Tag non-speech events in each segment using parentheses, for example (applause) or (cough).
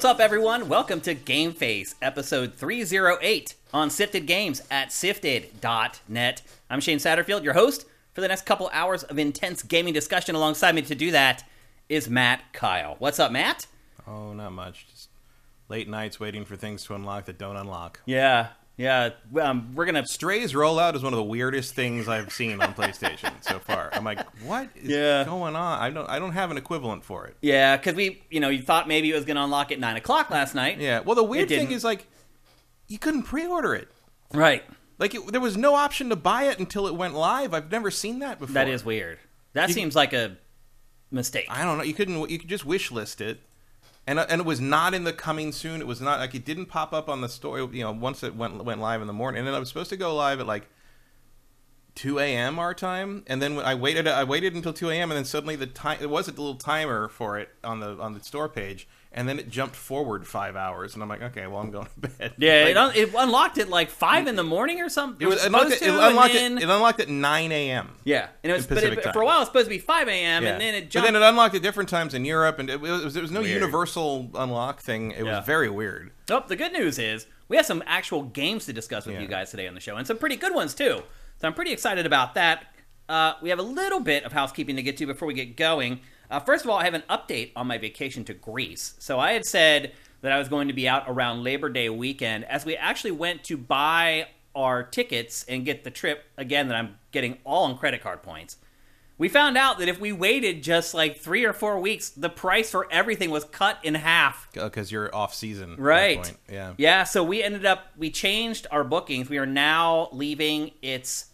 What's up, everyone? Welcome to Game Face, episode 308 on Sifted Games at sifted.net. I'm Shane Satterfield, your host for the next couple hours of intense gaming discussion. Alongside me to do that is Matt Keil. What's up, Matt? Oh, not much. Just late nights waiting for things to unlock that don't unlock. Yeah, yeah. Um, we're gonna Stray's rollout is one of the weirdest things I've seen on PlayStation so far. I'm like, what is Yeah. going on? I don't I don't have an equivalent for it. yeah, because we, you know, you thought maybe it was gonna unlock at nine o'clock last night. Yeah. Well, the weird thing is like you couldn't pre-order it. Right. Like it, there was no option to buy it until it went live. I've never seen that before. That is weird. That You- seems like a mistake. I don't know. You couldn't. You could just wish list it, and uh, and it was not in the coming soon. It was not like it didn't pop up on the store. You know, once it went went live in the morning, and then I was supposed to go live at like two a.m. our time, and then I waited. I waited until two a.m. and then suddenly the time. It was a little timer for it on the on the store page, and then it jumped forward five hours, and I'm like, okay, well, I'm going to (laughs) bed. Yeah, Like, it, un- it unlocked at like five in the morning or something. it was It unlocked. supposed It, it unlocked. then- It, it unlocked at nine a.m. yeah, and it was but it, time. for a while it was supposed to be five a.m. Yeah. and then it But then it unlocked at different times in Europe, and it was there was no Weird. universal unlock thing. It Yeah. was very weird. oh, the good news is we have some actual games to discuss with Yeah. you guys today on the show, and some pretty good ones too. So I'm pretty excited about that. Uh, we have a little bit of housekeeping to get to before we get going. Uh, first of all, I have an update on my vacation to Greece. So I had said that I was going to be out around Labor Day weekend. As we actually went to buy our tickets and get the trip again, that I'm getting all on credit card points. We found out that if we waited just like three or four weeks, the price for everything was cut in half. because you're off season. Right. point. Yeah. Yeah, so we ended up we changed our bookings. We are now leaving it's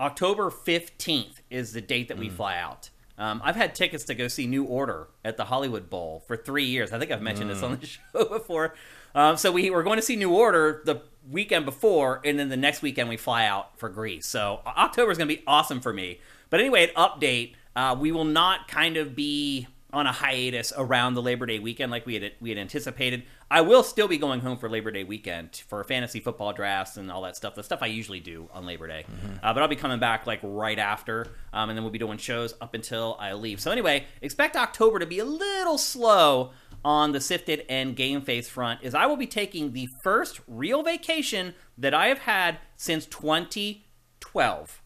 October 15th is the date that we fly out. Um, I've had tickets to go see New Order at the Hollywood Bowl for three years. I think I've mentioned this on the (laughs) show before. Um, so we were going to see New Order the weekend before, and then the next weekend we fly out for Greece. So October is going to be awesome for me. But anyway, an update. Uh, we will not kind of be on a hiatus around the Labor Day weekend like we had we had anticipated. I will still be going home for Labor Day weekend for fantasy football drafts and all that stuff. The stuff I usually do on Labor Day, uh, but I'll be coming back like right after, um, and then we'll be doing shows up until I leave. So anyway, expect October to be a little slow on the Sifted and Game Face front, as I will be taking the first real vacation that I have had since 2012.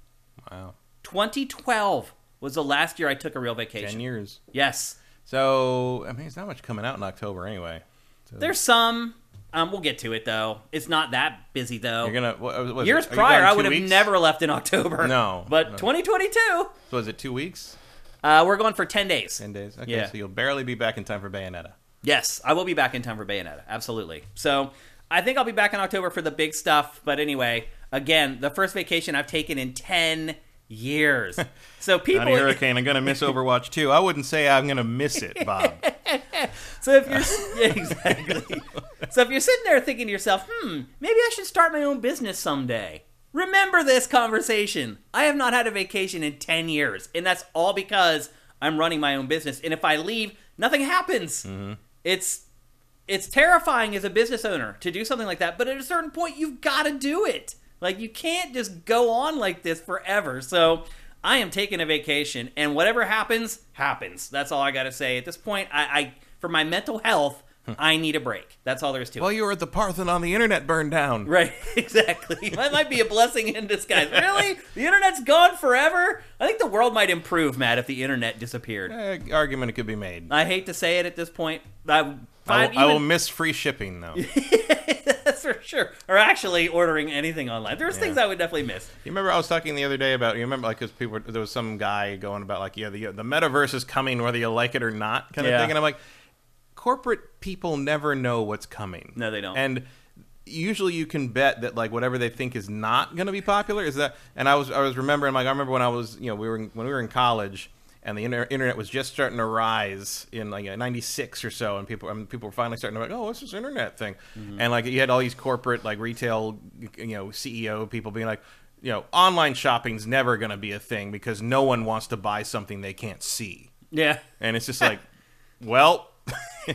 Wow. 2012 was the last year I took a real vacation. Ten years. Yes. So I mean, it's not much coming out in October anyway. So There's some. Um, we'll get to it though. It's not that busy though. you're gonna what, what Years it? Are you prior, I would have weeks? never left in October. No, but no. 2022, So is it two weeks? uh, we're going for 10 days. Ten days. Okay. Yeah. So you'll barely be back in time for Bayonetta. Yes, I will be back in time for Bayonetta. Absolutely. So I think I'll be back in October for the big stuff. But anyway, again, the first vacation I've taken in 10 years. (laughs) So people. Johnny Hurricane. I'm gonna miss Overwatch too. I wouldn't say I'm gonna miss it, (laughs) Bob. So if you're yeah, exactly. so if you're sitting there thinking to yourself, "Hmm, maybe I should start my own business someday." Remember this conversation. I have not had a vacation in 10 years, and that's all because I'm running my own business. And if I leave, nothing happens. It's it's terrifying as a business owner to do something like that, but at a certain point you've got to do it. Like you can't just go on like this forever. So I am taking a vacation, and whatever happens, happens. That's all I got to say. At this point, I, I for my mental health, I need a break. That's all there is to it. well, you were at the Parthenon. The internet burned down. (laughs) Right, exactly. (laughs) that might be a blessing in disguise. Really? The internet's gone forever? I think the world might improve, Matt, if the internet disappeared. Eh, argument could be made. I hate to say it at this point. I, I will, I will miss free shipping though. (laughs) That's (laughs) for sure. Or actually ordering anything online. There's things I would definitely miss. You remember I was talking the other day about you remember like because people were, there was some guy going about like yeah the the metaverse is coming whether you like it or not kind of Yeah. thing and I'm like corporate people never know what's coming. No, they don't. And usually you can bet that like whatever they think is not going to be popular is that and I was I was remembering like I remember when I was you know we were in, when we were in college and the inter- internet was just starting to rise in like '96 or so, and people I mean, people were finally starting to like, oh, what's this internet thing? And like you had all these corporate like retail, you know, CEO people being like, you know, online shopping's never going to be a thing because no one wants to buy something they can't see, Yeah. and it's just like, well. (laughs)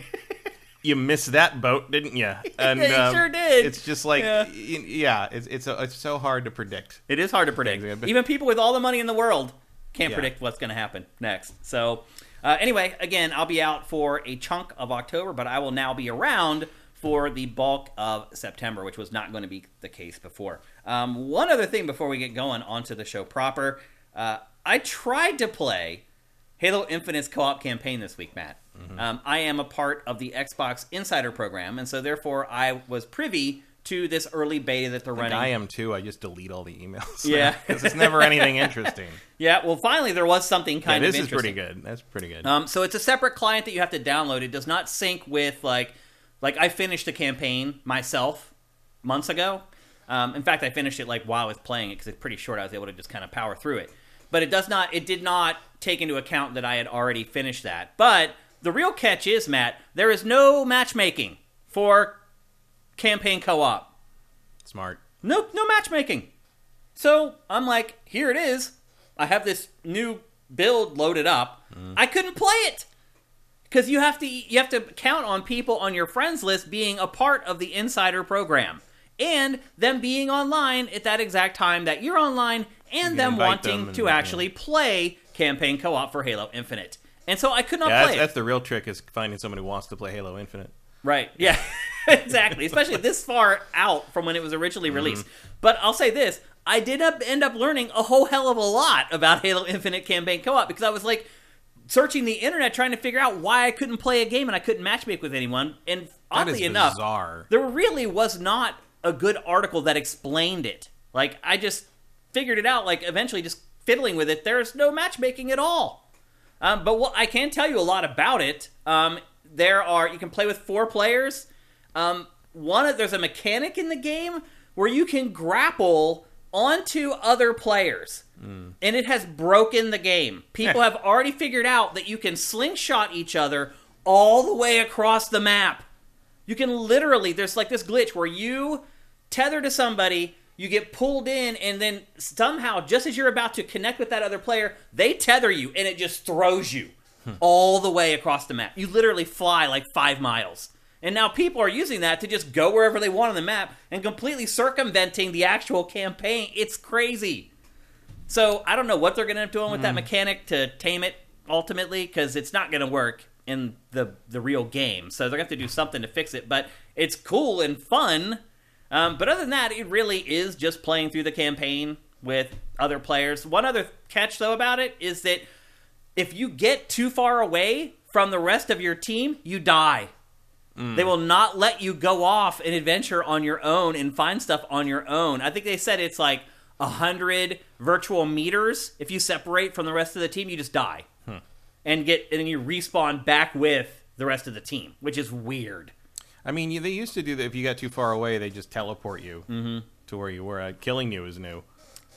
You missed that boat, didn't you? (laughs) And Yeah, you um, sure did. It's just like, Yeah. yeah, yeah it's it's it's so hard to predict. It is hard to predict. Even people with all the money in the world can't Yeah. predict what's going to happen next. So, Uh, anyway, again, I'll be out for a chunk of October, but I will now be around for the bulk of September, which was not going to be the case before. Um, one other thing before we get going onto the show proper, uh, I tried to play Halo Infinite's co-op campaign this week, Matt. Um, I am a part of the Xbox Insider program, and so therefore I was privy to this early beta that they're Like, running. I am too. I just delete all the emails. (laughs) Yeah. because it's never anything interesting. (laughs) Yeah, well, finally there was something yeah, kind this of This is pretty good. That's pretty good. Um, so it's a separate client that you have to download. It does not sync with like, like I finished the campaign myself months ago. Um, in fact, I finished it like while I was playing it because it's pretty short. I was able to just kind of power through it. But it does not. It did not take into account that I had already finished that. But the real catch is, Matt, there is no matchmaking for campaign co-op. Smart. No, no matchmaking. So I'm like, here it is. I have this new build loaded up. Mm-hmm. I couldn't play it because you have to you have to count on people on your friends list being a part of the insider program and them being online at that exact time that you're online and can them wanting them to actually play campaign co-op for Halo Infinite. And so I could not Yeah, play that's, it. that's the real trick is finding someone who wants to play Halo Infinite. Right. Yeah. (laughs) (laughs) exactly. Especially this far out from when it was originally released. But I'll say this: I did up, end up learning a whole hell of a lot about Halo Infinite campaign co-op because I was like searching the internet trying to figure out why I couldn't play a game and I couldn't matchmake with anyone. And oddly enough, bizarre. there really was not a good article that explained it. Like I just figured it out. Like eventually, just fiddling with it. There's no matchmaking at all. Um, but what I can tell you a lot about it. Um, there are you can play with four players. Um, one of- there's a mechanic in the game where you can grapple onto other players. And it has broken the game. People (laughs) have already figured out that you can slingshot each other all the way across the map. You can literally, there's like this glitch where you tether to somebody, you get pulled in, and then somehow, just as you're about to connect with that other player, they tether you and it just throws you all the way across the map. You literally fly like five miles. And now people are using that to just go wherever they want on the map and completely circumventing the actual campaign. It's crazy. So I don't know what they're going to end up doing with that mechanic to tame it ultimately because it's not going to work in the the real game. So they're going to have to do something to fix it. But it's cool and fun. Um, but other than that, it really is just playing through the campaign with other players. One other catch though about it is that if you get too far away from the rest of your team, you die. They will not let you go off an adventure on your own and find stuff on your own. I think they said it's like a hundred virtual meters. If you separate from the rest of the team, you just die and get and then you respawn back with the rest of the team, which is weird. I mean, they used to do that. If you got too far away, they just teleport you to where you were. Uh, killing you is new.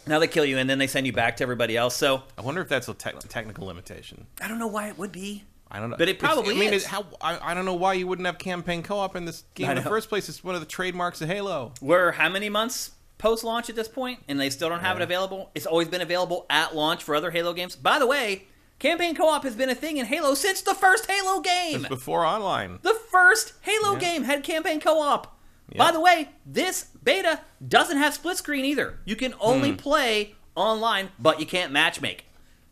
Now they kill you and then they send you back to everybody else. So I wonder if that's a tec- technical limitation. I don't know why it would be. I don't know, But it It's- probably I mean, is. how I, I don't know why you wouldn't have campaign co-op in this game in the first place. It's one of the trademarks of Halo. We're how many months post launch at this point, and they still don't have it available? It's always been available at launch for other Halo games. By the way, campaign co op has been a thing in Halo since the first Halo game. It's before online. The first Halo Yeah. game had campaign co op. Yeah. By the way, this beta doesn't have split screen either. You can only Hmm. play online, but you can't matchmake.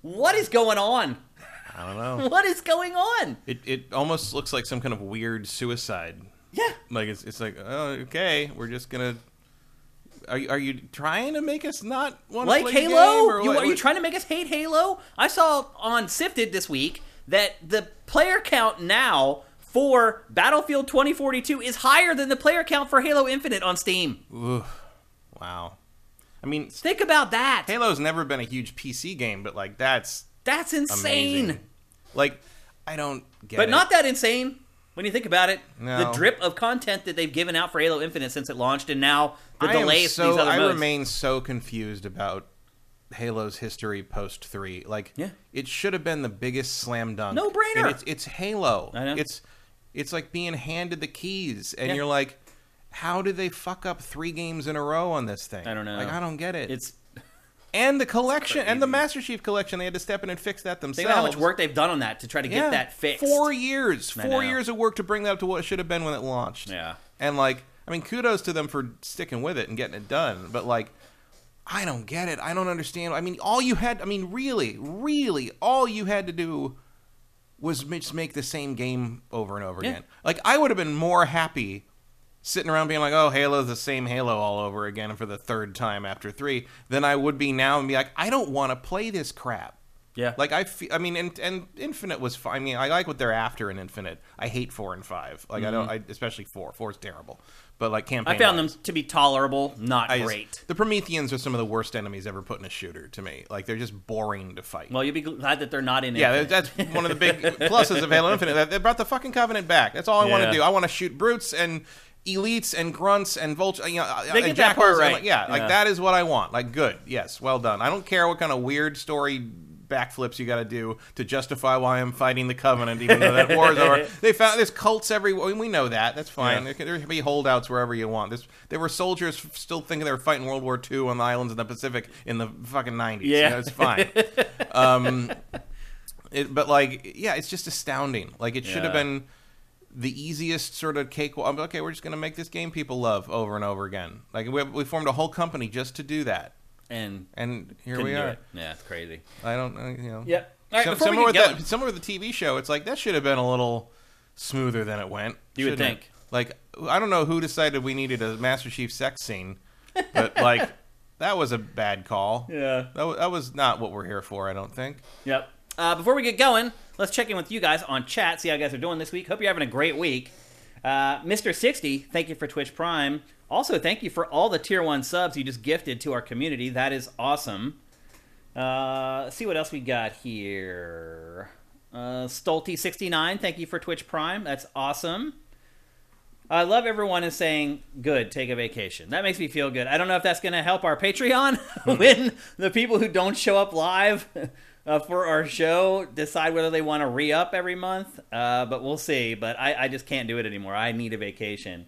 What is going on? I don't know. (laughs) What is going on? it it almost looks like some kind of weird suicide. Yeah. Like it's it's like oh, okay, we're just gonna. Are you, are you trying to make us not want to like play the game, Halo? You, are you trying to make us hate Halo? I saw on Sifted this week that the player count now for Battlefield 2042 is higher than the player count for Halo Infinite on Steam. Wow. I mean, Think about that. Halo's never been a huge PC game, but like that's That's insane. amazing. Like, I don't get But it. not that insane when you think about it. No. The drip of content that they've given out for Halo Infinite since it launched, and now the I delays so these other I modes. remain so confused about Halo's history post three. Like, Yeah. it should have been the biggest slam dunk. No-brainer. And it's it's Halo. I know. It's it's like being handed the keys, and Yeah. you're like, how did they fuck up three games in a row on this thing? I don't know. Like, I don't get it. It's and the collection and the. Master Chief collection, they had to step in and fix that think themselves. about how much work they've done on that to try to get Yeah. that fixed. Four years, I four know. years of work to bring that up to what it should have been when it launched. Yeah. And like, I mean, kudos to them for sticking with it and getting it done. But like, I don't get it. I don't understand. I mean, all you had, I mean, really, really, all you had to do was just make the same game over and over Yeah. again. Like I would have been more happy sitting around being like, "Oh, Halo's the same Halo all over again for the third time after 3 than I would be now and be like, "I don't want to play this crap." Yeah. Like I, fe- I mean, and, and Infinite was fine. I mean, I like what they're after in Infinite. I hate four and five. Like I don't, I, especially four. Four is terrible. But like campaign, Mm-hmm. I found them to be tolerable, not I just- great. the Prometheans are some of the worst enemies ever put in a shooter to me. Like they're just boring to fight. Well, you'll be glad that they're not in yeah, Infinite. that's one of the big (laughs) pluses of Halo Infinite. That they brought the fucking Covenant back. That's all I want to do. I want to shoot brutes and elites and grunts and vultures. You know, They get that part right. like, yeah, like that is what I want. Like good, yes, well done. I don't care what kind of weird story backflips you got to do to justify why I'm fighting the Covenant, even though that war is over. (laughs) They found there's cults everywhere. We know that. That's fine. Yeah. There, can, there can be holdouts wherever you want. This, there were soldiers still thinking they were fighting World War II on the islands in the Pacific in the fucking 90s. You Yeah. know, it's fine. (laughs) um, it, but like, yeah, it's just astounding. Like, it should have been the easiest sort of cake. I'm okay. We're just gonna make this game people love over and over again. Like, we, we formed a whole company just to do that, and and here we are. it. Yeah, it's crazy. I don't, you know. Yep. All right, Some- before we similar, get with that, similar with the TV show, it's like that should have been a little smoother than it went. You would shouldn't it? think. Like, I don't know who decided we needed a Master Chief sex scene, but like, (laughs) that was a bad call. yeah. That, wa- that was not what we're here for. I don't think. Yep. Uh, before we get going, let's check in with you guys on chat, see how you guys are doing this week. Hope you're having a great week. Uh. 60, thank you for Twitch Prime. Also, thank you for all the tier 1 subs you just gifted to our community. That is awesome. Uh, let's see what else we got here. Uh, Stolty69, thank you for Twitch Prime. That's awesome. I love everyone is saying, good, take a vacation. That makes me feel good. I don't know if that's going to help our Patreon (laughs) (laughs) when the people who don't show up live uh, for our show decide whether they want to re up every month. Uh, but we'll see. But I, I just can't do it anymore. I need a vacation.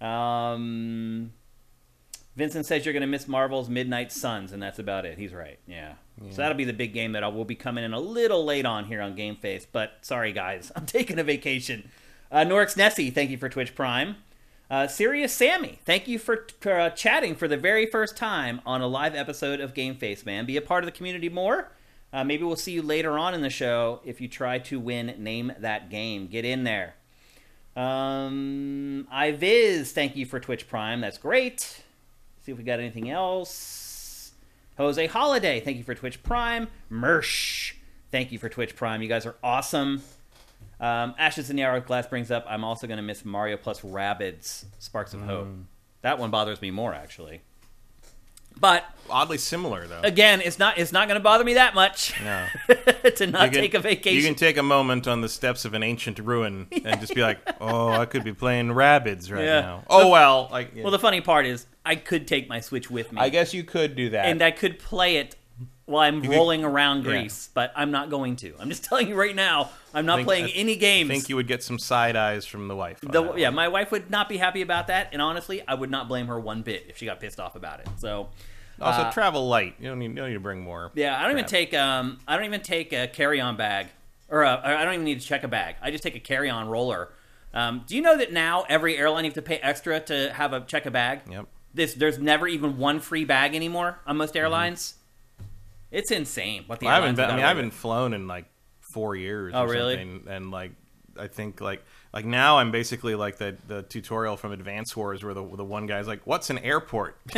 Um, Vincent says you're going to miss Marvel's Midnight Suns, and that's about it. He's right. Yeah. So that'll be the big game that I will be coming in a little late on here on Game Face. But sorry, guys. (laughs) I'm taking a vacation. Uh, Norix Nessie, thank you for Twitch Prime. Uh, Sirius Sammy, thank you for uh, chatting for the very first time on a live episode of Game Face, man. Be a part of the community more. Uh, maybe we'll see you later on in the show if you try to win Name That Game. Get in there. Um, iViz, thank you for Twitch Prime. That's great. See if we got anything else. Jose Holiday, thank you for Twitch Prime. Mersh, thank you for Twitch Prime. You guys are awesome. Um, Ashes in the Hourglass brings up, I'm also going to miss Mario plus Rabbids Sparks of Hope. That one bothers me more, actually. But Oddly similar though. again, it's not it's not going to bother me that much no. (laughs) to not can- take a vacation. You can take a moment on the steps of an ancient ruin and just be like, (laughs) "Oh, I could be playing Rabbids right Yeah. now." Oh well, like well, the funny part is, I could take my Switch with me, I guess you could do that. and I could play it while I'm could- rolling around yeah. Greece. But I'm not going to. I'm just (laughs) telling you right now, I'm not think- playing I any games. I think you would get some side eyes from the wife. The, yeah, my wife would not be happy about that, and honestly, I would not blame her one bit if she got pissed off about it. So, Also, uh, travel light. You don't need, you don't need to bring more. yeah, I don't even take um, I don't even take a carry-on bag, or a, I don't even need to check a bag. I just take a carry-on roller. Um, do you know that now every airline you have to pay extra to have a check a bag? Yep. This there's never even one free bag anymore on most airlines. It's insane what the Mm-hmm. I haven't. Been, I mean, I haven't flown in like four years. Oh, or really? something, And like, I think like like now I'm basically like the the tutorial from Advance Wars where the the one guy's like, "What's an airport?" (laughs) (laughs)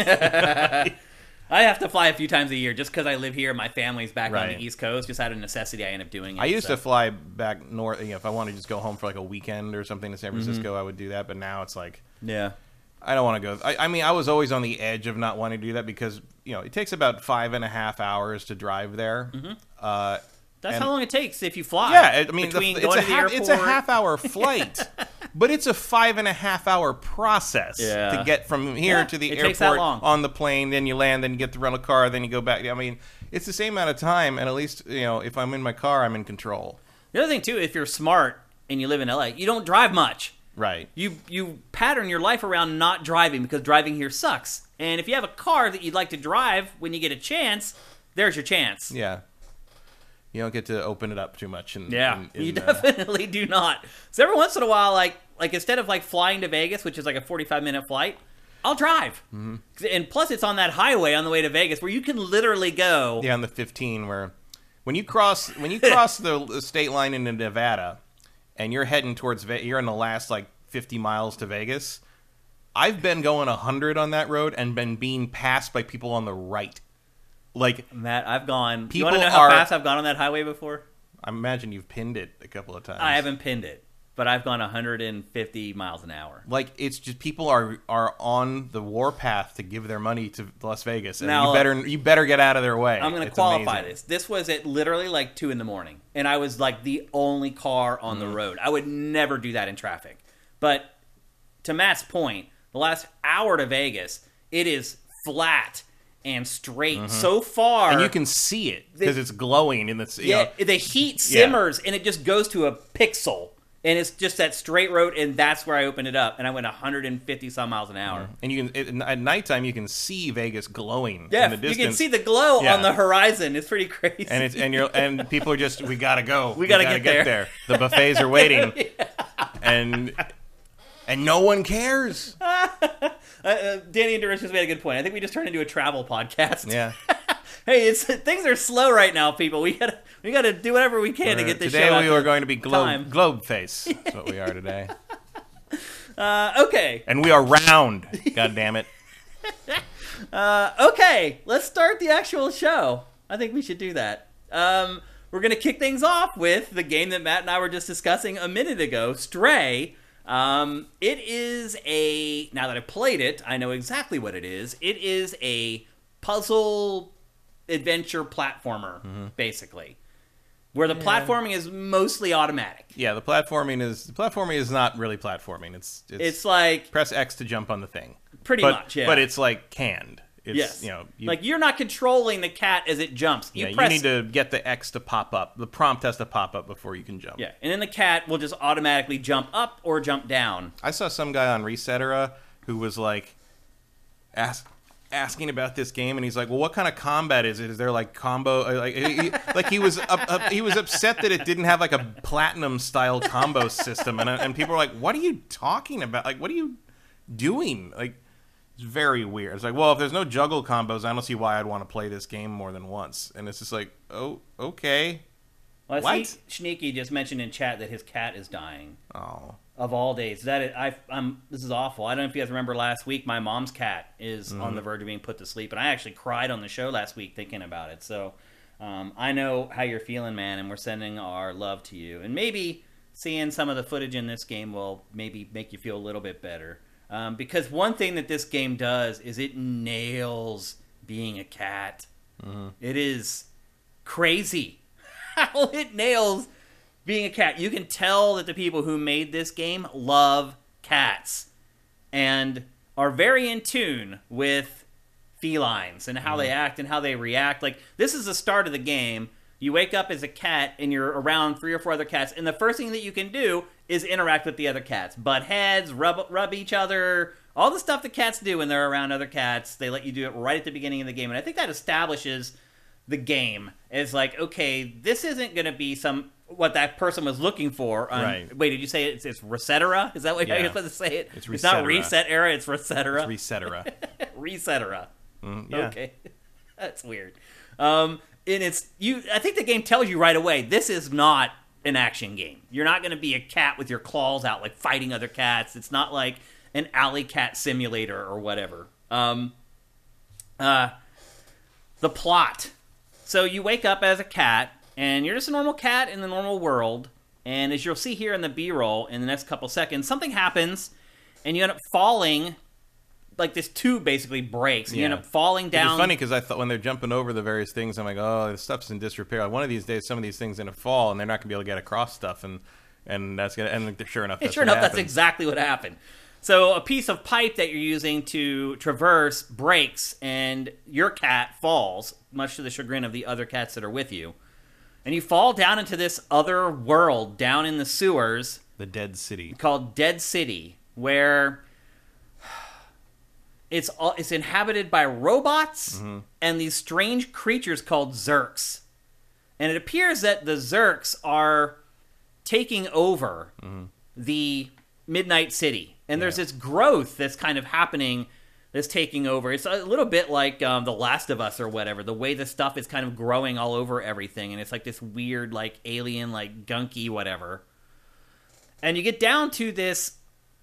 I have to fly a few times a year just because I live here. My family's back on the East Coast. Just out of necessity, I end up doing it. I used so. to fly back north. You know, if I wanted to just go home for like a weekend or something to San Mm-hmm. Francisco, I would do that. But now it's like. Yeah. I don't want to go. I, I mean, I was always on the edge of not wanting to do that because you know it takes about five and a half hours to drive there. Uh, That's And- how long it takes if you fly. yeah, I mean, the, it's, going a to the half, it's a half hour (laughs) flight, but it's a five and a half hour process Yeah. to get from here Yeah, to the it takes that airport on the plane. Then you land, then you get the rental car, then you go back. I mean, it's the same amount of time, and at least you know if I'm in my car, I'm in control. The other thing too, if you're smart and you live in LA, you don't drive much. Right. You you pattern your life around not driving because driving here sucks. And if you have a car that you'd like to drive when you get a chance, there's your chance. Yeah. You don't get to open it up too much. In, Yeah, in- in, you uh, definitely do not. So every once in a while, like like instead of like flying to Vegas, which is like a forty-five minute flight, I'll drive. Mm-hmm. And plus, it's on that highway on the way to Vegas where you can literally go. yeah, on the 15 where when you cross when you cross the state line into Nevada, and you're heading towards Ve- you're in the last like 50 miles to Vegas. I've been going 100 on that road and been being passed by people on the right. Like Matt, I've gone. People you want to know how are- fast I've gone on that highway before? I imagine you've pinned it a couple of times. I haven't pinned it, but I've gone 150 miles an hour. Like it's just people are are on the warpath to give their money to Las Vegas, and Now, you better you better get out of their way. I'm going to qualify amazing. this. This was at literally like two in the morning, and I was like the only car on Mm-hmm. the road. I would never do that in traffic. But to Matt's point, the last hour to Vegas, it is flat and straight so far, Mm-hmm. and you can see it because it's glowing in the yeah, know, the heat simmers and it just goes to a pixel, and it's just that straight road, and that's where I opened it up, and I went 150 some miles an hour. and you can it, at nighttime you can see Vegas glowing Yeah, in the distance. you can see the glow Yeah. on the horizon. It's pretty crazy. and it's and you're and people are just we gotta go. (laughs) We, gotta gotta, get get, there. there. The buffets are waiting, (laughs) and and no one cares. (laughs) Uh, uh, Danny Endurance just made a good point. I think we just turned into a travel podcast. Yeah. (laughs) hey, it's things are slow right now, people. We gotta we gotta do whatever we can to get this today show out we to- are going to be time. globe globe face. That's (laughs) what we are today, Uh, okay, and we are round. God damn it! (laughs) uh, okay. Let's start the actual show. I think we should do that. Um, we're gonna kick things off with the game that Matt and I were just discussing a minute ago, Stray. Um, it is a now that I played it, I know exactly what it is. It is a puzzle adventure platformer, basically, where the platforming is mostly automatic. Yeah, the platforming is the platforming is not really platforming. It's it's, It's like press X to jump on the thing. pretty but, much, yeah. But it's like canned. It's, yes, you know, you, like you're not controlling the cat as it jumps. You yeah, press you need to get the X to pop up. The prompt has to pop up before you can jump. yeah, and then the cat will just automatically jump up or jump down. I saw some guy on Resetera who was like ask, asking about this game, and he's like, "Well, what kind of combat is it? Is there like combo? uh, Like he, like he was up, up, he was upset that it didn't have like a platinum style combo system, and and people were like, "What are you talking about? Like, what are you doing? Like." It's very weird. It's like, well, if there's no juggle combos, I don't see why I'd want to play this game more than once. And it's just like, oh, okay. Well, I What? see Sneaky just mentioned in chat that his cat is dying Oh, of all days. That is, I, I'm. This is awful. I don't know if you guys remember last week. My mom's cat is Mm-hmm. on the verge of being put to sleep, and I actually cried on the show last week thinking about it. So um, I know how you're feeling, man, and we're sending our love to you. And maybe seeing some of the footage in this game will maybe make you feel a little bit better. Um, because one thing that this game does is it nails being a cat. It is crazy (laughs) how it nails being a cat. You can tell that the people who made this game love cats and are very in tune with felines and how they act and how they react. Like this is the start of the game. You wake up as a cat and you're around three or four other cats, and the first thing that you can do is interact with the other cats, butt heads, rub rub each other, all the stuff that cats do when they're around other cats. They let you do it right at the beginning of the game, and I think that establishes the game as like, okay, this isn't going to be some what that person was looking for. On, Right. Wait, did you say it's, it's Resetera? Is that what Yeah. you're supposed to say it? It's not Resetera. Reset Era. It's Resetera. Resetera. (laughs) Resetera. Mm, yeah. Okay, (laughs) that's weird. Um, and it's you. I think the game tells you right away this is not an action game. You're not going to be a cat with your claws out like fighting other cats. It's not like an alley cat simulator or whatever. Um, uh, the plot. So you wake up as a cat, and you're just a normal cat in the normal world. And as you'll see here in the B-roll in the next couple seconds, something happens, and you end up falling. Like this tube basically breaks, and you end up falling down. It's funny because I thought when they're jumping over the various things, I'm like, oh, this stuff's in disrepair. One of these days, some of these things are gonna fall, and they're not gonna be able to get across stuff, and and that's gonna and sure enough, that's sure enough, that's exactly what happened. So a piece of pipe that you're using to traverse breaks, and your cat falls, much to the chagrin of the other cats that are with you. And you fall down into this other world down in the sewers the Dead City. called Dead City, where it's all, it's inhabited by robots Mm-hmm. and these strange creatures called Zurks. And it appears that the Zurks are taking over Mm-hmm. the Midnight City. And there's Yeah. this growth that's kind of happening that's taking over. It's a little bit like um, The Last of Us or whatever. The way the stuff is kind of growing all over everything, and it's like this weird, like alien, like gunky, whatever. And you get down to this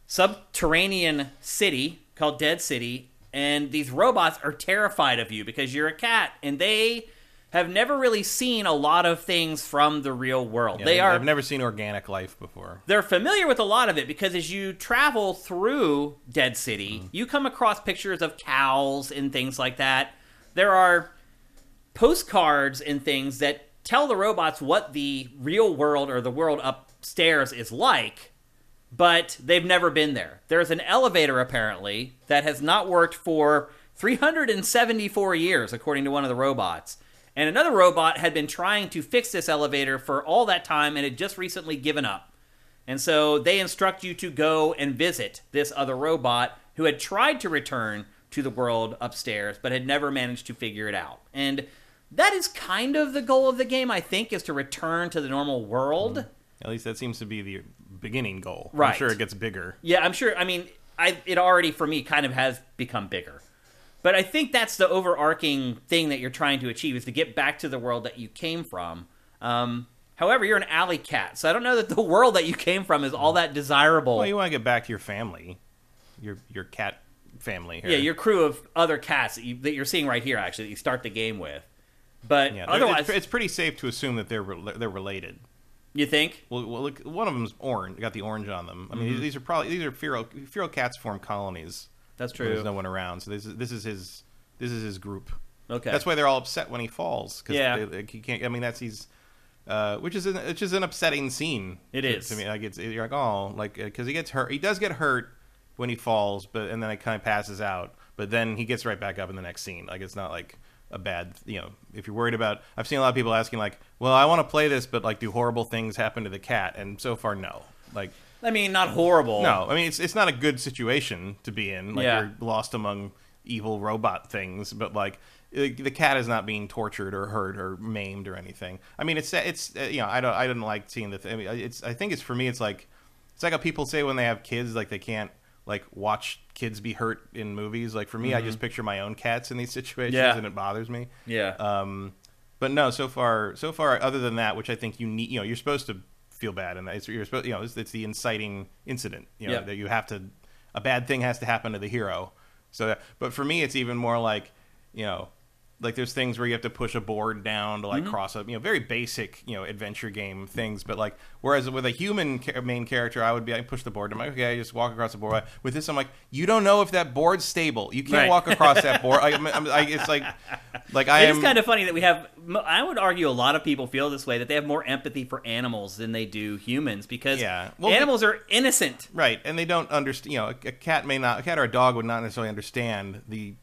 subterranean city called Dead City, and these robots are terrified of you because you're a cat, and they have never really seen a lot of things from the real world. Yeah, they are I've never seen organic life before. they're familiar with a lot of it because as you travel through Dead City, mm-hmm. you come across pictures of cows and things like that. There are postcards and things that tell the robots what the real world or the world upstairs is like, but they've never been there. There's an elevator apparently that has not worked for 374 years, according to one of the robots. And another robot had been trying to fix this elevator for all that time and had just recently given up. And so they instruct you to go and visit this other robot who had tried to return to the world upstairs but had never managed to figure it out. And that is kind of the goal of the game, I think, is to return to the normal world. Mm. At least that seems to be the beginning goal. Right. I'm sure it gets bigger. Yeah, I'm sure. I mean, I it already for me kind of has become bigger, but I think that's the overarching thing that you're trying to achieve is to get back to the world that you came from. Um, however, you're an alley cat, so I don't know that the (laughs) world that you came from is all that desirable. Well, you want to get back to your family, your your cat family. Here. yeah, your crew of other cats that, you, that you're seeing right here, actually, that you start the game with. But Yeah, otherwise, it's, it's pretty safe to assume that they're rel- they're related. You think? Well, well, look, one of them's orange. Got the orange on them. I mean, Mm-hmm. these are probably these are feral feral cats form colonies. That's true. There's no one around, so this is this is his this is his group. Okay. That's why they're all upset when he falls. Cause Yeah. they, he can't. I mean, that's he's. Uh, which is an, which is an upsetting scene. It to, is. to me. Like it's you're like oh like because he gets hurt. He does get hurt when he falls, but and then it kind of passes out. But then he gets right back up in the next scene. Like it's not like a bad you know if you're worried about. I've seen a lot of people asking like, well, I want to play this, but like, do horrible things happen to the cat? And so far, no. Like I mean, not horrible. no, I mean it's it's not a good situation to be in. Like Yeah. you're lost among evil robot things, but like the cat is not being tortured or hurt or maimed or anything. I mean it's it's uh, you know I don't I didn't like seeing the. Th- I mean it's I think it's for me it's like it's like how people say when they have kids like they can't like watch kids be hurt in movies. Like for me, I just picture my own cats in these (laughs) situations Mm-hmm. Yeah. and it bothers me. Yeah. Um, but no, so far, so far, other than that, which I think you need, you know, you're supposed to feel bad, and it's, you're supposed, you know, it's, it's the inciting incident, you know, Yep. that you have to, a bad thing has to happen to the hero. So, that, but for me, it's even more like, you know, like there's things where you have to push a board down to like Mm-hmm. cross up, you know, very basic, you know, adventure game things. But like, whereas with a human ca- main character, I would be, I push the board, I'm like, okay, I just walk across the board. With this, I'm like, you don't know if that board's stable. You can't Right. walk across that (laughs) board. I, I'm, I, it's like, like I It am is kind of funny that we have. I would argue a lot of people feel this way that they have more empathy for animals than they do humans because Yeah. Well, animals are innocent. Right, and they don't understand. You know, a, a cat may not, a cat or a dog would not necessarily understand the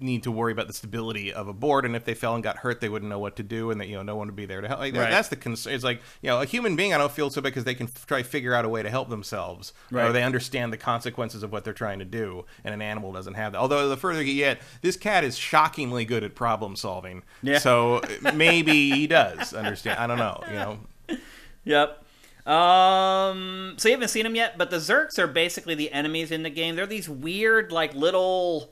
need to worry about the stability of a board, and if they fell and got hurt, they wouldn't know what to do, and that you know, no one would be there to help. Like, Right. That's the concern. It's like you know, a human being, I don't feel so bad because they can f- try to figure out a way to help themselves, Right. or they understand the consequences of what they're trying to do, and an animal doesn't have that. Although the further you get, this cat is shockingly good at problem solving. Yeah. So maybe he does understand. I don't know. You know. (laughs) Yep. Um. So you haven't seen them yet, but the Zurks are basically the enemies in the game. They're these weird, like little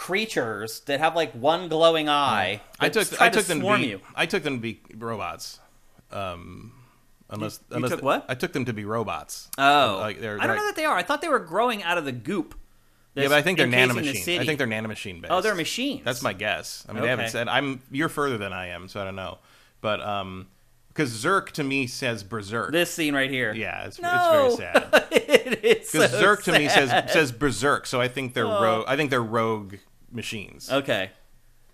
creatures that have like one glowing eye. I took I took to them to be you. I took them to be robots. Um, unless you unless took what? I took them to be robots. Oh, like they're, I don't know like- that they are. I thought they were growing out of the goop. yeah, but I think they're encasing the nanomachine. I think they're nanomachine based. Oh, they're machines. That's my guess. I mean, they haven't said. I'm you're further than I am, so I don't know. But um, because Zurk to me says berserk. This scene right here. yeah, it's, No. it's very sad. (laughs) it is (laughs) Because so Zurk to me says says berserk, so I think they're Oh. rogue. I think they're rogue machines. Okay.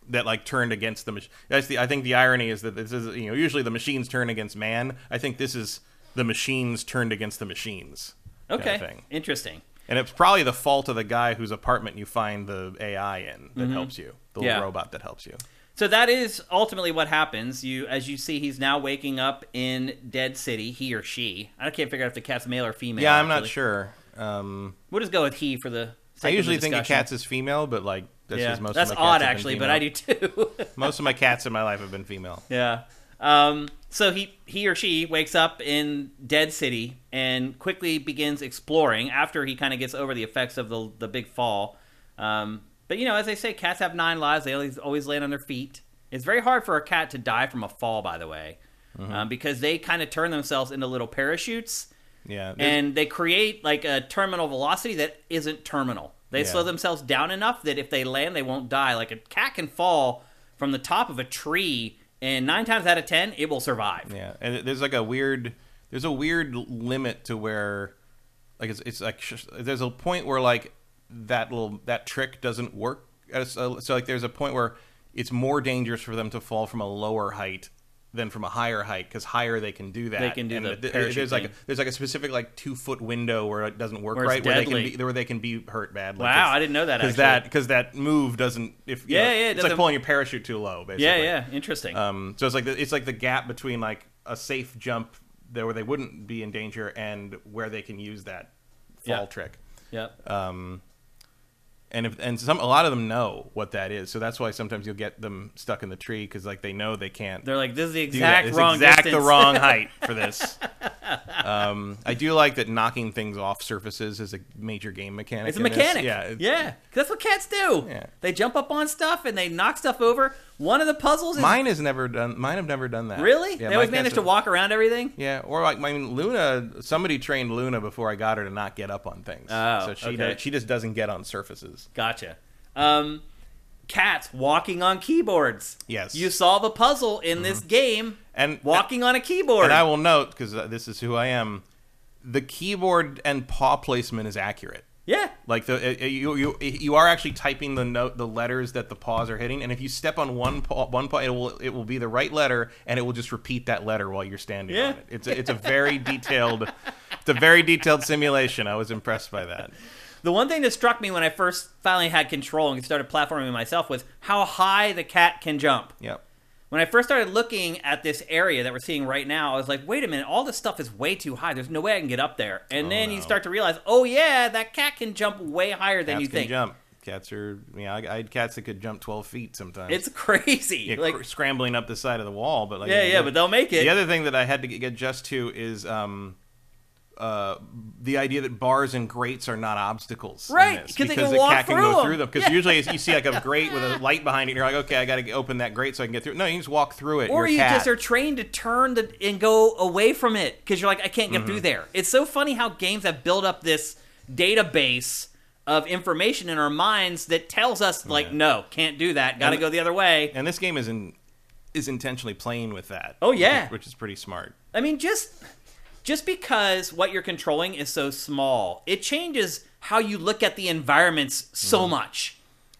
that like turned against the machine. That's the. I think the irony is that this is you know usually the machines turn against man. I think this is the machines turned against the machines. kind of Okay. Interesting. And it's probably the fault of the guy whose apartment you find the AI in that helps you, the Mm-hmm. Yeah. robot that helps you. So that is ultimately what happens. You, as you see, he's now waking up in Dead City. He or she. I can't figure out if the cat's male or female. yeah, I'm not sure. Um, We'll just go with he for the. I usually think of cats is female, but like that's yeah, most that's of my cats odd actually, but I do too. (laughs) most of my cats in my life have been female. yeah. Um, so he he or she wakes up in Dead City and quickly begins exploring after he kind of gets over the effects of the the big fall. Um, But you know, as they say, cats have nine lives. They always always land on their feet. It's very hard for a cat to die from a fall, by the way, Mm-hmm. um, because they kind of turn themselves into little parachutes, Yeah, and they create like a terminal velocity that isn't terminal. They Yeah. slow themselves down enough that if they land, they won't die. Like a cat can fall from the top of a tree, and nine times out of ten, it will survive. Yeah, and there's like a weird there's a weird limit to where like it's, it's like there's a point where like that little that trick doesn't work. So, so like there's a point where it's more dangerous for them to fall from a lower height than from a higher height because higher they can do that. They can do and the th- parachute there's like a, there's like a specific like two foot window where it doesn't work Where right where they can be where they can be hurt badly. Wow, I didn't know that, because that because that move doesn't if you Yeah, know, yeah, it it's like pulling your parachute too low basically. Yeah, yeah, interesting. Um, so it's like the, it's like the gap between like a safe jump there where they wouldn't be in danger and where they can use that fall Yeah. trick. yep. Um, and if and some a lot of them know what that is, so that's why sometimes you'll get them stuck in the tree because like they know they can't They're like, this is the exact wrong exact distance. the wrong height (laughs) for this. um, I do like that knocking things off surfaces is a major game mechanic. It's a in this. mechanic. Yeah, yeah. That's what cats do. Yeah. They jump up on stuff and they knock stuff over. One of the puzzles is Mine has never done. Mine have never done that. really. Yeah, they always cats manage to walk around everything. Yeah, or like I mean, Luna. Somebody trained Luna before I got her to not get up on things. Oh, so she okay. does, she just doesn't get on surfaces. Gotcha. Um, cats walking on keyboards. Yes. Mm-hmm. You solve a puzzle in this game And walking on a keyboard. And I will note because uh, this is who I am. The keyboard and paw placement is accurate. Yeah. Like the uh, uh, you you you are actually typing the note the letters that the paws are hitting, and if you step on one paw one paw, it will it will be the right letter, and it will just repeat that letter while you're standing Yeah. on it. It's a, it's a very detailed, it's a very detailed simulation. I was impressed by that. The one thing that struck me when I first finally had control and started platforming myself was how high the cat can jump. Yep. When I first started looking at this area that we're seeing right now, I was like, wait a minute, all this stuff is way too high. There's no way I can get up there. And then you start to realize, oh, yeah, that cat can jump way higher than Cats you can think. jump. Cats are yeah. I, I had cats that could jump twelve feet sometimes. It's crazy. yeah, like, cr- scrambling up the side of the wall, but like yeah, yeah, but they'll make it. The other thing that I had to get adjust to is um, uh, the idea that bars and grates are not obstacles. Right, this, 'cause they because can the walk cat can go go 'em. through them. Because (laughs) Yeah. usually you see like a grate with a light behind it, and you're like, okay, I got to open that grate so I can get through. No, you just walk through it. or you cat. just are trained to turn the, and go away from it because you're like, I can't get Mm-hmm. through there. It's so funny how games have built up this database of information in our minds that tells us, like, Yeah. no, can't do that. Got to go the other way. and this game is in is intentionally playing with that. Oh, which yeah. which is pretty smart. I mean, just just because what you're controlling is so small, it changes how you look at the environments so Mm-hmm. much.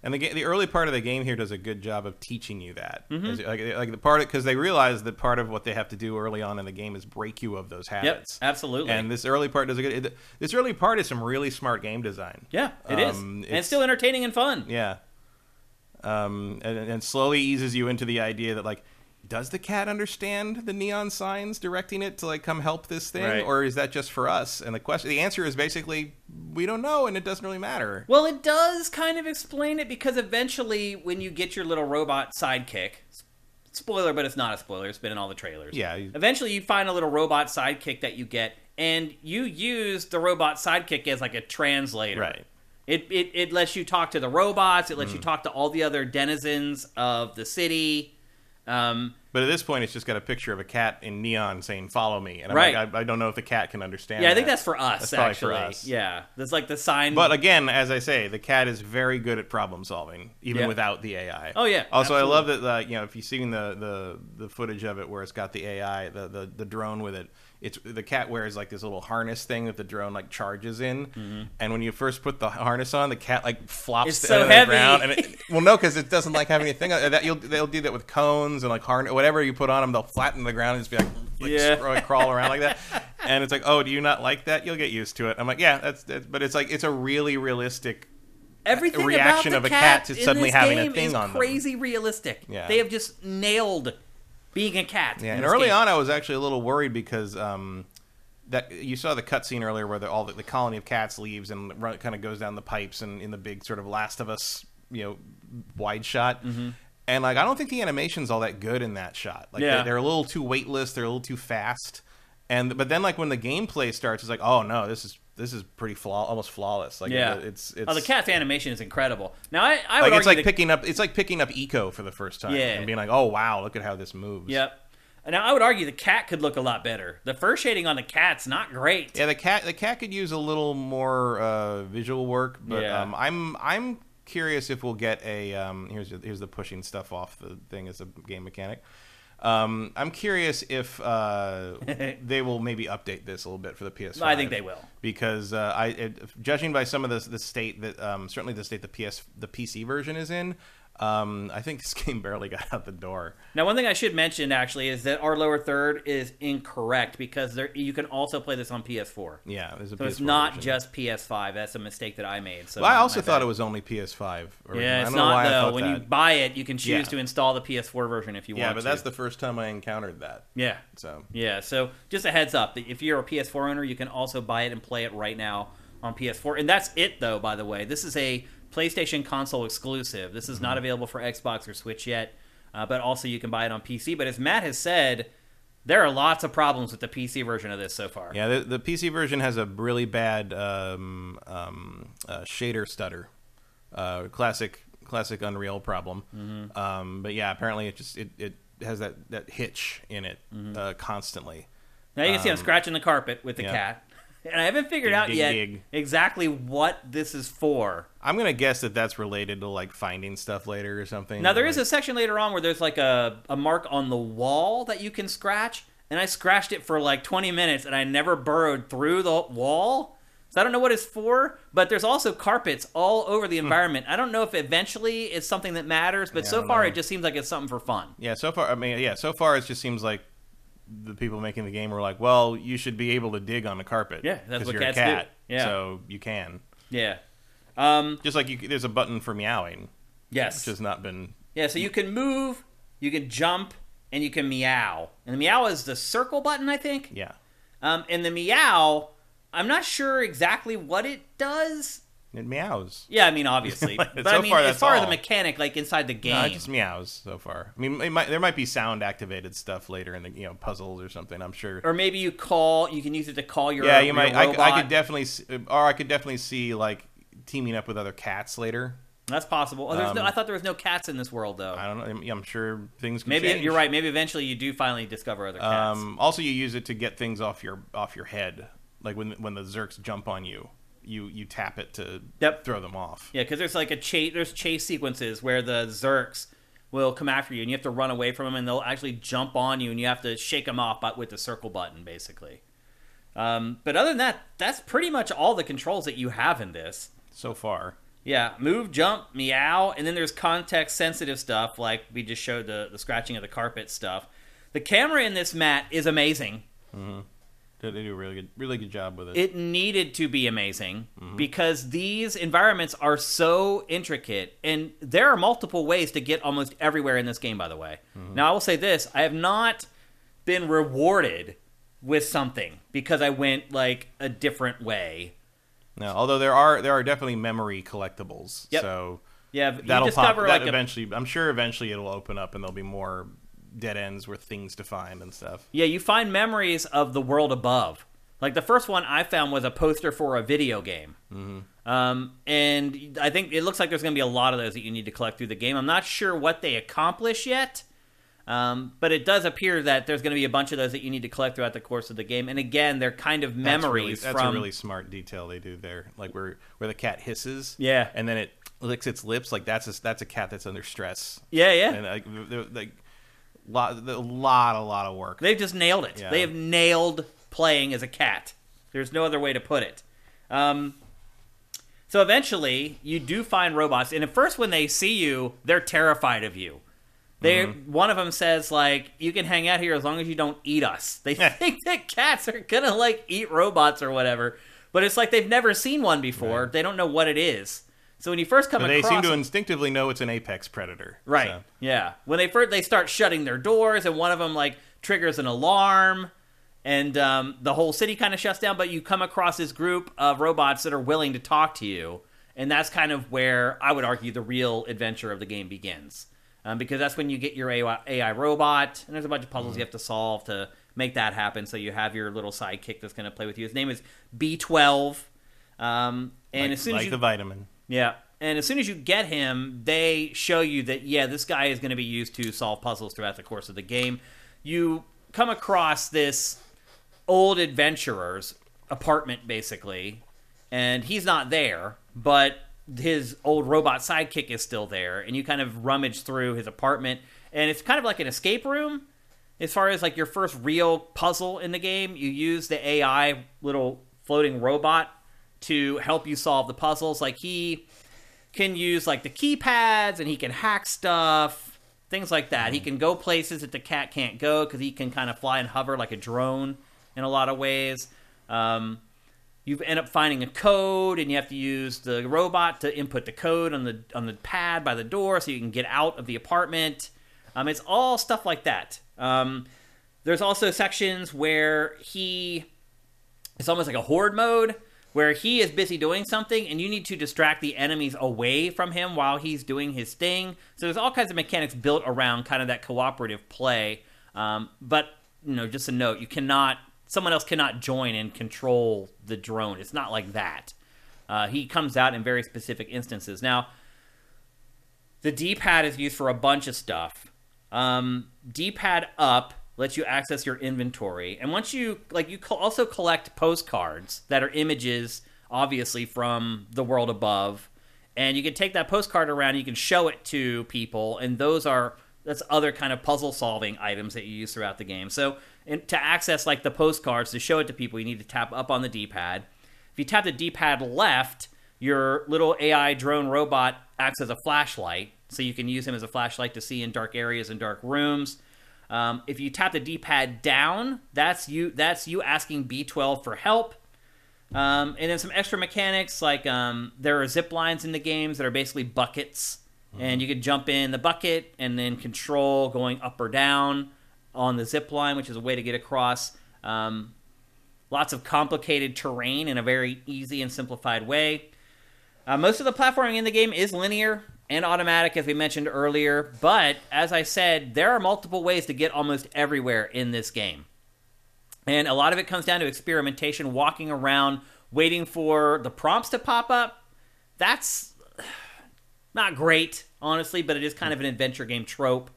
And the the early part of the game here does a good job of teaching you that, Mm-hmm. Like, like the part because they realize that part of what they have to do early on in the game is break you of those habits. Yep, absolutely. And this early part does a good. It, this early part is some really smart game design. yeah, it is, Um, and it's it's- still entertaining and fun. Yeah. Um, and, and slowly eases you into the idea that like, does the cat understand the neon signs directing it to like come help this thing, Right. or is that just for us? And the question, the answer is basically we don't know, and it doesn't really matter. Well, it does kind of explain it because eventually, when you get your little robot sidekick, spoiler, but it's not a spoiler. It's been in all the trailers. Yeah, Eventually, you find a little robot sidekick that you get, and you use the robot sidekick as like a translator. Right. It, it, it lets you talk to the robots. It lets Mm. you talk to all the other denizens of the city. Um, But at this point, it's just got a picture of a cat in neon saying "Follow me," and I'm Right. like, I, I don't know if the cat can understand. yeah, I think that. that's for us. That's probably for us. yeah, that's like the sign. But again, as I say, the cat is very good at problem solving, even Yeah. without the AI. Oh, yeah, Also, absolutely. I love that. Uh, you know, if you've seen the, the the footage of it where it's got the AI, the, the the drone with it, it's the cat wears like this little harness thing that the drone like charges in, and when you first put the harness on, the cat like flops It's to so the heavy. ground. And it, (laughs) well, no, because it doesn't like having anything. uh, That you'll they'll do that with cones and like harness, whatever you put on them, they'll flatten the ground and just be like, like Yeah. scroll- crawl around like that. (laughs) And it's like, oh, do you not like that? You'll get used to it. I'm like, yeah, that's, that's but it's like it's a really realistic everything reaction about the of a cat to suddenly having a thing on them. crazy realistic. Yeah. They have just nailed being a cat. Yeah, and early game. on, I was actually a little worried because um, that you saw the cutscene earlier where the, all the, the colony of cats leaves and run, kind of goes down the pipes and in the big sort of Last of Us, you know, wide shot. Mm-hmm. And like, I don't think the animation's all that good in that shot. Like, Yeah. they, they're a little too weightless. They're a little too fast. And but then like when the gameplay starts, it's like, oh no, this is this is pretty flaw, almost flawless. Like Yeah. it's it's Oh, the cat's animation is incredible. Now, I, I would like it's like picking up it's like picking up Ico for the first time Yeah. and being like, oh wow, look at how this moves. Yep. Now, I would argue the cat could look a lot better. The fur shading on the cat's not great. Yeah, the cat the cat could use a little more uh, visual work, but Yeah. um, I'm I'm curious if we'll get a um, here's here's the pushing stuff off the thing as a game mechanic. Um, I'm curious if uh, (laughs) they will maybe update this a little bit for the PS5. I think they will. because uh, I it, judging by some of the the state that um, certainly the state the PS the PC version is in. Um, I think this (laughs) game barely got out the door. Now, one thing I should mention actually is that our lower third is incorrect because there you can also play this on PS4. Yeah, there's a So it's PS4 not version. just PS5. That's a mistake that I made. So Well, I also thought bad. it was only PS5. Original. Yeah, I it's why though. When you buy it, you can choose Yeah. to install the PS4 version if you Yeah, want Yeah, but to. that's the first time I encountered that. yeah. So Yeah, so just a heads up that if you're a PS4 owner, you can also buy it and play it right now on PS4. And that's it, though. By the way, this is a PlayStation console exclusive. This is Mm-hmm. not available for Xbox or Switch yet, uh, but also you can buy it on PC. But as Matt has said, there are lots of problems with the PC version of this so far. yeah, the, the PC version has a really bad um, um, uh, shader stutter, uh, classic classic Unreal problem. Mm-hmm. Um, but yeah, apparently it just it, it has that, that hitch in it Mm-hmm. uh, constantly. Now you can see I'm scratching the carpet with the Um, yeah. cat. And I haven't figured Dig, out dig, yet dig. exactly what this is for. I'm gonna guess that that's related to like finding stuff later or something. Now there is like, a section later on where there's like a, a mark on the wall that you can scratch, and I scratched it for like 20 minutes, and I never burrowed through the wall. So I don't know what it's for, but there's also carpets all over the environment. I don't know if eventually it's something that matters, but Hmm. Yeah, so far know. it just seems like it's something for fun. Yeah, so far, I mean, yeah, so far it just seems like the people making the game were like, well, you should be able to dig on the carpet. Yeah, that's what you're cats a do. cat, Yeah. so you can. Yeah. Um, Just like you, there's a button for meowing, yes. which has not been. Yeah, so you can move, you can jump, and you can meow. And the meow is the circle button, I think. Yeah, Um, and the meow, I'm not sure exactly what it does. It meows. Yeah, I mean, obviously, (laughs) but So I mean, far, as far as the mechanic, like inside the game, No, it just meows so far. I mean, it might, there might be sound activated stuff later in the you know puzzles or something. I'm sure. or maybe you call, you can use it to call your yeah, you your might. I, robot. I could definitely, s- or I could definitely see like teaming up with other cats later. That's possible. Oh, there's no, Um, I thought there was no cats in this world though. I don't know. I'm- sure things. Can Maybe change. you're right. Maybe eventually you do finally discover other cats. Um, also, you use it to get things off your off your head, like when when the Zurks jump on you, you you tap it to Yep. throw them off. Yeah, because there's like a chase. There's chase sequences where the Zurks will come after you, and you have to run away from them, and they'll actually jump on you, and you have to shake them off but with the circle button, basically. Um, but other than that, that's pretty much all the controls that you have in this. So far, Yeah, move, jump, meow, and then there's context sensitive stuff like we just showed the the scratching of the carpet stuff. The camera in this Matt is amazing. they they do a really good really good job with it. it needed to be amazing mm-hmm. because these environments are so intricate and there are multiple ways to get almost everywhere in this game by the way mm-hmm. now i will say this i have not been rewarded with something because i went like a different way no, although there are there are definitely memory collectibles. Yep. So yeah that'll pop. That like eventually, I'm sure eventually it'll open up and there'll be more dead ends with things to find and stuff. yeah you find memories of the world above like the first one i found was a poster for a video game Um, and I think it looks like there's going to be a lot of those that you need to collect through the game. I'm not sure what they accomplish yet, um, but it does appear that there's going to be a bunch of those that you need to collect throughout the course of the game. And again, they're kind of That's memories really, that's from. a really smart detail they do there, like where where the cat hisses. Yeah. and then it licks its lips. Like that's a, that's a cat that's under stress. yeah, yeah. and like like lot a lot a lot of work. They've just nailed it. Yeah. They have nailed playing as a cat. There's no other way to put it. Um, so eventually, you do find robots, and at first, when they see you, they're terrified of you. They one of them says like, "You can hang out here as long as you don't eat us." They (laughs) think that cats are gonna like eat robots or whatever, but it's like they've never seen one before. They don't know what it is. So when you first come But they seem to instinctively know it's an apex predator. Right. So, Yeah. When they first they start shutting their doors, and one of them like triggers an alarm, and um, the whole city kind of shuts down. But you come across this group of robots that are willing to talk to you, and that's kind of where I would argue the real adventure of the game begins, um, because that's when you get your AI, AI robot, and there's a bunch of puzzles you have to solve to make that happen. So you have your little sidekick that's going to play with you. His name is B12. Um, and like, as soon like as you the vitamin. Yeah. And as soon as you get him, they show you that, yeah, this guy is going to be used to solve puzzles throughout the course of the game. You come across this old adventurer's apartment, basically, and he's not there, but his old robot sidekick is still there. And you kind of rummage through his apartment, and it's kind of like an escape room. As far as like your first real puzzle in the game, you use the AI little floating robot to help you solve the puzzles. Like he can use like the keypads and he can hack stuff, things like that. He can go places that the cat can't go because he can kind of fly and hover like a drone in a lot of ways. Um, you end up finding a code and you have to use the robot to input the code on the on the pad by the door so you can get out of the apartment. Um, it's all stuff like that. Um, there's also sections where he it's almost like a horde mode where he is busy doing something and you need to distract the enemies away from him while he's doing his thing. So there's all kinds of mechanics built around kind of that cooperative play. Um, but you know, just a note, you cannot someone else cannot join and control the drone. It's not like that. Uh, he comes out in very specific instances. Now, the D-pad is used for a bunch of stuff. Um, D-pad up lets you access your inventory, and once you like, you co- also collect postcards that are images, obviously from the world above, and you can take that postcard around. You can show it to people, and those are that's other kind of puzzle solving items that you use throughout the game. So, to access like the postcards to show it to people, you need to tap up on the D-pad. If you tap the D-pad left, your little AI drone robot acts as a flashlight, so you can use him as a flashlight to see in dark areas and dark rooms. Um, if you tap the D-pad down, that's you. That's you asking B12 for help. Um, and then some extra mechanics like um, there are zip lines in the games that are basically buckets, and you could jump in the bucket and then control going up or down on the zip line, which is a way to get across. Um, lots of complicated terrain in a very easy and simplified way. Uh, most of the platforming in the game is linear and automatic, as we mentioned earlier, but as I said, there are multiple ways to get almost everywhere in this game. And a lot of it comes down to experimentation, walking around, waiting for the prompts to pop up. That's not great, honestly, but it is kind of an adventure game trope.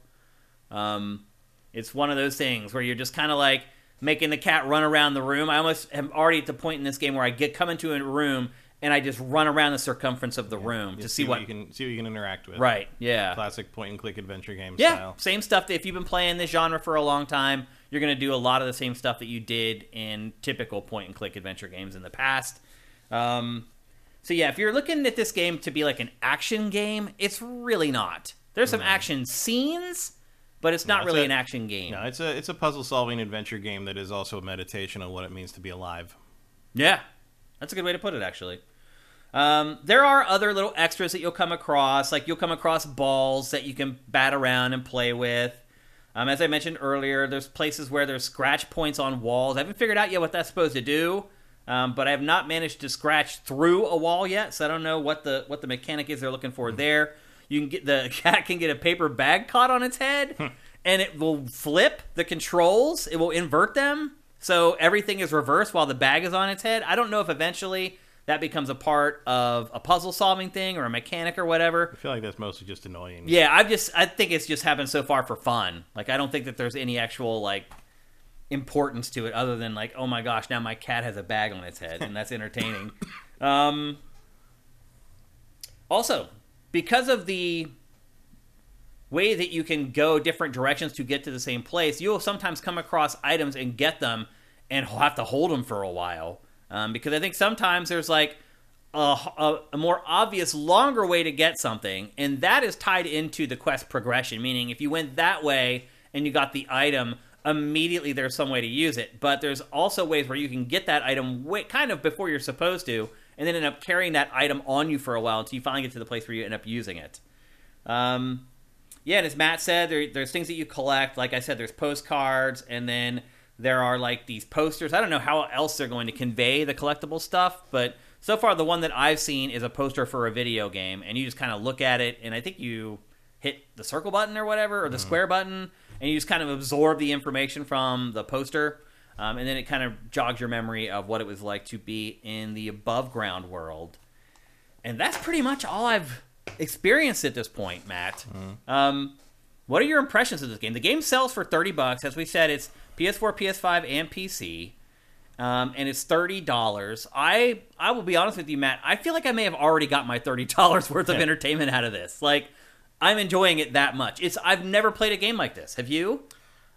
Um, it's one of those things where you're just kind of like making the cat run around the room. I almost am already at the point in this game where I get come into a room and I just run around the circumference of the room to Just see what. you can see what you can interact with. right? Yeah. Classic point and click adventure game Yeah, style. same stuff. That if you've been playing this genre for a long time, you're going to do a lot of the same stuff that you did in typical point and click adventure games in the past. Um, so yeah, if you're looking at this game to be like an action game, it's really not. There's some action scenes, but it's not it's really a- an action game. No, it's a it's a puzzle solving adventure game that is also a meditation on what it means to be alive. Yeah, that's a good way to put it, actually. Um, there are other little extras that you'll come across, like you'll come across balls that you can bat around and play with. Um, as I mentioned earlier, there's places where there's scratch points on walls. I haven't figured out yet what that's supposed to do, um, but I have not managed to scratch through a wall yet, so I don't know what the what the mechanic is they're looking for there. You can get the (laughs) cat can get a paper bag caught on its head, and it will flip the controls. It will invert them, so everything is reversed while the bag is on its head. I don't know if eventually that becomes a part of a puzzle solving thing or a mechanic or whatever. I feel like that's mostly just annoying. Yeah, I've just I think it's just happened so far for fun. Like I don't think that there's any actual like importance to it other than like oh my gosh now my cat has a bag on its head and that's entertaining. (laughs) um, also, because of the way that you can go different directions to get to the same place, you'll sometimes come across items and get them and (laughs) have to hold them for a while. Um, because I think sometimes there's like a, a, a more obvious, longer way to get something, and that is tied into the quest progression. Meaning, if you went that way and you got the item, immediately there's some way to use it. But there's also ways where you can get that item way, kind of before you're supposed to, and then end up carrying that item on you for a while until you finally get to the place where you end up using it. Um, yeah, and as Matt said, there, there's things that you collect. Like I said, there's postcards, and then there are like these posters. I don't know how else they're going to convey the collectible stuff, but so far the one that I've seen is a poster for a video game, and you just kind of look at it, and I think you hit the circle button or whatever, or the square button, and you just kind of absorb the information from the poster, um, and then it kind of jogs your memory of what it was like to be in the above ground world. And that's pretty much all I've experienced at this point, Matt. Um, what are your impressions of this game? The game sells for thirty bucks, as we said. It's PS4, PS5, and PC, um, and it's thirty dollars. I I will be honest with you, Matt. I feel like I may have already got my thirty dollars (laughs) worth of entertainment out of this. Like I'm enjoying it that much. It's I've never played a game like this. Have you?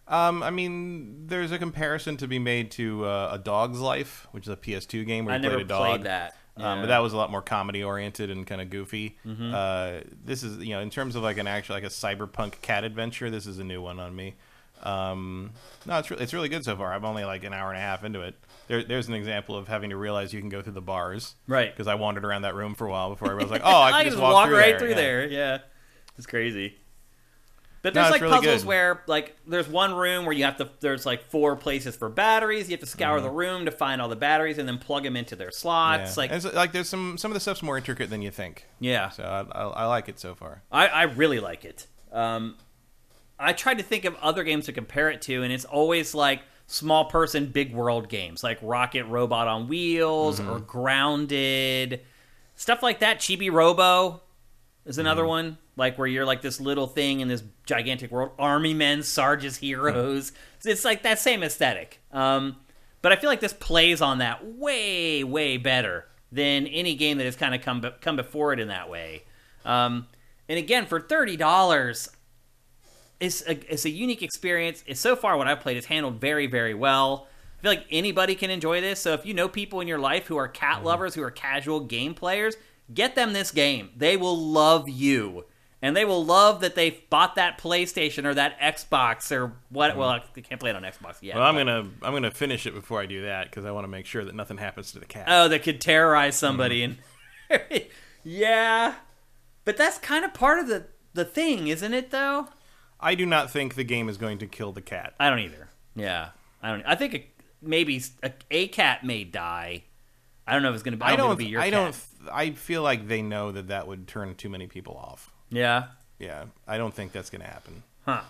Um, I mean, there's a comparison to be made to uh, A Dog's Life, which is a PS2 game where I you never played a dog. played that. Um, but that was a lot more comedy oriented and kind of goofy. Mm-hmm. Uh, this is, you know, in terms of like an actual like a cyberpunk cat adventure, this is a new one on me. Um, no, it's re- it's really good so far. I'm only like an hour and a half into it. There, there's an example of having to realize you can go through the bars, Right. Because I wandered around that room for a while before I was like, oh, I (laughs) can just walk, through right there. through Yeah. there. Yeah, it's crazy. But there's it's like really puzzles good. where like there's one room where you have to there's like four places for batteries. You have to scour Mm-hmm. the room to find all the batteries and then plug them into their Yeah. slots. Like And it's, like there's some some of the stuff's more intricate than you think. yeah, So I, I, I like it so far. I, I really like it. Um, I tried to think of other games to compare it to, and it's always like small person, big world games like Rocket Robot on Wheels or Grounded, stuff like that. Chibi Robo is another one, like where you're like this little thing in this gigantic world. Army men, Sarge's heroes. It's like that same aesthetic. Um, but I feel like this plays on that way, way better than any game that has kind of come be- come before it in that way. Um, and again, for thirty dollars, it's a, it's a unique experience. It's so far what I've played is handled very, very well. I feel like anybody can enjoy this. So if you know people in your life who are cat mm-hmm. lovers, who are casual game players, get them this game. They will love you. And they will love that they bought that PlayStation or that Xbox or what. Mm-hmm. Well, they can't play it on Xbox yet. Well, I'm but- gonna I'm gonna finish it before I do that because I want to make sure that nothing happens to the cat. Oh, that could terrorize somebody, mm-hmm. and (laughs) yeah, but that's kind of part of the the thing, isn't it? Though I do not think the game is going to kill the cat. I don't either. Yeah, I don't. I think a, maybe a, a cat may die. I don't know if it's gonna be. I I don't, don't. be your I don't. I feel like they know that that would turn too many people off. Yeah, Yeah, I don't think that's gonna happen. huh?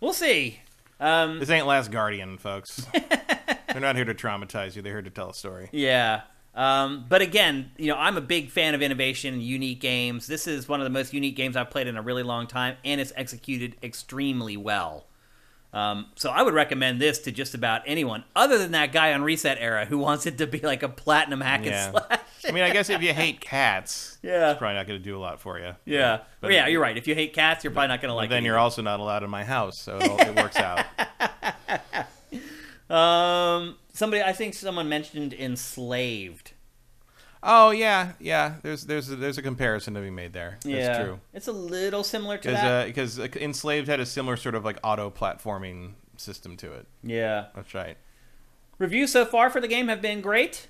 We'll see. Um, This ain't Last Guardian, folks. (laughs) They're not here to traumatize you. They're here to tell a story. Yeah. Um, but again, you know, I'm a big fan of innovation and unique games. This is one of the most unique games I've played in a really long time, and it's executed extremely well. Um, so I would recommend this to just about anyone, other than that guy on ResetEra who wants it to be like a platinum hack Yeah. and slash. I mean, I guess if you hate cats, (laughs) Yeah. it's probably not going to do a lot for you. Yeah, But- yeah, you're right. If you hate cats, you're probably not going to like. then you're either. also not allowed in my house, so it, all, it works out. (laughs) Um, somebody, I think someone mentioned enslaved. Oh yeah, yeah. There's there's a, there's a comparison to be made there. That's yeah, true. It's a little similar to Because that. because uh, enslaved had a similar sort of like auto platforming system to it. yeah. That's right. Reviews so far for the game have been great.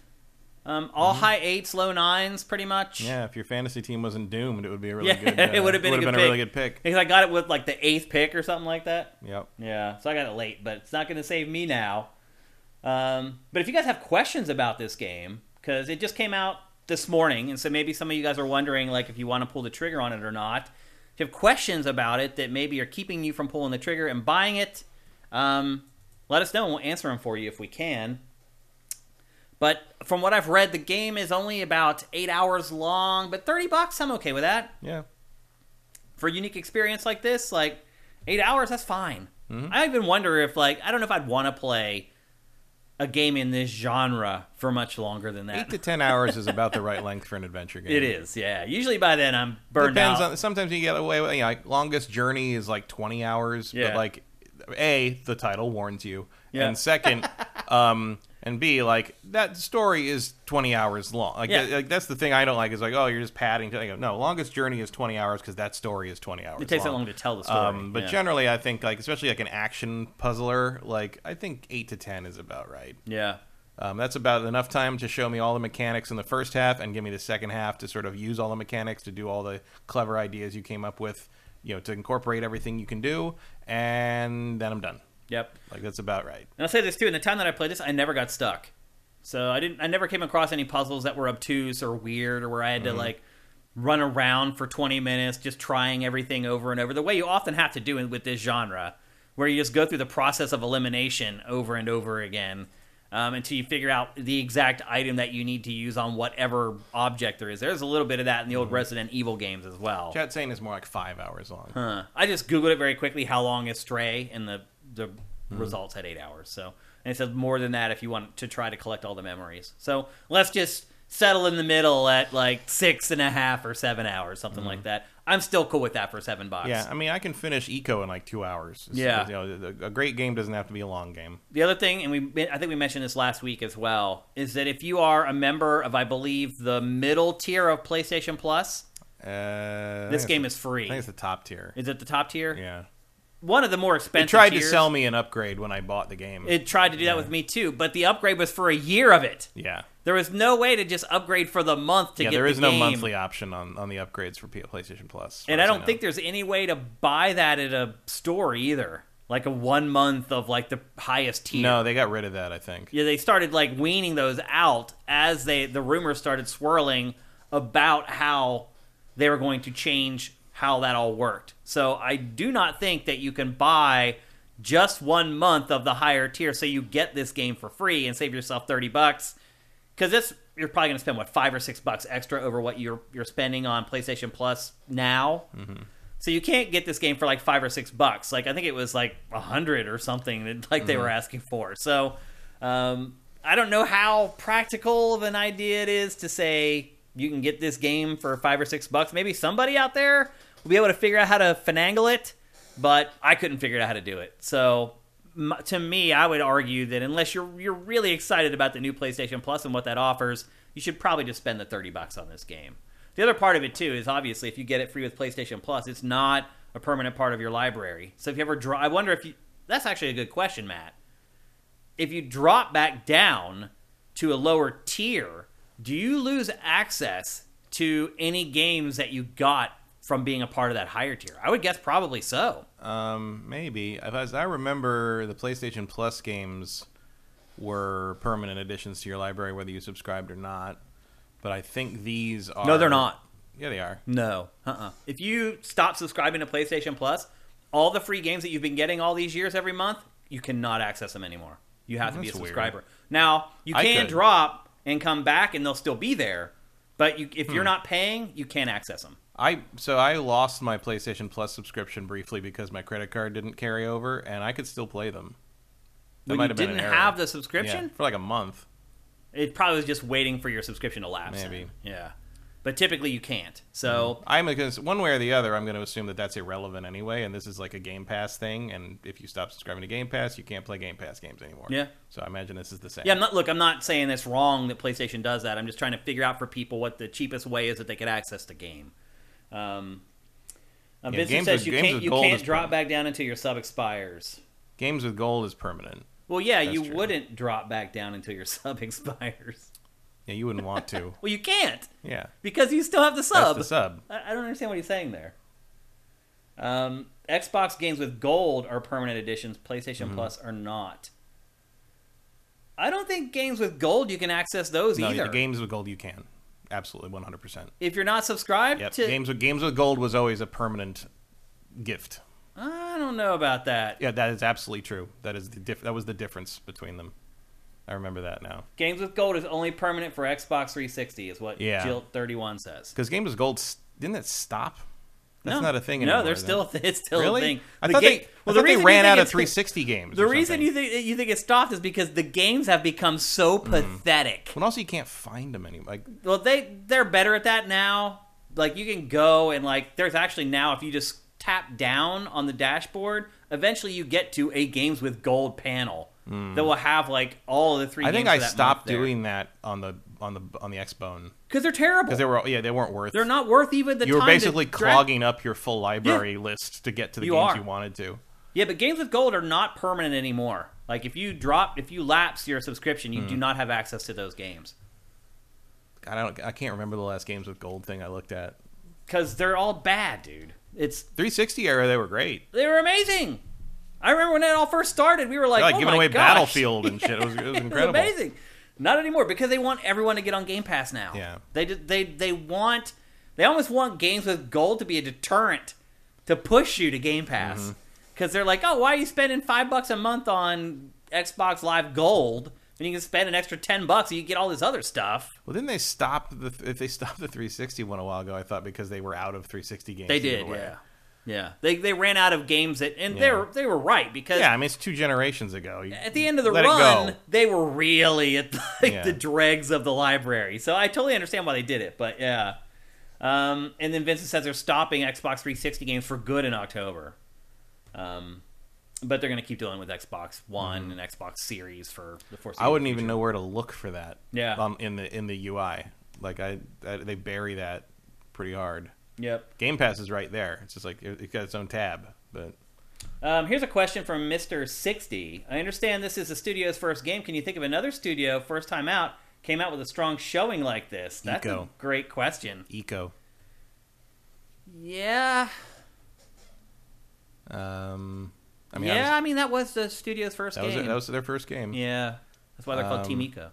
Um, all high eights, low nines, pretty much. Mm-hmm. Yeah, if your fantasy team wasn't doomed, it would be a really (laughs) Yeah, good. Uh, it would have been, a, would good been a really good pick. Because I got it with like the eighth pick or something like that. Yep. Yeah, so I got it late, but it's not going to save me now. Um, but if you guys have questions about this game, because it just came out this morning, and so maybe some of you guys are wondering, like, if you want to pull the trigger on it or not. If you have questions about it that maybe are keeping you from pulling the trigger and buying it, um, let us know, and we'll answer them for you if we can. But from what I've read, the game is only about eight hours long, but thirty bucks, I'm okay with that Yeah. for a unique experience like this, like eight hours, that's fine. Mm-hmm. I even wonder if, like, I don't know if I'd want to play a game in this genre for much longer than that. Eight to ten hours is about the right length for an adventure (laughs) game. it is, yeah. Usually by then I'm burned Depends out. on. Sometimes you get away with. You know, like longest journey is like twenty hours. Yeah. But like, a the title warns you, Yeah. and second, (laughs) um, and b like that story is twenty hours long. Like, Yeah. that- like that's the thing I don't like is like oh you're just padding. To, go, no, longest journey is twenty hours because that story is twenty hours. it takes that long. long to tell the story. Um, but yeah. generally, I think like especially like an action puzzler, like I think eight to ten is about right. yeah. Um, that's about enough time to show me all the mechanics in the first half and give me the second half to sort of use all the mechanics to do all the clever ideas you came up with, you know, to incorporate everything you can do, and then I'm done. Yep. Like that's about right. And I'll say this too: in the time that I played this, I never got stuck. So I didn't. I never came across any puzzles that were obtuse or weird, or where I had Mm-hmm. to like run around for 20 minutes just trying everything over and over. The way you often have to do it with this genre, where you just go through the process of elimination over and over again um, until you figure out the exact item that you need to use on whatever object there is. There's a little bit of that in the old Resident Evil games as well. Chat saying is more like five hours long. Huh. I just googled it very quickly. How long is Stray? And the the results had eight hours. So and it says more than that if you want to try to collect all the memories. So let's just settle in the middle at like six and a half or seven hours, something like that. I'm still cool with that for seven bucks. Yeah, I mean, I can finish Ico in like two hours. It's- Yeah. you know, a- great game doesn't have to be a long game. The other thing, and we I think we mentioned this last week as well, is that if you are a member of I believe the middle tier of PlayStation Plus, Uh, this game is free. I think it's the top tier. Is it the top tier? Yeah, One of the more expensive. they expensive. tried to sell me an upgrade when I bought the game. It tried to do that with me too, but the upgrade was for a year of it. yeah, There was no way to just upgrade for the month to yeah. get There the no monthly option on, on the upgrades for PlayStation Plus. and I don't know. think there's any way to buy that at a store either. Like a one month of like the highest tier. No, they got rid of that. I think. Yeah, they started like weaning those out as they the rumors started swirling about how they were going to change how that all worked. So I do not think that you can buy just one month of the higher tier so you get this game for free and save yourself 30 bucks because this you're probably going to spend what 5 or 6 bucks extra over what you're you're spending on PlayStation Plus now. So you can't get this game for like 5 or 6 bucks. Like I think it was like a 100 or something that like they were asking for. So um, I don't know how practical of an idea it is to say you can get this game for 5 or 6 bucks. Maybe somebody out there will be able to figure out how to finagle it, but I couldn't figure out how to do it. So to me, I would argue that unless you're you're really excited about the new PlayStation Plus and what that offers, you should probably just spend the 30 bucks on this game. The other part of it too is obviously if you get it free with PlayStation Plus, it's not a permanent part of your library. So if you ever draw, I wonder if you. That's actually a good question, Matt. If you drop back down to a lower tier, do you lose access to any games that you got from being a part of that higher tier? I would guess probably so. Um, maybe. As I remember, the PlayStation Plus games were permanent additions to your library, whether you subscribed or not. But I think these are. No, they're not. Yeah, they are. No. Uh-uh. If you stop subscribing to PlayStation Plus, all the free games that you've been getting all these years every month, you cannot access them anymore. You have to be a That's weird. subscriber. Now, you I can could. drop and come back and they'll still be there, but you, if Hmm. you're not paying, you can't access them. I so I lost my PlayStation Plus subscription briefly because my credit card didn't carry over, and I could still play them. That When might you have been didn't have the Yeah, subscription, for like a month. it probably was just waiting for your subscription to lapse. Maybe. then. Yeah. But typically you can't. So I'm gonna, one way or the other. I'm going to assume that that's irrelevant anyway, and this is like a Game Pass thing. And if you stop subscribing to Game Pass, you can't play Game Pass games anymore. Yeah. So I imagine this is the same. Yeah, I'm not. Look, I'm not saying it's wrong that PlayStation does that. I'm just trying to figure out for people what the cheapest way is that they could access the game. Um, uh, Yeah, Vincent says with- you can't you can't drop permanent. back down until your sub expires. Games with gold is permanent. Well, yeah, That's you true. wouldn't drop back down until your (laughs) sub expires. Yeah, you wouldn't want to. (laughs) Well, you can't Yeah, because you still have the that's sub. the sub. I, I don't understand what he's saying there. Um, Xbox games with gold are permanent editions. PlayStation Mm-hmm. Plus are not. I don't think games with gold you can access those No, either. the games with gold you can. Absolutely, 100. percent if you're not subscribed Yep. to, Games with games with gold was always a permanent gift. I don't know about that. Yeah, that is absolutely true. That is the diff- that was the difference between them. I remember that now. Games with gold is only permanent for Xbox 360, is what Yeah. Jill 31 says. Because games with gold didn't it stop? That's no, not a thing No, they're still it's still really. a thing. I The thought ga- they, well, I the thought they ran out of 360 games. The reason you think you think it stopped is because the games have become so Mm-hmm. pathetic. Well, also you can't find them anymore. Like Well, they they're better at that now. Like you can go and like there's actually now if you just tap down on the dashboard, eventually you get to a games with gold panel that will have like all the three. I think I stopped doing that on the on the on the Xbone because they're terrible. because they were yeah they weren't worth. They're not worth even the you were basically drag- clogging up your full library list to get to the You games are. you wanted to. Yeah, but games with gold are not permanent anymore. Like if you drop, if you lapse your subscription, you do Hmm. not have access to those games I don't. I can't remember the last games with gold thing I looked at. because they're all bad, dude. It's 360 era they were great. they were amazing. I remember when it all first started, we were like, like oh giving away gosh. Battlefield and shit. It was, it was (laughs) It was incredible. amazing. Not anymore because they want everyone to get on Game Pass now. Yeah. They they they want they almost want games with gold to be a deterrent to push you to Game Pass. Mm-hmm. because they're like, oh, why are you spending five bucks a month on Xbox Live Gold? And you can spend an extra ten bucks and you get all this other stuff. Well, didn't they (laughs) stopped the if they stopped the 360 one a while ago? I thought because they were out of 360 games. They did, yeah, yeah. They they ran out of games that, and they were they were right because Yeah, I mean it's two generations ago. You- at the end of the run, they were really at the, (laughs) like Yeah. the dregs of the library. So I totally understand why they did it, but yeah. Um, and then Vincent says they're stopping Xbox 360 games for good in October. Um, but they're going to keep dealing with Xbox One and Xbox Series for the foreseeable Mm-hmm. I wouldn't even know where to look for that. Yeah. Um, in the in the UI, like I, I they bury that pretty hard. Yep. Game Pass is right there. It's just like it- it's got its own tab, but Um, here's a question from Mr. 60. I understand this is the studio's first game. Can you think of another studio, first time out, came out with a strong showing like this? That's a Ico. great question. Ico. Yeah. Um, I mean, yeah, I I, mean, that was the studio's first that was game. that was their first game. yeah. That's why they're called Um, Team Ico.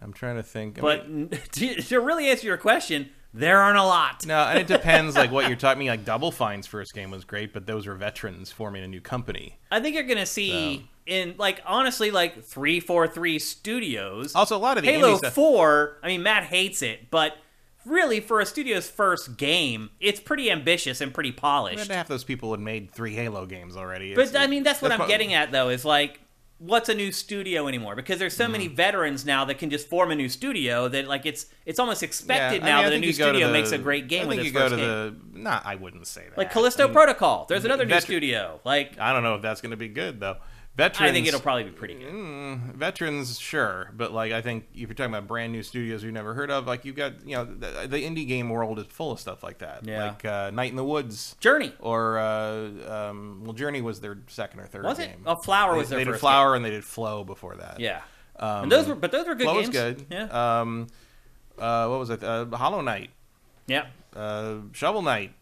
I'm trying to think. I But mean, (laughs) to, to really answer your question, there aren't a lot. no, and it depends. like what you're talking. Like Double Fine's first game was great, but those were veterans forming a new company. I think you're going to see, in, like, honestly, like 343 Studios. Also, a lot of the Halo. 4, I mean, Matt hates it, but really, for a studio's first game, it's pretty ambitious and pretty polished. Half those people had made three Halo games already. But I mean, that's what I'm what- getting at, though, is like, what's a new studio anymore? Because there's so Mm-hmm. many veterans now that can just form a new studio that like it's it's almost expected Yeah, I now mean, that a new you go to studio the- makes a great I game with think its you go to game. the. Nah, I wouldn't say that. Like Callisto I mean, Protocol, there's another new studio. Like I don't know if that's going to be good though. Veterans. I think it'll probably be pretty good. Mm, veterans, sure, but like I think if you're talking about brand new studios you've never heard of, like you've got you know the, the indie game world is full of stuff like that. Yeah. like uh, Night in the Woods, Journey. or uh, um, well, Journey was their second or third Was it? game. Oh, Flower they, was their they did Flower and they did Flow before that. Yeah. um, and those were but those were good Flow games. was good. Yeah. Um, uh, what was it? Uh, Hollow Knight, yeah. uh, Shovel Knight.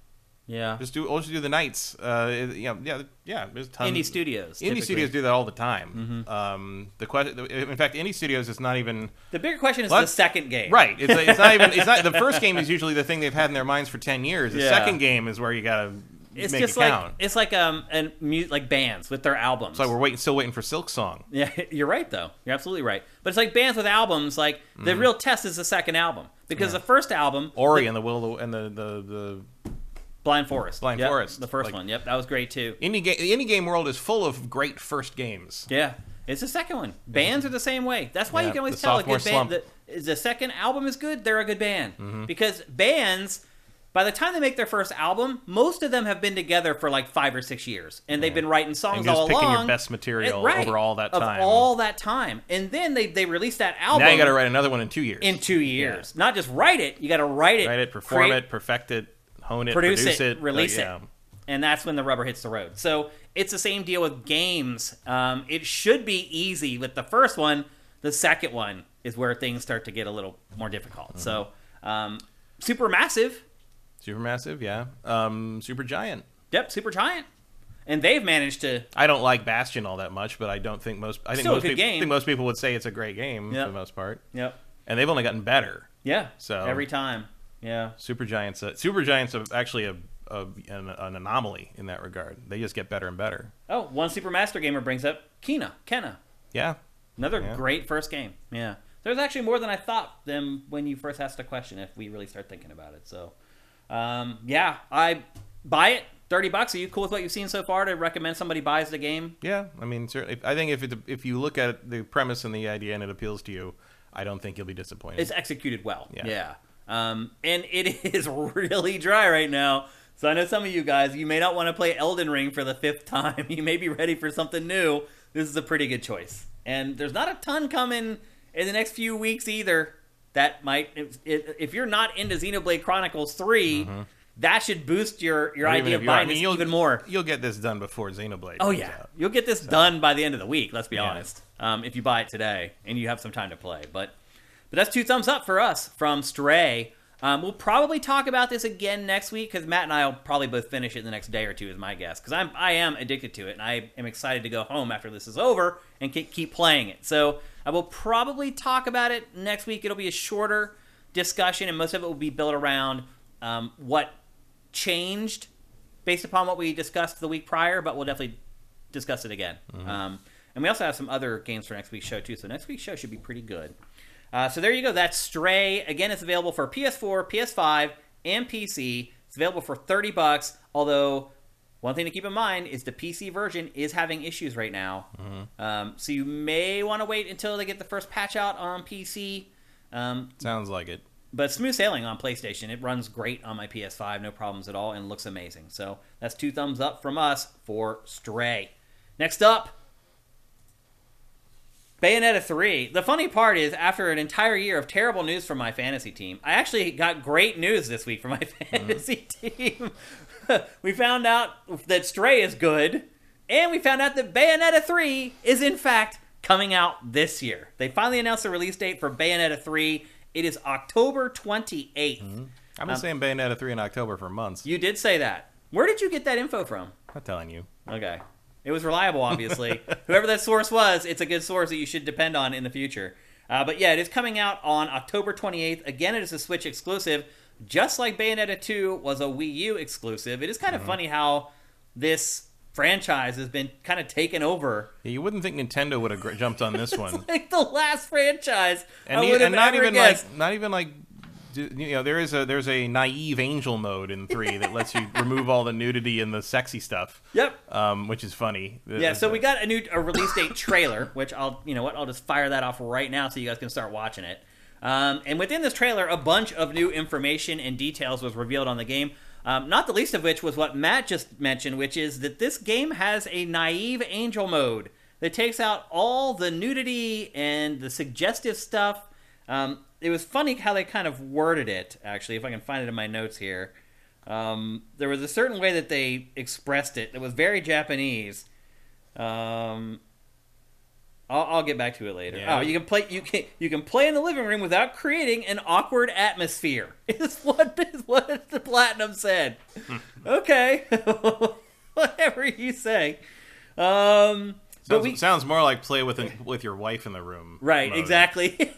Yeah. Just do, just do the nights. Uh, you know, yeah, yeah. There's tons. Indie studios. Indie typically. studios do that all the time. Mm-hmm. Um, the question, in fact, indie studios is not even The bigger question is the second game. right. It's, it's not even. It's not the (laughs) first game is usually the thing they've had in their minds for ten years. The Yeah. second game is where you gotta It's make just it like count. it's like um and mu- like bands with their albums. It's like we're waiting, still waiting for Silksong. Yeah, (laughs) you're right though. You're absolutely right. But it's like bands with albums. Like the Mm-hmm. real test is the second album because the first album, Ori and the Will and the the, the Blind Forest, Blind Yep, Forest. the first Like- one. Yep, that was great too. indie game. The indie game world is full of great first games. Yeah, it's the second one. Bands are the same way. That's why Yeah, you can always tell a good slump. band. The, the second album is good, they're a good band Mm-hmm. because bands. By the time they make their first album, most of them have been together for like five or six years, and they've been writing songs And just all picking your best material And- right, over all that of time. all that time, and then they they release that album. now you got to write another one in two years. in two years. Not just write it, you got to write it, write it, perform create- it, perfect it, hone it, produce, produce, it, release like, it, and that's when the rubber hits the road. So it's the same deal with games. Um, it should be easy with the first one. The second one is where things start to get a little more difficult. Mm-hmm. So um, super massive, Supermassive, yeah. Um, Supergiant. yep, Supergiant, and they've managed to. I don't like Bastion all that much, but I don't think most. I think most people. game. I think most people would say it's a great game Yep. for the most part, Yep. and they've only gotten better. Yeah. So- every time. Yeah. Supergiants. Uh, Supergiants are actually a, a an, an anomaly in that regard. They just get better and better. Oh, one Super Master Gamer brings up Kena. Kena. Yeah. Another Yeah. great first game. Yeah. There's actually more than I thought them when you first asked the question if we really start thinking about it. So, um, yeah, I buy it. 30 bucks. Are you cool with what you've seen so far to recommend somebody buys the game? Yeah. I mean, certainly. I think if it, if you look at the premise and the idea and it appeals to you, I don't think you'll be disappointed. It's executed well. Yeah. Yeah. Um, and it (laughs) is really dry right now. So I know some of you guys, you may not want to play Elden Ring for the fifth (laughs) time. You may be ready for something new. This is a pretty good choice. And there's not a ton coming in the next few weeks either. That might, if, if you're not into Xenoblade Chronicles 3, that should boost your, your Or idea of are- I buying mean, even more. You'll get this done before Xenoblade. Oh yeah, out. you'll get this done by the end of the week. Let's be Yeah. honest. Um, if you buy it today and you have some time to play, but but that's two thumbs up for us from Stray. Um, we'll probably talk about this again next week because Matt and I will probably both finish it in the next day or two, is my guess. Because I'm I am addicted to it and I am excited to go home after this is over and keep keep playing it. So I will probably talk about it next week. It'll be a shorter discussion and most of it will be built around um, what changed based upon what we discussed the week prior, but we'll definitely discuss it again. Um, and we also have some other games for next week's show too. So next week's show should be pretty good. Uh, so there you go. That's Stray. Again, it's available for PS4, PS5, and PC. It's available for thirty bucks. Although one thing to keep in mind is the PC version is having issues right now. Um, so you may want to wait until they get the first patch out on PC. Um, Sounds like it. but smooth sailing on PlayStation. It runs great on my PS5, no problems at all, and looks amazing. So that's two thumbs up from us for Stray. Next up, Bayonetta 3. The funny part is, after an entire year of terrible news from my fantasy team, I actually got great news this week from my (laughs) fantasy team. (laughs) we found out that Stray is good, and we found out that Bayonetta 3 is, in fact, coming out this year. They finally announced the release date for Bayonetta 3. It is October 28th. Mm-hmm. I've been um, saying Bayonetta 3 in October for months. You did say that. Where did you get that info from? I'm telling you. Okay. It was reliable, obviously. (laughs) Whoever that source was, it's a good source that you should depend on in the future. Uh, but yeah, it is coming out on October 28th. Again, it is a Switch exclusive, just like Bayonetta 2 was a Wii U exclusive. It is kind of funny how this franchise has been kind of taken over. Yeah, you wouldn't think Nintendo would have jumped on this (laughs) one. Like the last franchise. and, I e- would have and not even guessed. like not even like d- you know there is a there's a naive angel mode in 3 that lets you (laughs) remove all the nudity and the sexy stuff. Yep. Um, which is funny. Yeah, so we got a new a release date trailer, which I'll you know what I'll just fire that off right now so you guys can start watching it. Um, and within this trailer, a bunch of new information and details was revealed on the game. Um, not the least of which was what Matt just mentioned, which is that this game has a naive angel mode that takes out all the nudity and the suggestive stuff. Um, it was funny how they kind of worded it, actually, if I can find it in my notes here. Um, there was a certain way that they expressed it that was very Japanese. Um, I'll, I'll get back to it later. Yeah. Oh, you can play you can you can play in the living room without creating an awkward atmosphere. (laughs) Is what is what the platinum said. (laughs) okay, (laughs) whatever you say. Um, but sounds, we sounds more like play with an, with your wife in the room. Right, mode. exactly.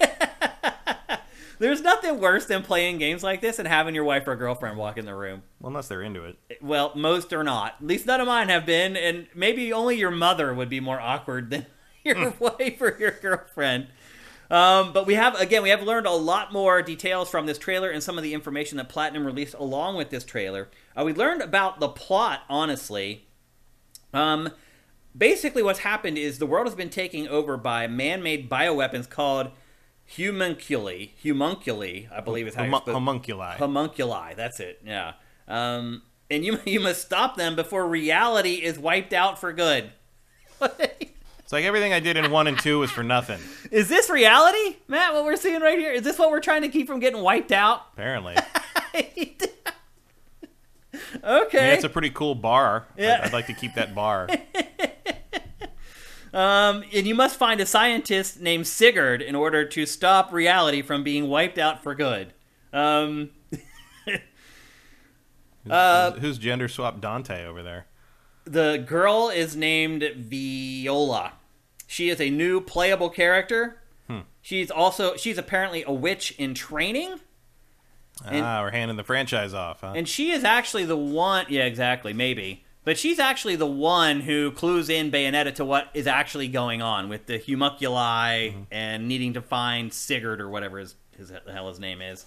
There's nothing worse than playing games like this and having your wife or girlfriend walk in the room. Well, unless they're into it. Well, most are not. At least none of mine have been, and maybe only your mother would be more awkward than (laughs) your wife or your girlfriend. Um, but we have again, we have learned a lot more details from this trailer and some of the information that Platinum released along with this trailer. Uh, we learned about the plot, honestly. Um, basically, what's happened is the world has been taken over by man-made bioweapons called humunculi. Humunculi, I believe is how Homun- supposed homunculi. homunculi. That's it. Yeah. Um, and you (laughs) you must stop them before reality is wiped out for good. (laughs) it's like everything I did in 1 and 2 was for nothing, is this reality, Matt? What we're seeing right here is this what we're trying to keep from getting wiped out? apparently. okay. (laughs) I mean, it's a pretty cool bar. I'd- Yeah. I'd, like to keep that bar. Um, and you must find a scientist named Sigurd in order to stop reality from being wiped out for good. Um, (laughs) Uh, who's, who's gender swapped Dante over there? the girl is named Viola. She is a new playable character. She's also she's apparently a witch in training. And- ah, we're handing the franchise off, huh? And she is actually the one. Yeah, exactly. Maybe. But she's actually the one who clues in Bayonetta to what is actually going on with the homunculi and needing to find Sigurd or whatever his, his the hell his name is.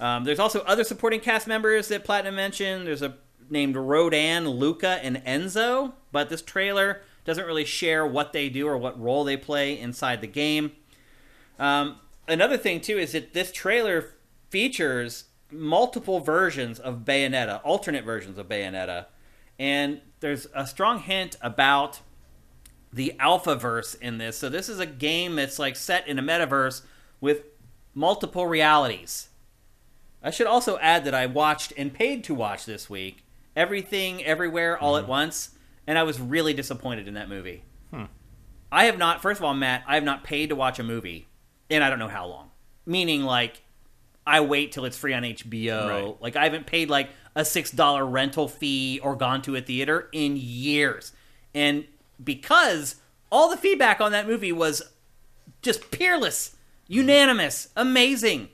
Um, there's also other supporting cast members that Platinum mentioned. There's a named Rodin, Luca, and Enzo. But this trailer doesn't really share what they do or what role they play inside the game. Um, another thing too is that this trailer features multiple versions of Bayonetta, alternate versions of Bayonetta, and there's a strong hint about the Alphaverse in this. So this is a game that's like set in a metaverse with multiple realities. I should also add that I watched and paid to watch this week Everything Everywhere All at mm-hmm. Once, and I was really disappointed in that movie. Hmm. I have not, first of all, Matt, I have not paid to watch a movie in I don't know how long. Meaning, like, I wait till it's free on HBO. Right. Like, I haven't paid like a $6 rental fee or gone to a theater in years. And because all the feedback on that movie was just peerless, unanimous, amazing.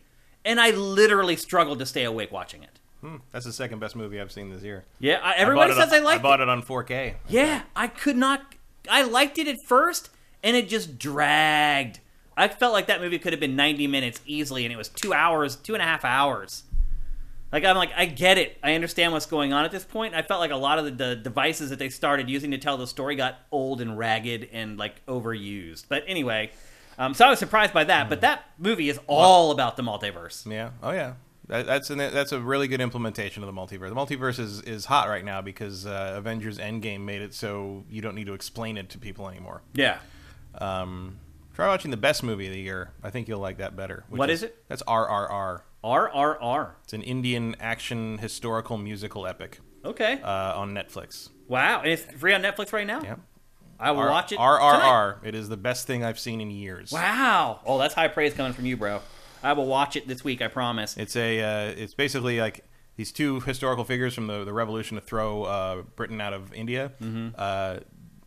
And I literally struggled to stay awake watching it. Hmm, that's the second best movie I've seen this year. Yeah, I, I everybody it says on- they liked I bought it. it on 4K. Yeah, I could not. I liked it at first, and it just dragged. I felt like that movie could have been 90 minutes easily, and it was two hours, two and a half hours. Like I'm like, I get it. I understand what's going on at this point. I felt like a lot of the, the devices that they started using to tell the story got old and ragged and like overused. But anyway, um, so I was surprised by that. But that movie is all about the multiverse. Yeah. Oh yeah. That, that's an, that's a really good implementation of the multiverse. The multiverse is, is hot right now because uh, Avengers Endgame made it so you don't need to explain it to people anymore. Yeah. Um, try watching the best movie of the year. I think you'll like that better. What is it? That's RRR. RRR. It's an Indian action historical musical epic Okay. uh, on Netflix. Wow. And it's free on Netflix right now. Yep. I will R- watch it. tonight. RRR. It is the best thing I've seen in years. Wow. Oh, that's high praise coming from you, bro. I will watch it this week. I promise. It's a. Uh, it's basically like these two historical figures from the, the revolution to throw uh, Britain out of India. Mm-hmm. Uh,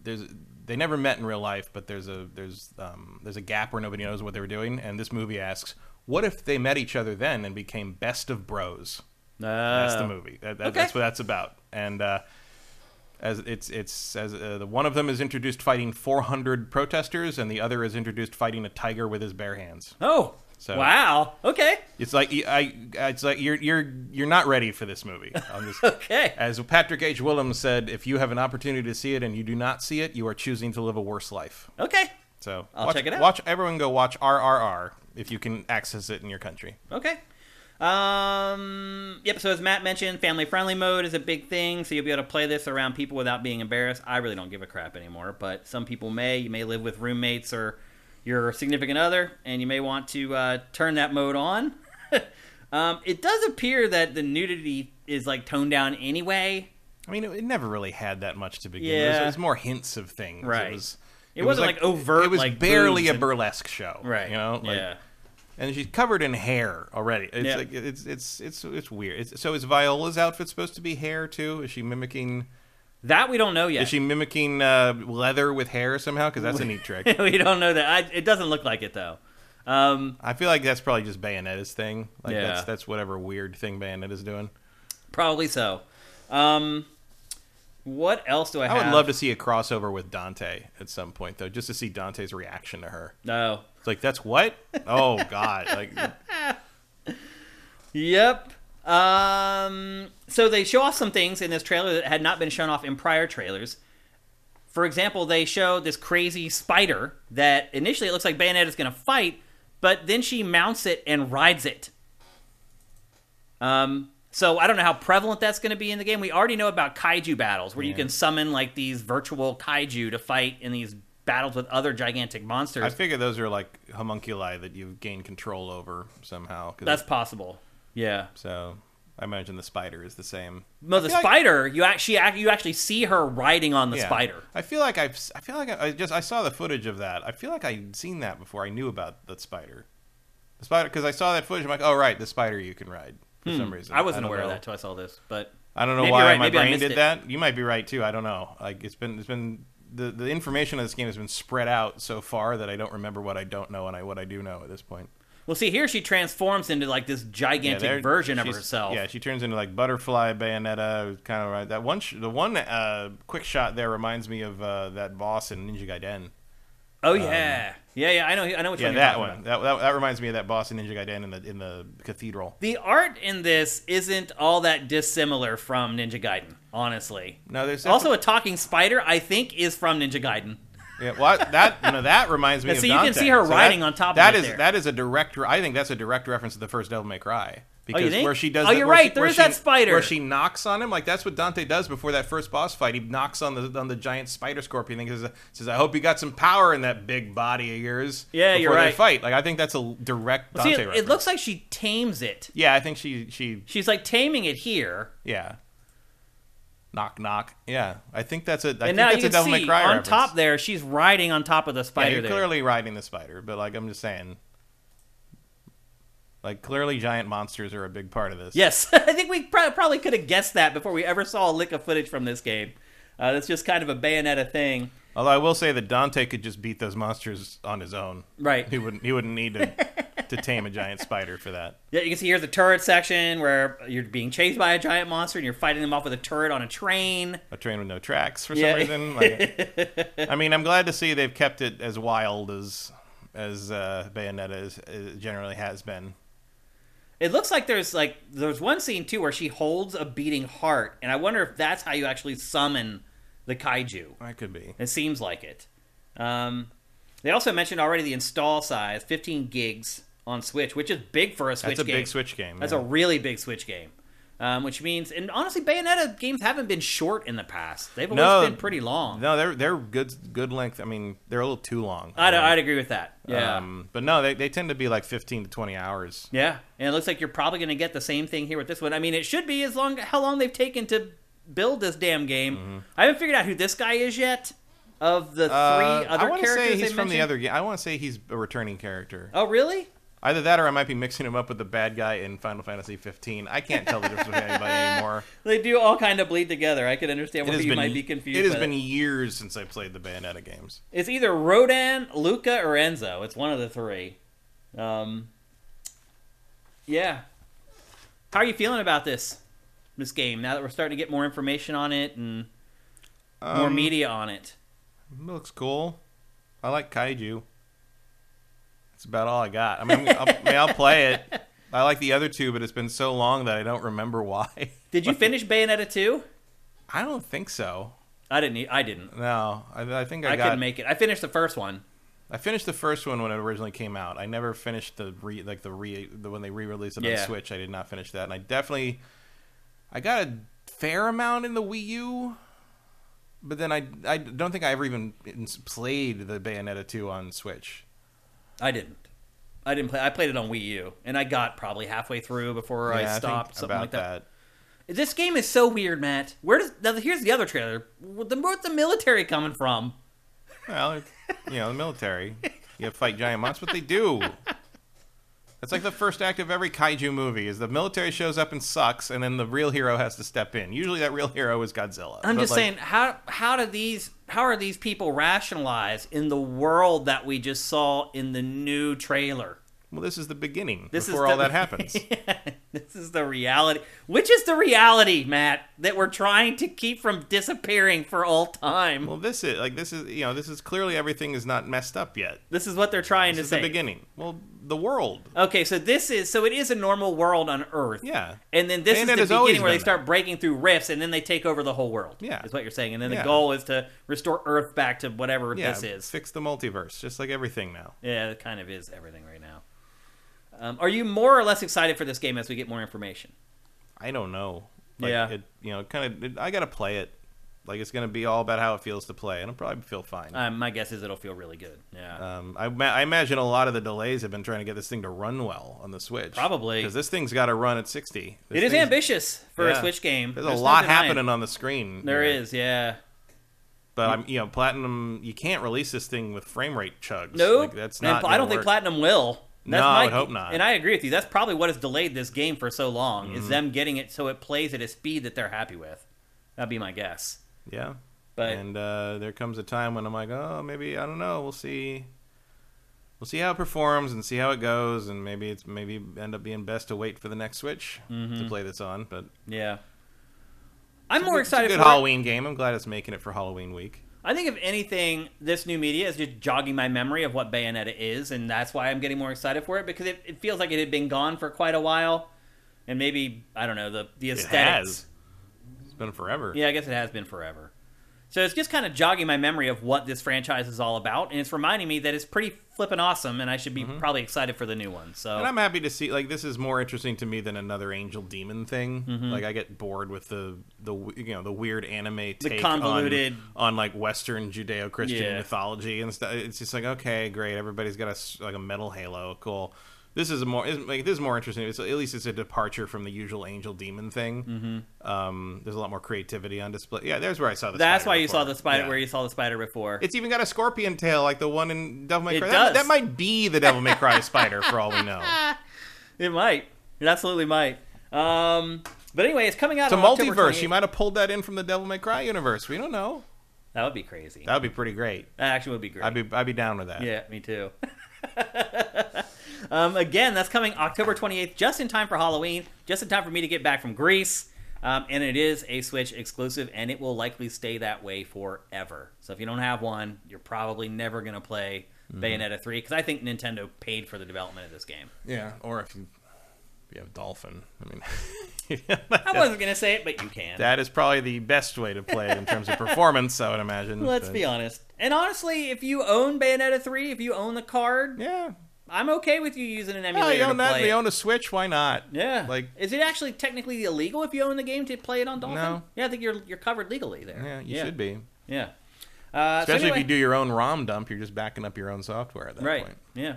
there's they never met in real life, but there's a there's um, there's a gap where nobody knows what they were doing, and this movie asks, what if they met each other then and became best of bros? That's the Uh, movie. That, that, okay. That's what that's about. And uh, as it's it's as uh, the one of them is introduced fighting 400 protesters, and the other is introduced fighting a tiger with his bare hands. Oh. So- wow. Okay. It's like I, it's like you're you're you're not ready for this movie. I'm just, (laughs) Okay. as Patrick H. Willems said, if you have an opportunity to see it and you do not see it, you are choosing to live a worse life. Okay. So I'll watch, check it out. Watch everyone go watch RRR if you can access it in your country. Okay. Um. Yep. So as Matt mentioned, family friendly mode is a big thing. So you'll be able to play this around people without being embarrassed. I really don't give a crap anymore, but some people may. You may live with roommates or your significant other, and you may want to uh, turn that mode on. (laughs) um, it does appear that the nudity is like toned down anyway. I mean, it, it never really had that much to begin with. It was, it was more hints of things. Right. It, was, It wasn't, like, overt, It was like, barely a burlesque show. Right. You know. Like, yeah. And she's covered in hair already. It's Yeah. like it's it's it's it's weird. It's, so is Viola's outfit supposed to be hair too? Is she mimicking? That we don't know yet. Is she mimicking uh, leather with hair somehow? Because that's a neat trick. (laughs) we don't know that. I, it doesn't look like it though. Um, I feel like that's probably just Bayonetta's thing. Like Yeah. that's that's whatever weird thing Bayonetta's doing. probably so. Um, what else do I, I have? I would love to see a crossover with Dante at some point though, just to see Dante's reaction to her. No. It's like that's what? Oh God! (laughs) Like Yep. Um, so they show off some things in this trailer that had not been shown off in prior trailers. For example, they show this crazy spider that initially it looks like Bayonetta's going to fight, but then she mounts it and rides it. Um, so I don't know how prevalent that's going to be in the game. We already know about kaiju battles, where you can summon like these virtual kaiju to fight in these battles with other gigantic monsters. I figure those are like homunculi that you've gained control over somehow. that's possible. Yeah. so. I imagine the spider is the same. No, the feel like- spider. You actually you actually see her riding on the Yeah. spider. I feel like I've I feel like I, I just I saw the footage of that. I feel like I'd seen that before. I knew about the spider. The spider because I saw that footage. I'm like, oh right, the spider you can ride for some reason. Hmm. I wasn't don't aware of that until I saw this, but I don't know why right, my maybe brain did it. that. You might be right too. I don't know. Like it's been it's been the the information of this game has been spread out so far that I don't remember what I don't know and I what I do know at this point. well, see here she transforms into like this gigantic there- version of herself. Yeah, she turns into like butterfly bayonetta. Kind of right. That one, sh- the one uh, quick shot there reminds me of uh, that boss in Ninja Gaiden. Oh um, yeah, yeah, yeah. I know. I know which Yeah, one you're that talking one. That, that that reminds me of that Boston Ninja Gaiden in the in the cathedral. The art in this isn't all that dissimilar from Ninja Gaiden, honestly. No, there's Also, a talking spider, I think, is from Ninja Gaiden. Yeah, well, that you know that reminds me (laughs) Yeah, of so you can see her So riding that- on top of That it is that is a direct. I think that's a direct reference to the first Devil May Cry. Oh, because you think? where she does, Oh, that- you're right, she- there is she- that spider. Where she knocks on him, like that's what Dante does before that first boss fight. He knocks on the on the giant spider scorpion thing. Says, says, "I hope you got some power in that big body of yours." Yeah, before you're they right. Fight. Like I think that's a direct See, Dante it, reference. it looks like she tames it. Yeah, I think she she She's like taming it here, yeah. Knock knock. Yeah, I think that's a. I and think now that's you a can Devil May see on reference. top there, she's riding on top of the Yeah, spider you're there. clearly riding the spider, but like I'm just saying, like clearly giant monsters are a big part of this. Yes, (laughs) I think we pro- probably could have guessed that before we ever saw a lick of footage from this game. Uh, that's just kind of a Bayonetta thing. Although I will say that Dante could just beat those monsters on his own. Right. He wouldn't. He wouldn't need to (laughs) to tame a giant spider for that. Yeah, you can see here's the turret section where you're being chased by a giant monster and you're fighting them off with a turret on a train. A train with no tracks for Yeah. some reason. Like, (laughs) I mean, I'm glad to see they've kept it as wild as as uh, Bayonetta is, is generally has been. It looks like there's like there's one scene too where she holds a beating heart, and I wonder if that's how you actually summon the kaiju. That could be. It seems like it. Um, they also mentioned already the install size, 15 gigs on Switch, which is big for a Switch game. That's a game. big Switch game. That's yeah. a really big Switch game. Um, which means, and honestly, Bayonetta games haven't been short in the past. They've always No. been pretty long. no, they're they're good good length. I mean, they're a little too long. I'd, I'd agree with that. Yeah. Um, but no, they, they tend to be like 15 to 20 hours. Yeah, and it looks like you're probably going to get the same thing here with this one. I mean, it should be as long how long they've taken to build this damn game. Mm-hmm. I haven't figured out who this guy is yet. Of the three Uh, other I want to characters say he's from the other game. I want to say he's a returning character. Oh, really? Either that, or I might be mixing him up with the bad guy in Final Fantasy 15. I can't tell the difference with anybody (laughs) anymore. They do all kind of bleed together. I can understand why you been might be confused. It has been that. years since I played the Bayonetta games. It's either Rodin, Luca, or Enzo. It's one of the three. Um, yeah. How are you feeling about this this game now that we're starting to get more information on it and more Um, media on it? It looks cool. I like kaiju. That's about all I got. I mean, I'll, I mean, I'll play it. I like the other two, but it's been so long that I don't remember why. (laughs) Did you finish Bayonetta 2? I don't think so. I didn't. I didn't. No, I, I think I, I, got. couldn't make it. I finished the first one. I finished the first one when it originally came out. I never finished the re like the re the when they re-released it Yeah. on Switch. I did not finish that, and I definitely I got a fair amount in the Wii U, but then I I don't think I ever even mm, played the Bayonetta two on Switch. I didn't. I didn't play. I played it on Wii U, and I got probably halfway through before Yeah, I think stopped. something about like that. This game is so weird, Matt. Where does now? Here's the other trailer. Where's the, where's the military coming from? Well, you know, the military. You fight giant monsters, but they do. (laughs) It's like the first act of every kaiju movie: is the military shows up and sucks, and then the real hero has to step in. Usually, that real hero is Godzilla. I'm But, just like, saying, how how do these how are these people rationalized in the world that we just saw in the new trailer? Well, this is the beginning. This before is all the- that (laughs) happens. (laughs) this is the reality. Which is the reality, Matt, that we're trying to keep from disappearing for all time. well, this is like this is you know this is clearly everything is not messed up yet. this is what they're trying to say. Is to the beginning. Well, the world. Okay, so this is so it is a normal world on Earth. Yeah. And then this Bayonetta's is the beginning where they start breaking through rifts, and then they take over the whole world. Yeah. is what you're saying. And then the goal is to restore Earth back to whatever Yeah. this is. Fix the multiverse, just like everything now. Yeah, it kind of is everything right now. Um, are you more or less excited for this game as we get more information? I don't know. Like, Yeah. It, you know, kind of. I gotta play it. Like it's gonna be all about how it feels to play, and I'll probably feel fine. Um, my guess is it'll feel really good. Yeah. Um, I, ma- I imagine a lot of the delays have been trying to get this thing to run well on the Switch. Probably. because this thing's got to run at sixty. This it is ambitious for a. Switch game. There's, There's a lot happening on the screen. There here. is, yeah. but I'm you know Platinum. You can't release this thing with frame rate chugs. No, like, that's and not. I don't gonna think. Platinum will. No, my- I would hope not. And I agree with you. That's probably what has delayed this game for so long. Mm-hmm. Is them getting it so it plays at a speed that they're happy with. That'd be my guess. Yeah, But and uh, there comes a time when I'm like, oh, maybe I don't know. We'll see. We'll see how it performs and see how it goes, and maybe it's maybe end up being best to wait for the next Switch Mm-hmm. to play this on. But yeah, I'm more excited. it's a good for it. Halloween game. I'm glad it's making it for Halloween week. I think if anything, this new media is just jogging my memory of what Bayonetta is, and that's why I'm getting more excited for it because it, it feels like it had been gone for quite a while, and maybe I don't know the the aesthetics. It has. It's been forever. Yeah, I guess it has been forever. So it's just kind of jogging my memory of what this franchise is all about, and it's reminding me that it's pretty flippin' awesome, and I should be probably excited for the new one. So Mm-hmm. And I'm happy to see like this is more interesting to me than another Angel Demon thing. Mm-hmm. Like I get bored with the the you know the weird anime take convoluted- on, on like Western Judeo-Christian Yeah. mythology and stuff. It's just like okay, great. Everybody's got a like a metal halo. Cool. This is a more like this is more interesting. It's, at least it's a departure from the usual Angel Demon thing. Mm-hmm. Um, there's a lot more creativity on display. Yeah, there's where I saw the. that's spider why you saw the spider Yeah. where you saw the spider before. It's even got a scorpion tail like the one in Devil May Cry. It Cry. does. That, that might be the Devil May Cry spider for all we know. (laughs) it might. It absolutely might. Um, but anyway, it's coming out. It's a multiverse. You might have pulled that in from the Devil May Cry universe. We don't know. That would be crazy. That would be pretty great. That actually would be great. I'd be I'd be down with that. Yeah, me too. (laughs) um, again, that's coming October 28th, just in time for Halloween, just in time for me to get back from Greece. Um, and it is a Switch exclusive, and it will likely stay that way forever. So if you don't have one, you're probably never going to play Bayonetta 3, because I think Nintendo paid for the development of this game. Yeah, or if you, you have Dolphin. I mean, (laughs) I wasn't going to say it, but you can. that is probably the best way to play it in terms of performance. I would imagine. Let's but- be honest. And honestly, if you own Bayonetta 3, if you own the card, Yeah. I'm okay with you using an Yeah, emulator you own that. You own a Switch. Why not? Yeah. Like, is it actually technically illegal if you own the game to play it on Dolphin? No. Yeah, I think you're you're covered legally there. yeah, you should be. Yeah. Uh, so Especially anyway- if you do your own ROM dump, you're just backing up your own software at that Right. point. Yeah.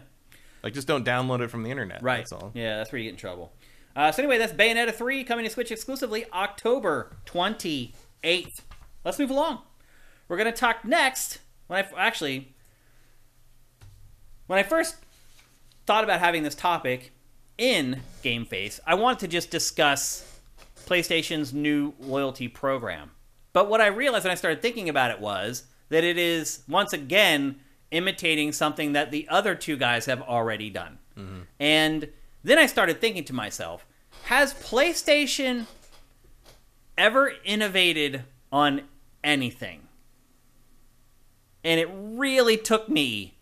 Like, just don't download it from the internet. Right. That's all. Yeah, that's where you get in trouble. Uh, so anyway, that's Bayonetta 3 coming to Switch exclusively October 28th. Let's move along. We're going to talk next. When I actually when I first thought about having this topic in Game Face, I wanted to just discuss PlayStation's new loyalty program. But what I realized when I started thinking about it was that it is once again imitating something that the other two guys have already done. Mm-hmm. And then I started thinking to myself, has PlayStation ever innovated on anything? And it really took me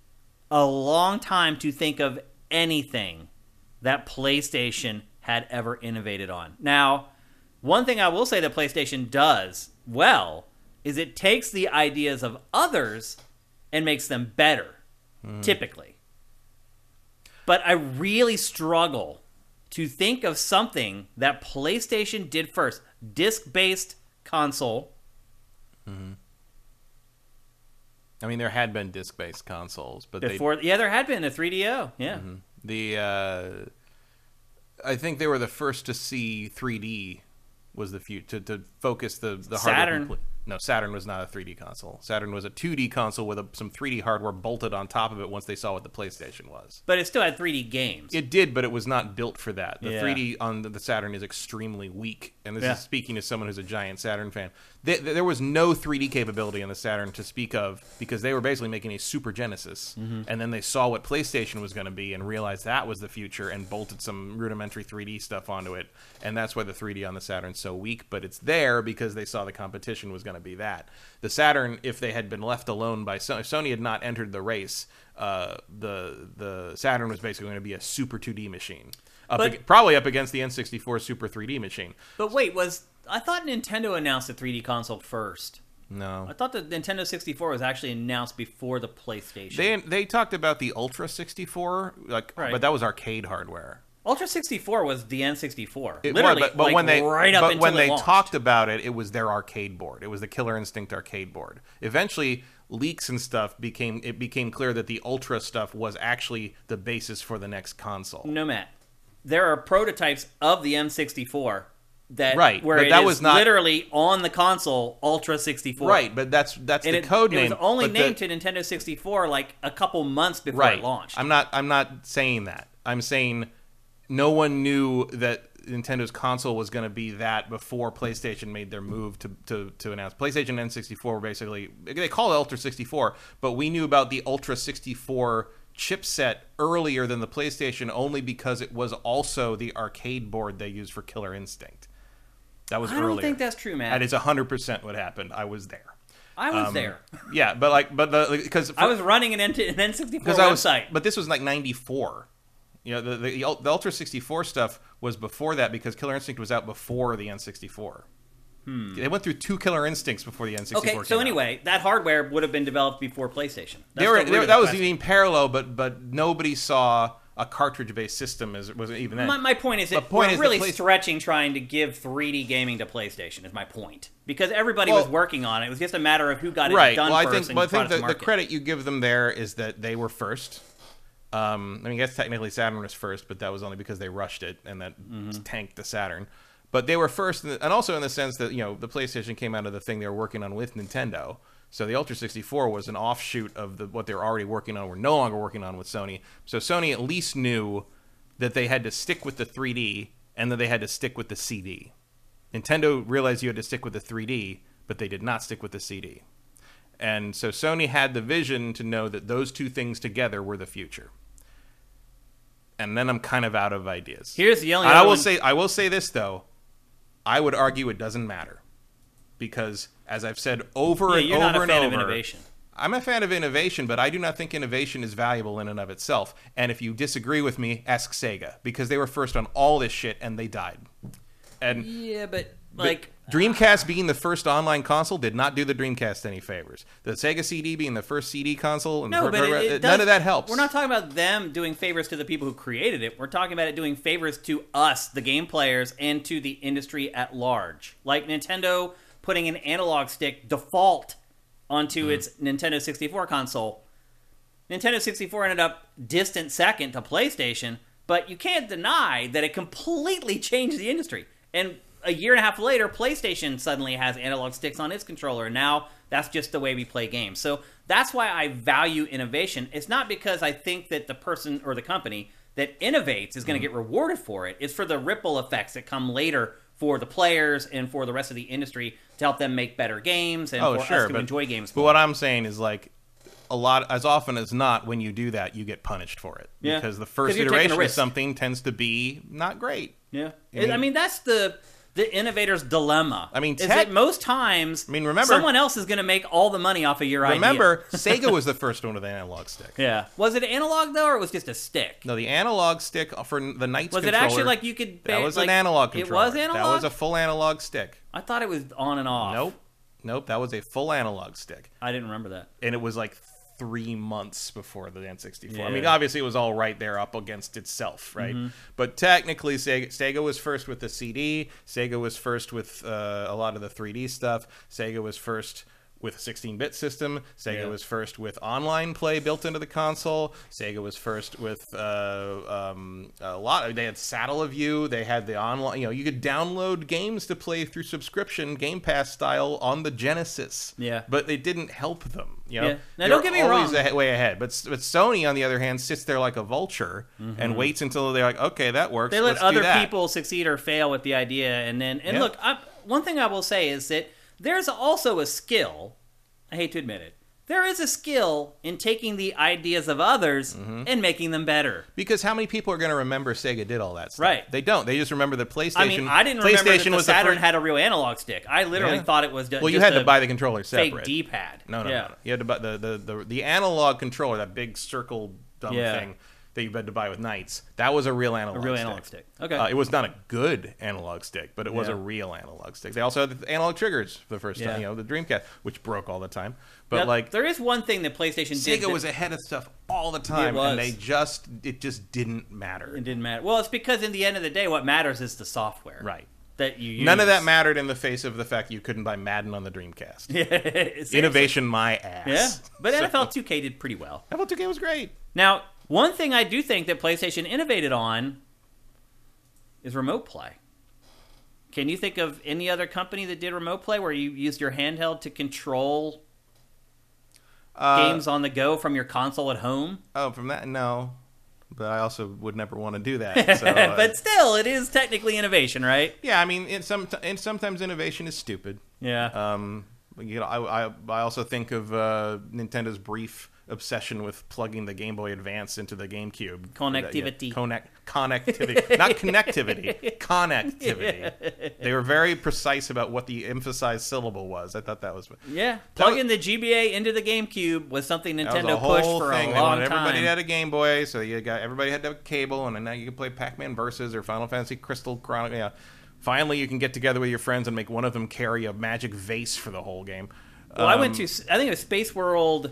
a long time to think of anything that PlayStation had ever innovated on. Now, one thing I will say that PlayStation does well is it takes the ideas of others and makes them better, hmm. typically. But I really struggle to think of something that PlayStation did first disc based console. Hmm. I mean, there had been disc-based consoles, but they Before, yeah, there had been a 3DO. Yeah. The uh, I think they were the first to see 3D was the future to, to focus the the hardware Saturn. No, Saturn was not a 3D console. Saturn was a 2D console with a, some 3D hardware bolted on top of it once they saw what the PlayStation was. But it still had 3D games. It did, but it was not built for that. The Yeah. 3D on the, Saturn is extremely weak, and this Yeah. is speaking as someone who's a giant Saturn fan. Th there was no 3D capability on the Saturn to speak of because they were basically making a Super Genesis, Mm-hmm. and then they saw what PlayStation was going to be and realized that was the future and bolted some rudimentary 3D stuff onto it, and that's why the 3D on the Saturn's so weak. But it's there because they saw the competition was going to be that. The Saturn, if they had been left alone by Sony, if Sony had not entered the race, uh, the the Saturn was basically going to be a Super 2D machine, up But- ag- probably up against the N64 Super 3D machine. But wait, was I thought Nintendo announced the 3D console first? No, I thought the Nintendo 64 was actually announced before the PlayStation. They they talked about the Ultra 64, like, Right. but that was arcade hardware. Ultra 64 was the N64. It Literally, was, but, but like, when they right up but when they launched. talked about it, it was their arcade board. It was the Killer Instinct arcade board. Eventually, leaks and stuff became it became clear that the Ultra stuff was actually the basis for the next console. No, Matt. There are prototypes of the N64 that Right, where it that was not- literally on the console Ultra 64. Right, but that's that's And the it, code it name. was only but the- named to Nintendo 64 like a couple months before right. it launched. I'm not I'm not saying that. I'm saying no one knew that Nintendo's console was going to be that before PlayStation made their move to, to, to announce. PlayStation and N64 were basically they call it Ultra 64, but we knew about the Ultra 64 chipset earlier than the PlayStation only because it was also the arcade board they used for Killer Instinct. That was early. I earlier. don't think that's true, Matt. That is 100% what happened. I was there. I was Um, there. Yeah, but like but the because I was running an, N- an N64 because I was, website. but this was like '94. You know, the, the the Ultra 64 stuff was before that because Killer Instinct was out before the N64. They went through two Killer Instincts before the N64. Hmm. okay, so out. anyway, that hardware would have been developed before PlayStation. That's they were, they were- that was question. even parallel, but but nobody saw a cartridge-based system as was even then. My, my point is, that point we're is really Play- stretching trying to give 3D gaming to PlayStation. Is my point because everybody was working on it. It was just a matter of who got it right. done Well, I first think well, I think it the, the credit you give them there is that they were first. Um, I mean, I guess technically Saturn was first, but that was only because they rushed it and that Mm-hmm. tanked the Saturn. But they were first, the- and also in the sense that you know the PlayStation came out of the thing they were working on with Nintendo. So the Ultra 64 was an offshoot of the, what they were already working on. We're no longer working on with Sony. So Sony at least knew that they had to stick with the 3D and that they had to stick with the CD. Nintendo realized you had to stick with the 3D, but they did not stick with the CD. And so Sony had the vision to know that those two things together were the future. And then I'm kind of out of ideas. Here's the only I will one- say I will say this though. I would argue it doesn't matter. Because as I've said over Yeah, and you're over not a and fan of over, innovation. I'm a fan of innovation, but I do not think innovation is valuable in and of itself. And if you disagree with me, ask Sega because they were first on all this shit and they died. And Yeah, but but like Dreamcast being the first online console did not do the Dreamcast any favors. The Sega CD being the first CD console, and no, but it, it none does- of that helps. We're not talking about them doing favors to the people who created it. We're talking about it doing favors to us, the game players, and to the industry at large. Like Nintendo putting an analog stick default onto Mm-hmm. its Nintendo 64 console. Nintendo 64 ended up distant second to PlayStation, but you can't deny that it completely (laughs) changed the industry. And a year and a half later, PlayStation suddenly has analog sticks on its controller. Now that's just the way we play games. So that's why I value innovation. It's not because I think that the person or the company that innovates is going to Mm-hmm. get rewarded for it. It's for the ripple effects that come later for the players and for the rest of the industry to help them make better games and oh, for sure, us to but, enjoy games. But more. what I'm saying is like a lot, as often as not, when you do that, you get punished for it Yeah. because the first you're taking a iteration of something tends to be not great. Yeah, I mean- I mean that's the the innovator's dilemma. I mean, tech- most times, I mean, remember- someone else is going to make all the money off of your idea. Remember, (laughs) Sega was the first one with an analog stick. Yeah, was it analog though, or it was just a stick? No, the analog stick for the NiGHTS Was it actually like you could? That was like, an analog control. It was analog. That was a full analog stick. I thought it was on and off. Nope, nope. That was a full analog stick, I didn't remember that. and it was like three months before the N64. I mean, obviously, it was all right there up against itself, right? Mm-hmm. But technically, Sega, Sega was first with the CD. Sega was first with uh, a lot of the 3D stuff. Sega was first with a 16-bit system. Sega Yeah. was first with online play built into the console. Sega was first with uh, um, a lot. They had Satellaview. They had the online. You know, you could download games to play through subscription, Game Pass style on the Genesis. Yeah. but it didn't help them. You know, Yeah. Now, don't get me always wrong. way ahead. But but Sony, on the other hand, sits there like a vulture and waits until they're like, okay, that works. Mm-hmm. They let Let's other that." people succeed or fail with the idea, and then and Yeah. look, I, one thing I will say is that there's also a skill. I hate to admit it. There is a skill in taking the ideas of others Mm-hmm. and making them better. Because how many people are going to remember Sega did all that stuff? Right. They don't. They just remember the PlayStation. I mean, I didn't remember that PlayStation the Saturn first- had a real analog stick. I literally Yeah. thought it was. ju- Well, you had to buy the controller fake separate. D-pad. No, no, yeah. no, no. You had to buy the the, the the analog controller, that big circle dumb Yeah. thing that you had to buy with NiGHTS. That was a real analog. A real stick. analog stick. Okay. Uh, it was not a good analog stick, but it was Yeah. a real analog stick. They also had the analog triggers for the first Yeah. time. You know, the Dreamcast, which broke all the time. But Now, like there is one thing that PlayStation did. Sega that- was ahead of stuff all the time, was. and they just it just didn't matter. It didn't matter. Well, it's because in the end of the day, what matters is the software. Right. That you use. None of that mattered in the face of the fact you couldn't buy Madden on the Dreamcast. (laughs) Innovation, my ass. Yeah, but (laughs) So- NFL 2K did pretty well. NFL 2K was great. Now, one thing I do think that PlayStation innovated on is remote play. Can you think of any other company that did remote play where you used your handheld to control Uh, games on the go from your console at home? Oh, from that, no. But I also would never want to do that. (laughs) So, uh, but still, it is technically innovation, right? yeah, I mean, in some, and sometimes innovation is stupid. Yeah. Um, you know, I, I, I also think of uh, Nintendo's brief obsession with plugging the Game Boy Advance into the GameCube. Connectivity. Connect, connectivity, not connectivity, (laughs) connectivity. They were very precise about what the emphasized syllable was. I thought that was yeah. Plugging the GBA into the GameCube was something That was Nintendo pushed for thing. a They long wanted everybody had a Game Boy, so you got everybody had to have a cable, and now you can play Pac-Man Versus or Final Fantasy Crystal Chronicle. Yeah, finally you can get together with your friends and make one of them carry a magic vase for the whole game. Well, I went Um, to I think it was Space World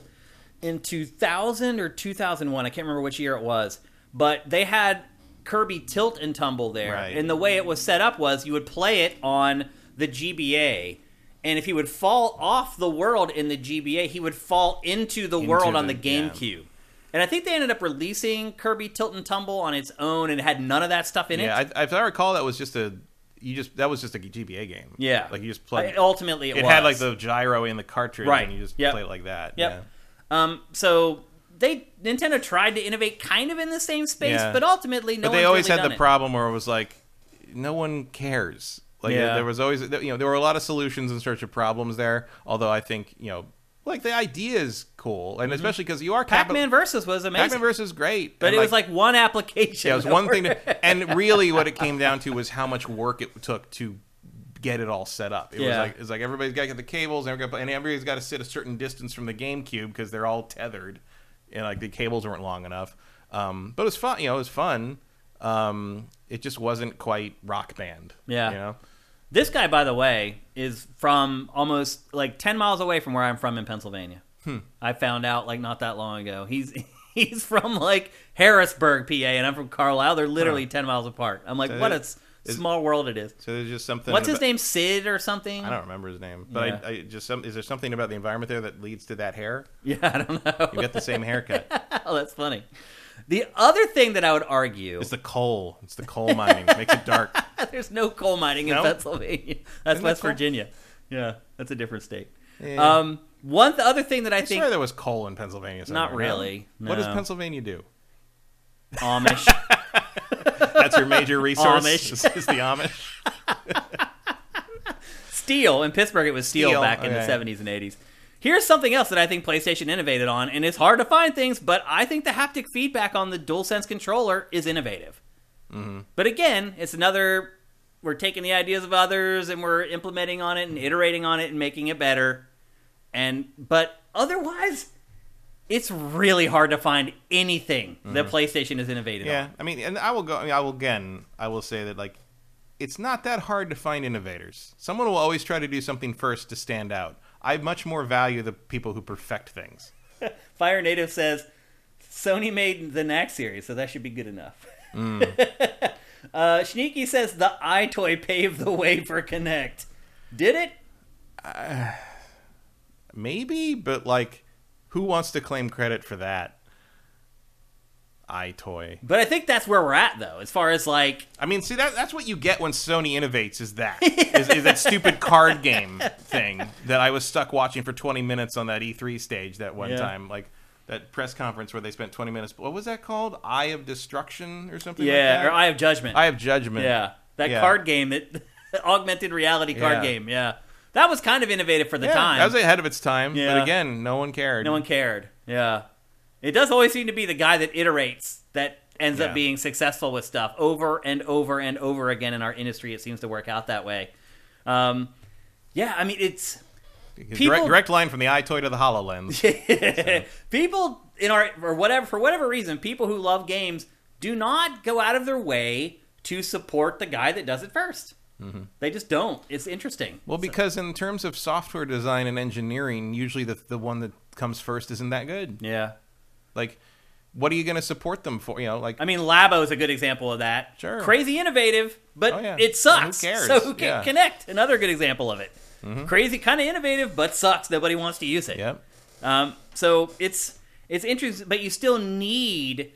in 2000 or 2001. I can't remember which year it was, but they had Kirby Tilt and Tumble there, Right. and the way it was set up was you would play it on the GBA. And if he would fall off the world in the GBA, he would fall into the Into world on the- the yeah. GameCube. And I think they ended up releasing Kirby Tilt and Tumble on its own, and it had none of that stuff in Yeah, it. I, if I recall, that was just a you just that was just a GBA game. Yeah. like you just. I- ultimately, it, it had like the gyro in the cartridge, Right. and you just Yep. play it like that. Yep. Um, so they Nintendo tried to innovate kind of in the same space, Yeah. but ultimately no. but they one's always really had done the it. problem where it was like no one cares like Yeah. there was always you know there were a lot of solutions in search of problems there although i think you know like the idea is cool, and especially because you are capital- Pac-Man versus was amazing, Pac-Man versus great, but and, it was like one application. yeah, it was one thing, to, (laughs) and really what it came down to was how much work it took to get it all set up. It was like it's like everybody's got to get the cables, and everybody- and everybody's got to sit a certain distance from the GameCube because they're all tethered, and like the cables weren't long enough. Um, but it was fun, you know, it was fun. Um, it just wasn't quite Rock Band. Yeah. you know. This guy, by the way, is from almost like ten miles away from where I'm from in Pennsylvania. Hmm. I found out like not that long ago. He's (laughs) he's from like Harrisburg, PA, and I'm from Carlisle. They're literally ten miles apart. I'm like, So what a it- is- small world it is. So there's just something. What's his name? Sid or something? I don't remember his name, but Yeah. I, I just some, is there something about the environment there that leads to that hair? Yeah, I don't know. You got the same haircut. (laughs) oh, that's funny. The other thing that I would argue, It's the coal. It's the coal mining. Makes it dark. (laughs) there's no coal mining in Pennsylvania. That's Isn't West cool? Virginia. Yeah, that's a different state. Yeah. Um, one th- other thing that I I think there was coal in Pennsylvania. Somewhere, Not no? really, What does. Pennsylvania do? Amish. (laughs) (laughs) That's your major resource. Amish. Is, is the Amish. (laughs) steel in Pittsburgh. It was steel, Steel, back in the seventies and eighties. Here's something else that I think PlayStation innovated on, and it's hard to find things, but I think the haptic feedback on the DualSense controller is innovative. Mm-hmm. But again, it's another. We're taking the ideas of others and we're implementing on it and iterating on it and making it better. And but otherwise, it's really hard to find anything that PlayStation is innovated Mm-hmm. Yeah, on. I mean, and I will go. I, mean, I will again. I will say that like, it's not that hard to find innovators. Someone will always try to do something first to stand out. I much more value the people who perfect things. (laughs) Fire Native says Sony made the NAC series, so that should be good enough. Mm. (laughs) uh, Sneaky says the EyeToy paved the way for Kinect. Did it? Maybe, but like, who wants to claim credit for that? EyeToy. But I think that's where we're at, though, as far as like, I mean, see that that's what you get when Sony innovates is that (laughs) is, is that stupid card game thing that I was stuck watching for 20 minutes on that E3 stage that one Yeah. time, like that press conference where they spent 20 minutes. What was that called? Eye of Destruction or something? yeah, like that? or Eye of Judgment. Eye of Judgment. yeah, that Yeah. card game, that (laughs) augmented reality card Yeah. game. Yeah, that was kind of innovative for the Yeah, time. That was ahead of its time. Yeah. But again, no one cared. no one cared. Yeah, it does always seem to be the guy that iterates that ends Yeah. up being successful with stuff over and over and over again in our industry. It seems to work out that way. Um, yeah, I mean it's Direct, people- direct line from the EyeToy to the HoloLens. (laughs) people in our or whatever for whatever reason, people who love games do not go out of their way to support the guy that does it 1st They just don't. It's interesting. Well, because in terms of software design and engineering, usually the the one that comes first isn't that good. Yeah. Like, what are you going to support them for? You know, like I mean, Labo is a good example of that. Sure. Crazy innovative, but Oh, yeah. it sucks. Who cares? (laughs) So who can Yeah. Mm-hmm. Kinect? Another good example of it. Crazy, kind of innovative, but sucks. Nobody wants to use it. Yep. Um, so it's it's interesting, but you still need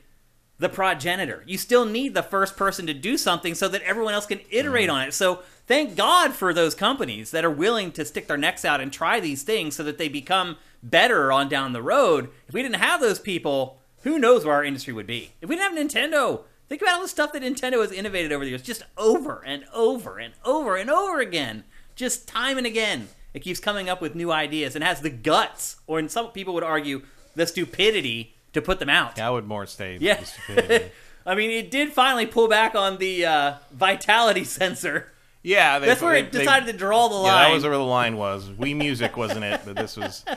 the progenitor. You still need the first person to do something so that everyone else can iterate mm. on it. So thank God for those companies that are willing to stick their necks out and try these things so that they become better on down the road. If we didn't have those people, who knows where our industry would be? If we didn't have Nintendo, think about all the stuff that Nintendo has innovated over the years, just over and over and over and over again, just time and again. It keeps coming up with new ideas and has the guts, or in some people would argue, the stupidity to put them out. I would more stay. Yeah. (laughs) I mean, it did finally pull back on the uh, vitality (laughs) sensor. yeah. They, That's where they- it decided they- to draw the line. Yeah, that was where the line was. Wii Music wasn't it, but this was. (laughs)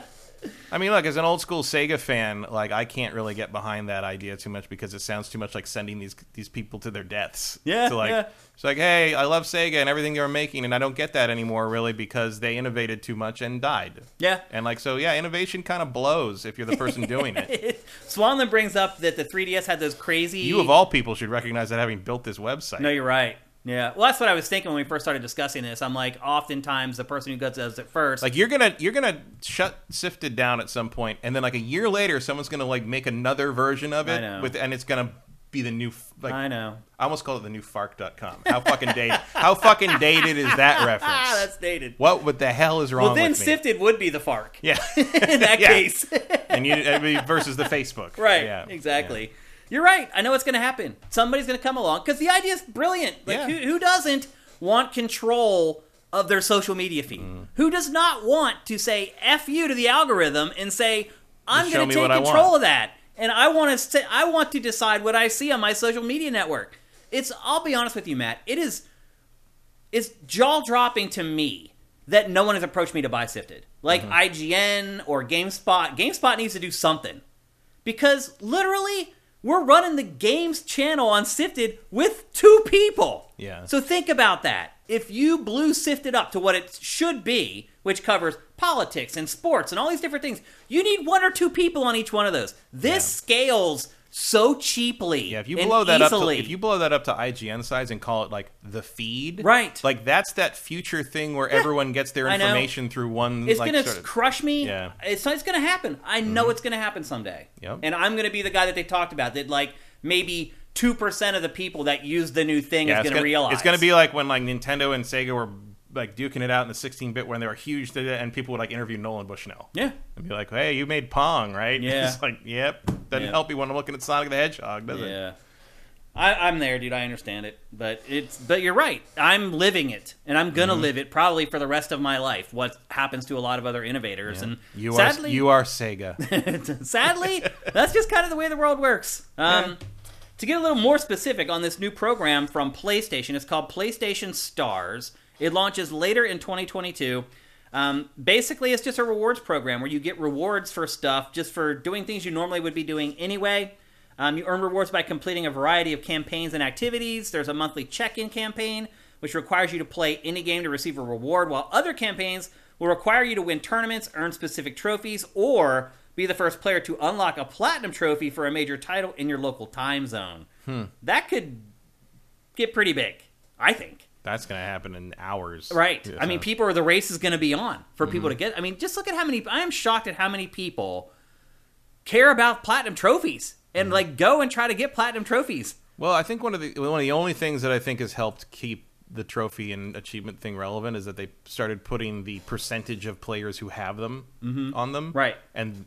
I mean, look, as an old school Sega fan, like I can't really get behind that idea too much because it sounds too much like sending these these people to their deaths. Yeah, So like, yeah. it's like, hey, I love Sega and everything they were making, and I don't get that anymore, really, because they innovated too much and died. yeah. And like, so yeah, innovation kind of blows if you're the person doing it. (laughs) Swanland brings up that the 3DS had those crazy. You of all people should recognize that having built this website. No, you're right. Yeah. Well, that's what I was thinking when we first started discussing this. I'm like, oftentimes the person who does it first. Like you're gonna you're gonna shut sifted down at some point, and then like a year later, someone's gonna like make another version of I it know. with, and it's gonna be the new like I know. I almost call it the new Fark.com. How fucking dated? how fucking dated is that (laughs) reference? Ah, that's dated. what what the hell is wrong with that? Well, then? Sifted would be the Fark. yeah, (laughs) in that Yeah. case. and you I mean, versus the Facebook. right. Yeah. Exactly. You're right. I know what's going to happen. Somebody's going to come along because the idea is brilliant. Like, Yeah. who, who doesn't want control of their social media feed? Mm. Who does not want to say "f you" to the algorithm and say, "I'm going to take control of that, and I want to st- I want to decide what I see on my social media network." It's. I'll be honest with you, Matt. It is. It's jaw dropping to me that no one has approached me to buy Sifted, like Mm-hmm. IGN or GameSpot. GameSpot needs to do something because literally we're running the games channel on Sifted with two people. Yeah. So think about that. If you blew Sifted up to what it should be, which covers politics and sports and all these different things, you need one or two people on each one of those. This scales so cheaply. Yeah, if you blow that easily. up, to, if you blow that up to IGN size and call it like the feed, Right. Like that's that future thing where everyone gets their information through one. It's like, gonna sort of- crush me. Yeah. It's it's gonna happen. I know mm-hmm. it's gonna happen someday. Yep. And I'm gonna be the guy that they talked about. That like maybe two percent of the people that use the new thing yeah, is gonna, realize it's gonna be like when like Nintendo and Sega were like duking it out in the 16-bit when they were huge, and people would like interview Nolan Bushnell. yeah. And be like, "Hey, you made Pong, right?" (laughs) Yeah. it's like, "Yep." Doesn't Yeah. help you when I'm looking at Sonic the Hedgehog, does it? Yeah. I, I'm there, dude. I understand it, but it's but you're right. I'm living it, and I'm Mm-hmm. gonna live it probably for the rest of my life. What happens to a lot of other innovators, and You sadly, are you are Sega. (laughs) Sadly, that's just kind of the way the world works. Um, To get a little more specific on this new program from PlayStation, it's called PlayStation Stars. It launches later in 2022. Um, basically, it's just a rewards program where you get rewards for stuff just for doing things you normally would be doing anyway. Um, you earn rewards by completing a variety of campaigns and activities. There's a monthly check in campaign, which requires you to play any game to receive a reward, while other campaigns will require you to win tournaments, earn specific trophies, or be the first player to unlock a platinum trophy for a major title in your local time zone. That could get pretty big, I think. That's gonna happen in hours. Right. Yeah, I mean, people are the race is going to be on for people Mm-hmm. to get. I mean, just look at how many. I am shocked at how many people care about platinum trophies and Mm-hmm. like go and try to get platinum trophies. Well, I think one of the one of the only things that I think has helped keep the trophy and achievement thing relevant is that they started putting the percentage of players who have them on them. Mm-hmm. Right. And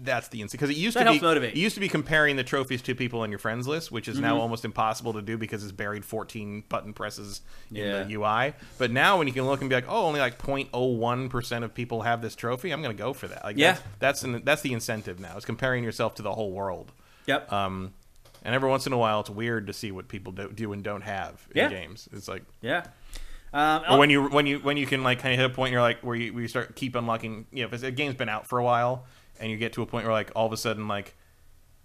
that's the instant because it used That to helps be motivate. it used to be comparing the trophies to people on your friends list, which is Mm-hmm. now almost impossible to do because it's buried 14 button presses in Yeah. the UI. But now when you can look and be like, oh, only like 0.01 percent of people have this trophy, I'm going to go for that. Like Yeah. that's that's, an, that's the incentive now. It's comparing yourself to the whole world. Yep. Um, and every once in a while, it's weird to see what people do, do and don't have in Yeah. games. It's like, yeah. Um, or when you when you when you can like kind of hit a point, you're like where you, where you start keep unlocking. You know, if a game's been out for a while, and you get to a point where like all of a sudden like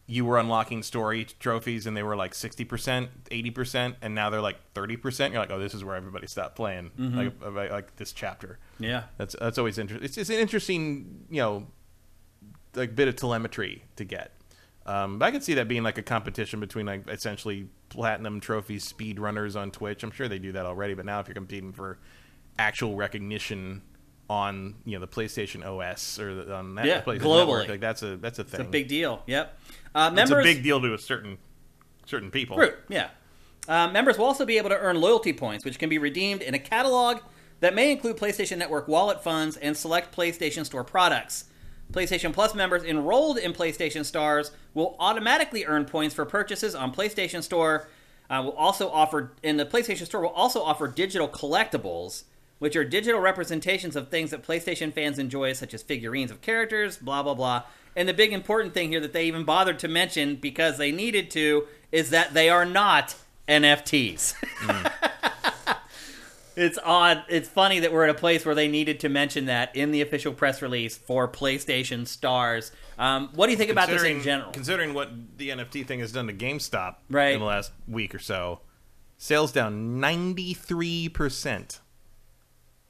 you were unlocking story trophies and they were like 60%, 80%, and now they're like 30%. You're like, oh, this is where everybody stopped playing, like, like, like this chapter. yeah. That's that's always interesting. It's, it's an interesting, you know, like bit of telemetry to get. Um, but I could see that being like a competition between like essentially platinum trophy speed runners on Twitch. I'm sure they do that already, but now if you're competing for actual recognition on you know the PlayStation OS or the, on that Yeah, PlayStation globally. Network, like that's a that's a thing. It's a big deal. Yep. Uh, it's a big deal to a certain certain people. Yeah. Uh, members will also be able to earn loyalty points, which can be redeemed in a catalog that may include PlayStation Network wallet funds and select PlayStation Store products. PlayStation Plus members enrolled in PlayStation Stars will automatically earn points for purchases on PlayStation Store. Uh, will also offer, and the PlayStation Store will also offer digital collectibles, which are digital representations of things that PlayStation fans enjoy, such as figurines of characters, blah blah blah. And the big important thing here that they even bothered to mention because they needed to is that they are not NFTs. (laughs) it's odd. It's funny that we're at a place where they needed to mention that in the official press release for PlayStation Stars. Um, what do you think about this in general? Considering what the NFT thing has done to GameStop Right. in the last week or so, sales down 93%.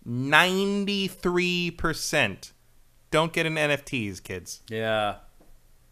93%. Don't get in NFTs, kids. yeah.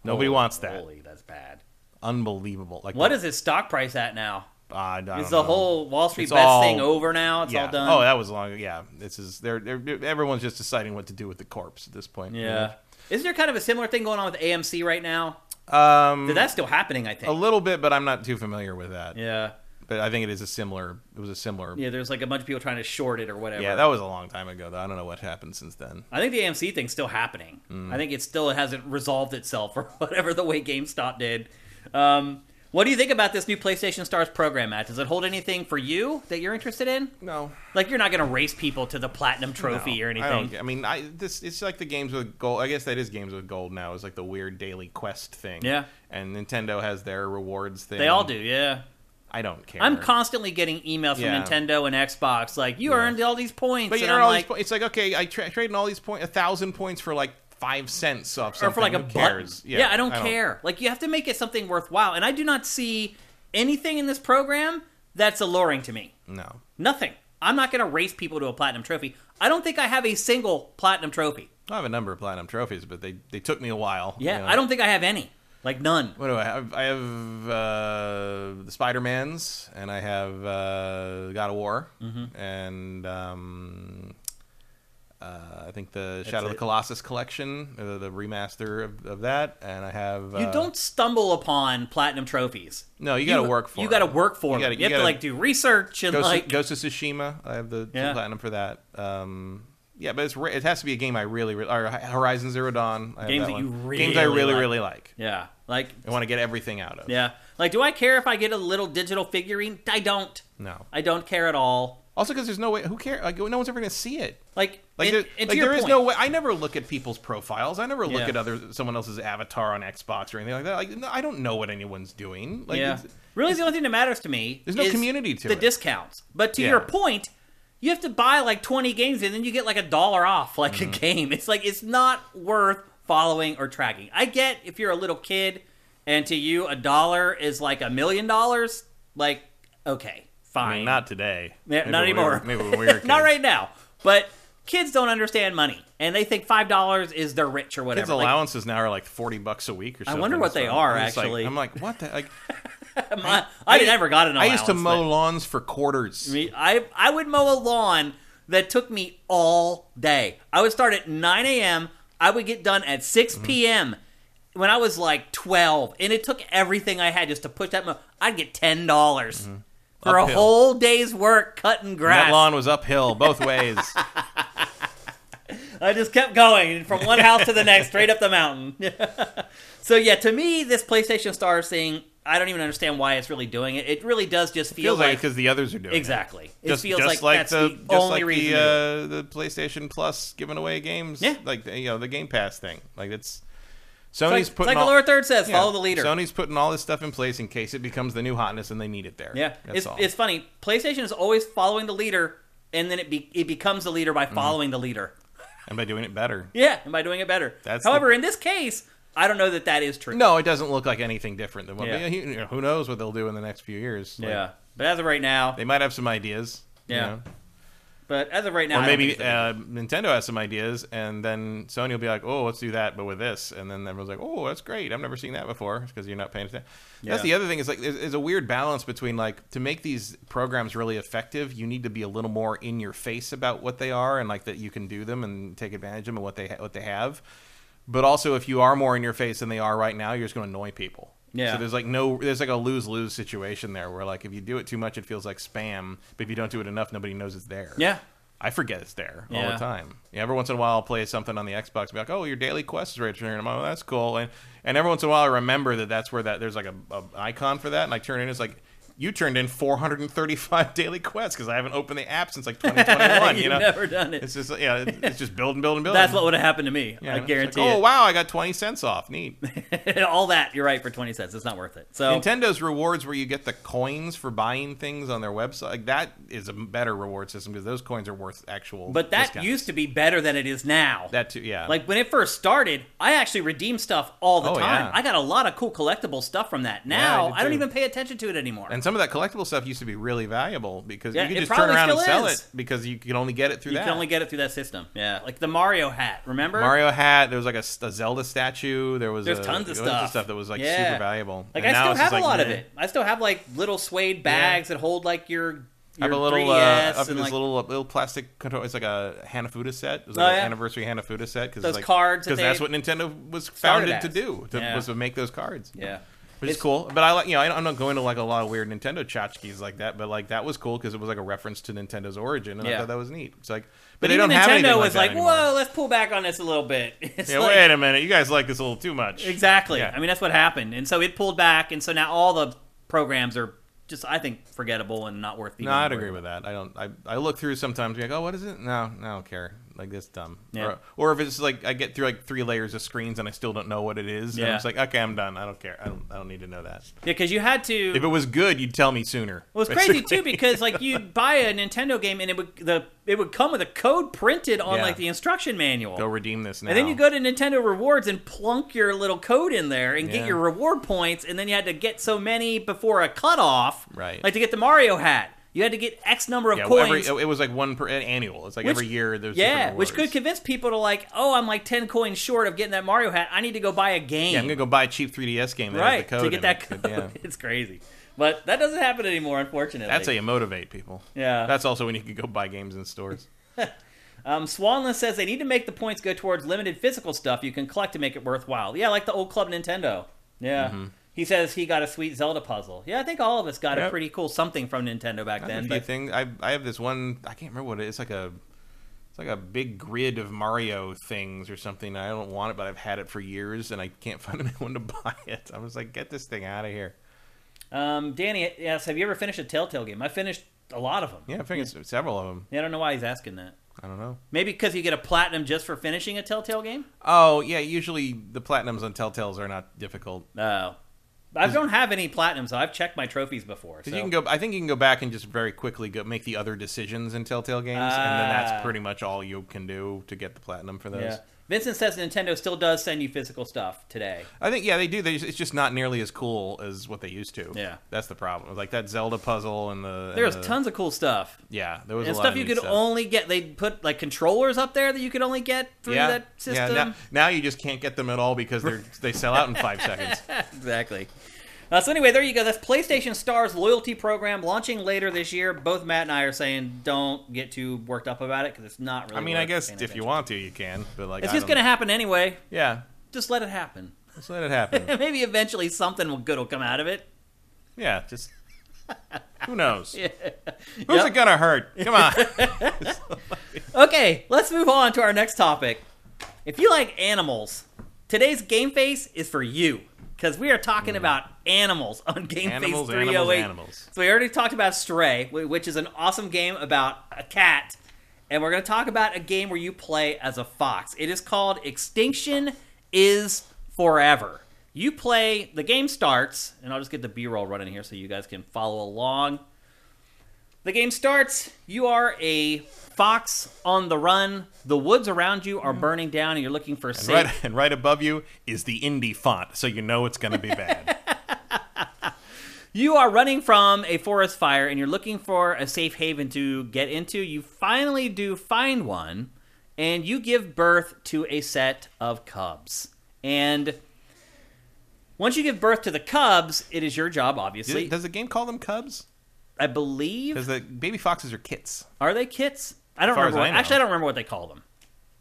Nobody Holy- wants that. Holy, that's bad. Unbelievable. Like What is its stock price at now? Don't Is the know. whole Wall Street It's bets all- thing over now? It's yeah. all done. Oh, that was long. Ago. Yeah, this is they're, they're everyone's just deciding what to do with the corpse at this point. yeah. Isn't there kind of a similar thing going on with AMC right now? Um, that's still happening, I think. A little bit, but I'm not too familiar with that. Yeah. But I think it is a similar. It was a similar. Yeah, there's like a bunch of people trying to short it or whatever. Yeah, that was a long time ago. Though I don't know what happened since then. I think the AMC thing's still happening. Mm. I think it still hasn't resolved itself (laughs) or whatever the way GameStop did. Um, What do you think about this new PlayStation Stars program, Matt? Does it hold anything for you that you're interested in? No. Like you're not going to race people to the platinum trophy No, or I, anything. don't, I mean, I this it's like the games with gold. I guess that is games with gold now. It's like the weird daily quest thing. Yeah. And Nintendo has their rewards thing. They all do, yeah. I don't care. I'm constantly getting emails from Yeah. Nintendo and Xbox like you earned all these points, But you and know, I'm all like, these po- it's like okay, I tra- traded all these points, a thousand points for like five cents off or something. for like a Who button. cares? Yeah, I, don't care. Like you have to make it something worthwhile, and I do not see anything in this program that's alluring to me. No. Nothing. I'm not going to race people to a platinum trophy. I don't think I have a single platinum trophy. I have a number of platinum trophies, but they they took me a while. Yeah, you know. I don't think I have any. Like none. What do I have? I have uh, the Spider Mans, and I have uh, God of War, Mm-hmm. and um, uh, I think the Shadow of the. Colossus collection, uh, the remaster of, of that, and I have. Uh, You don't stumble upon platinum trophies. No, you got to work for. You got to work for You them. gotta- You, you have to gotta- like do research and Ghost, like. Ghost of Tsushima. I have the Yeah. platinum for that. Um, yeah, but it's ra- it has to be a game I really, really or Horizon Zero Dawn. I Games that that you really games I really, like. really like. yeah, like I want to get everything out of. yeah, like do I care if I get a little digital figurine? I don't. No. I don't care at all. Also, because there's no way. Who cares? Like, no one's ever going to see it. Like, Like, and, there, and like there is no way. I never look at people's profiles. I never look Yeah. at other someone else's avatar on Xbox or anything like that. Like, no, I don't know what anyone's doing. Like, yeah. it's- Really, the only thing that matters to me There's no is community to the it. discounts. But to Yeah. your point, you have to buy like 20 games and then you get like a dollar off like Mm-hmm. a game. It's like it's not worth following or tracking. I get if you're a little kid and to you a dollar is like a million dollars. Like, okay, I fine. mean, not today. Yeah, not we anymore. were- maybe when we were (laughs) kids. not right now. But kids don't understand money and they think five dollars is they're rich or whatever. Kids' Like, allowances now are like forty bucks a week or something. I wonder what they so are, I'm just like- actually. I'm like, what the? Like, (laughs) (laughs) my- I, never got an I used to mow lawns for quarters. Me, I I would mow a lawn that took me all day. I would start at 9 a.m. I would get done at 6 Mm-hmm. p.m. when I was like 12, and it took everything I had just to push that mow. I'd get ten dollars for a Mm-hmm. Uphill. whole day's work cutting And grass. that lawn was uphill both ways. (laughs) I just kept going from one house to the next, straight up the mountain. (laughs) so yeah, to me, this PlayStation Stars thing, I don't even understand why it's really doing it. It really does just feel feels like like, because the others are doing it. exactly. It Just, feels just like, that's the, the, just only like reason. the it. uh, the PlayStation Plus giving away games. Yeah. like the, you know the Game Pass thing. Like it's It's Sony's like, it's putting like all, the Lord Third says, yeah, follow the leader. Sony's putting all this stuff in place in case it becomes the new hotness and they need it there. Yeah, that's it's all. it's funny. PlayStation is always following the leader, and then it be, it becomes the leader by Mm-hmm. following the leader. and by doing it better. Yeah, and by doing it better. That's However, in this case, I don't know that that is true. No, it doesn't look like anything different than what. Yeah. you know, who knows what they'll do in the next few years? Like, Yeah, but as of right now, they might have some ideas. you Yeah. know? but as of right now, Or maybe uh, Nintendo has some ideas, and then Sony will be like, "Oh, let's do that, but with this," and then everyone's like, "Oh, that's great! I've never seen that before," because you're not paying attention. Yeah. That's the other thing is like there's, there's a weird balance between like to make these programs really effective, you need to be a little more in your face about what they are and like that you can do them and take advantage of them and what they ha- what they have. But also, if you are more in your face than they are right now, you're just going to annoy people. Yeah. So there's like no, there's like a lose lose situation there where like if you do it too much, it feels like spam. But if you don't do it enough, nobody knows it's there. yeah, I forget it's there all the time. Yeah, every once in a while, I'll play something on the Xbox, and be like, "Oh, your daily quest is returning." I'm like, "Oh, that's cool." And and every once in a while, I remember that that's where that there's like a, a icon for that, and I turn it in. It's like you turned in 435 (laughs) daily quests because I haven't opened the app since like (laughs) 2021. you've you know, never done it. it's just yeah, it's just (laughs) building, building, building. That's what would have happened to me. Yeah, I guarantee like, Oh wow, I got 20 cents off. Neat. All that you're right for twenty cents. It's not worth it. So Nintendo's rewards where you get the coins for buying things on their website. Like that is a better reward system because those coins are worth actual. but that discounts. used to be better than it is now. that too. Yeah, Like when it first started, I actually redeemed stuff all the Oh, time. yeah. I got a lot of cool collectible stuff from that. Now did I, don't even pay attention to it anymore. And some of that collectible stuff used to be really valuable because Yeah, you could just turn around and sell is. it because you can only get it through you that. can only get it through that system. Yeah, like the Mario hat. Remember? Mario hat. There was like a, a Zelda statue. There was There's a, tons of there was stuff. stuff that was like Yeah. super valuable. Like And I still have a like, lot of it. I still have like little suede bags that hold like your. I have a little, 3DS uh, up this like, little little plastic control. It's like a Hanafuda set. It was Oh, like an yeah. anniversary Hanafuda set because Those like, cards because that's what Nintendo was founded to do. To, Yeah. Was to make those cards. Yeah. Which is cool. But I like, you know, I- I'm not going to like a lot of weird Nintendo tchotchkes like that. But like that was cool because it was like a reference to Nintendo's origin, and I thought that was neat. It's like, But but, they don't have Nintendo anything was like, like, "Whoa, let's pull back on this a little bit." (laughs) It's Yeah, like- wait a minute, you guys like this a little too much. Exactly. Yeah. I mean, that's what happened, and so it pulled back, and so now all the programs are just, I think, forgettable and not worth. The No, I'd agree about. with that. I don't. I, I look through sometimes. Like, oh, what is it? No, no, I don't care. Like this dumb. Yeah. Or, or if it's like I get through like three layers of screens and I still don't know what it is. Yeah. I'm just like, okay, I'm done. I don't care. I don't. I don't need to know that. Yeah, because you had to. If it was good, you'd tell me sooner. Well, it's crazy too because like you'd (laughs) buy a Nintendo game and it would the it would come with a code printed on Yeah. like the instruction manual. Go redeem this now. and then you go to Nintendo Rewards and plunk your little code in there and get your reward points, and then you had to get so many before a cutoff. Right. Like to get the Mario hat, you had to get X number of Yeah, well, coins. every, it was like one per annual. It's like Which- every year there's yeah, which could convince people to like, oh, I'm like ten coins short of getting that Mario hat. I need to go buy a game. Yeah, I'm gonna go buy a cheap 3DS game that has right to get that it. code. Yeah. (laughs) It's crazy, but that doesn't happen anymore, unfortunately. That's how you motivate people. Yeah. That's also when you can go buy games in stores. (laughs) Um, Swanland says they need to make the points go towards limited physical stuff you can collect to make it worthwhile. Yeah, like the old Club Nintendo. Yeah. Mm-hmm. He says he got a sweet Zelda puzzle. Yeah, I think all of us got a pretty cool something from Nintendo back I then. a few But things. I I have this one. I can't remember what it is. It's like a it's like a big grid of Mario things or something. I don't want it, but I've had it for years and I can't (laughs) find anyone to buy it. I was like, get this thing out of here. um, Danny yes, have you ever finished a Telltale game? I finished a lot of them. Yeah, I think it's several of them. Yeah, I don't know why he's asking that. I don't know. Maybe because you get a platinum just for finishing a Telltale game. Oh yeah, usually the platinums on Telltales are not difficult. Oh, I don't have any platinum, So I've checked my trophies before. So. you can go, I think you can go back and just very quickly go make the other decisions in Telltale games, and then Ah. that's pretty much all you can do to get the platinum for those. Yeah. Vincent says Nintendo still does send you physical stuff today. I think yeah, they do. They it's just not nearly as cool as what they used to. Yeah. that's the problem. Like that Zelda puzzle and the There's the- tons of cool stuff. Yeah, there was and a lot stuff of you could stuff. only get. They put like controllers up there that you could only get through yeah, that system. Yeah, now, now you just can't get them at all because they're they sell out in five (laughs) seconds. exactly. Uh, so anyway, there you go. That's PlayStation Stars loyalty program launching later this year. Both Matt and I are saying don't get too worked up about it because it's not really. I mean, I guess if you want to, you can. But like, it's I just going to happen anyway. Yeah, Just let it happen. just let it happen. (laughs) Maybe eventually something good will come out of it. yeah, just who knows? (laughs) Yeah. Who's Yep. it gonna hurt? Come on. (laughs) Okay, let's move on to our next topic. If you like animals, today's Game Face is for you because we are talking mm. about animals (laughs) on Game. Animals, Face animals, 308. animals. So we already talked about Stray, which is an awesome game about a cat, and we're going to talk about a game where you play as a fox. It is called Extinction is Forever. You play, the game starts, and I'll just get the B-roll running here so you guys can follow along. The game starts. You are a fox on the run. The woods around you are hmm. burning down, and you're looking for safe. right, (laughs) and right above you is the indie font, so you know it's gonna be bad. (laughs) You are running from a forest fire, and you're looking for a safe haven to get into. You finally do find one, and you give birth to a set of cubs. And once you give birth to the cubs, it is your job, obviously. Does, does the game call them cubs? I believe. Because the baby foxes are kits. Are they kits? I don't remember. I what- actually, I don't remember what they call them.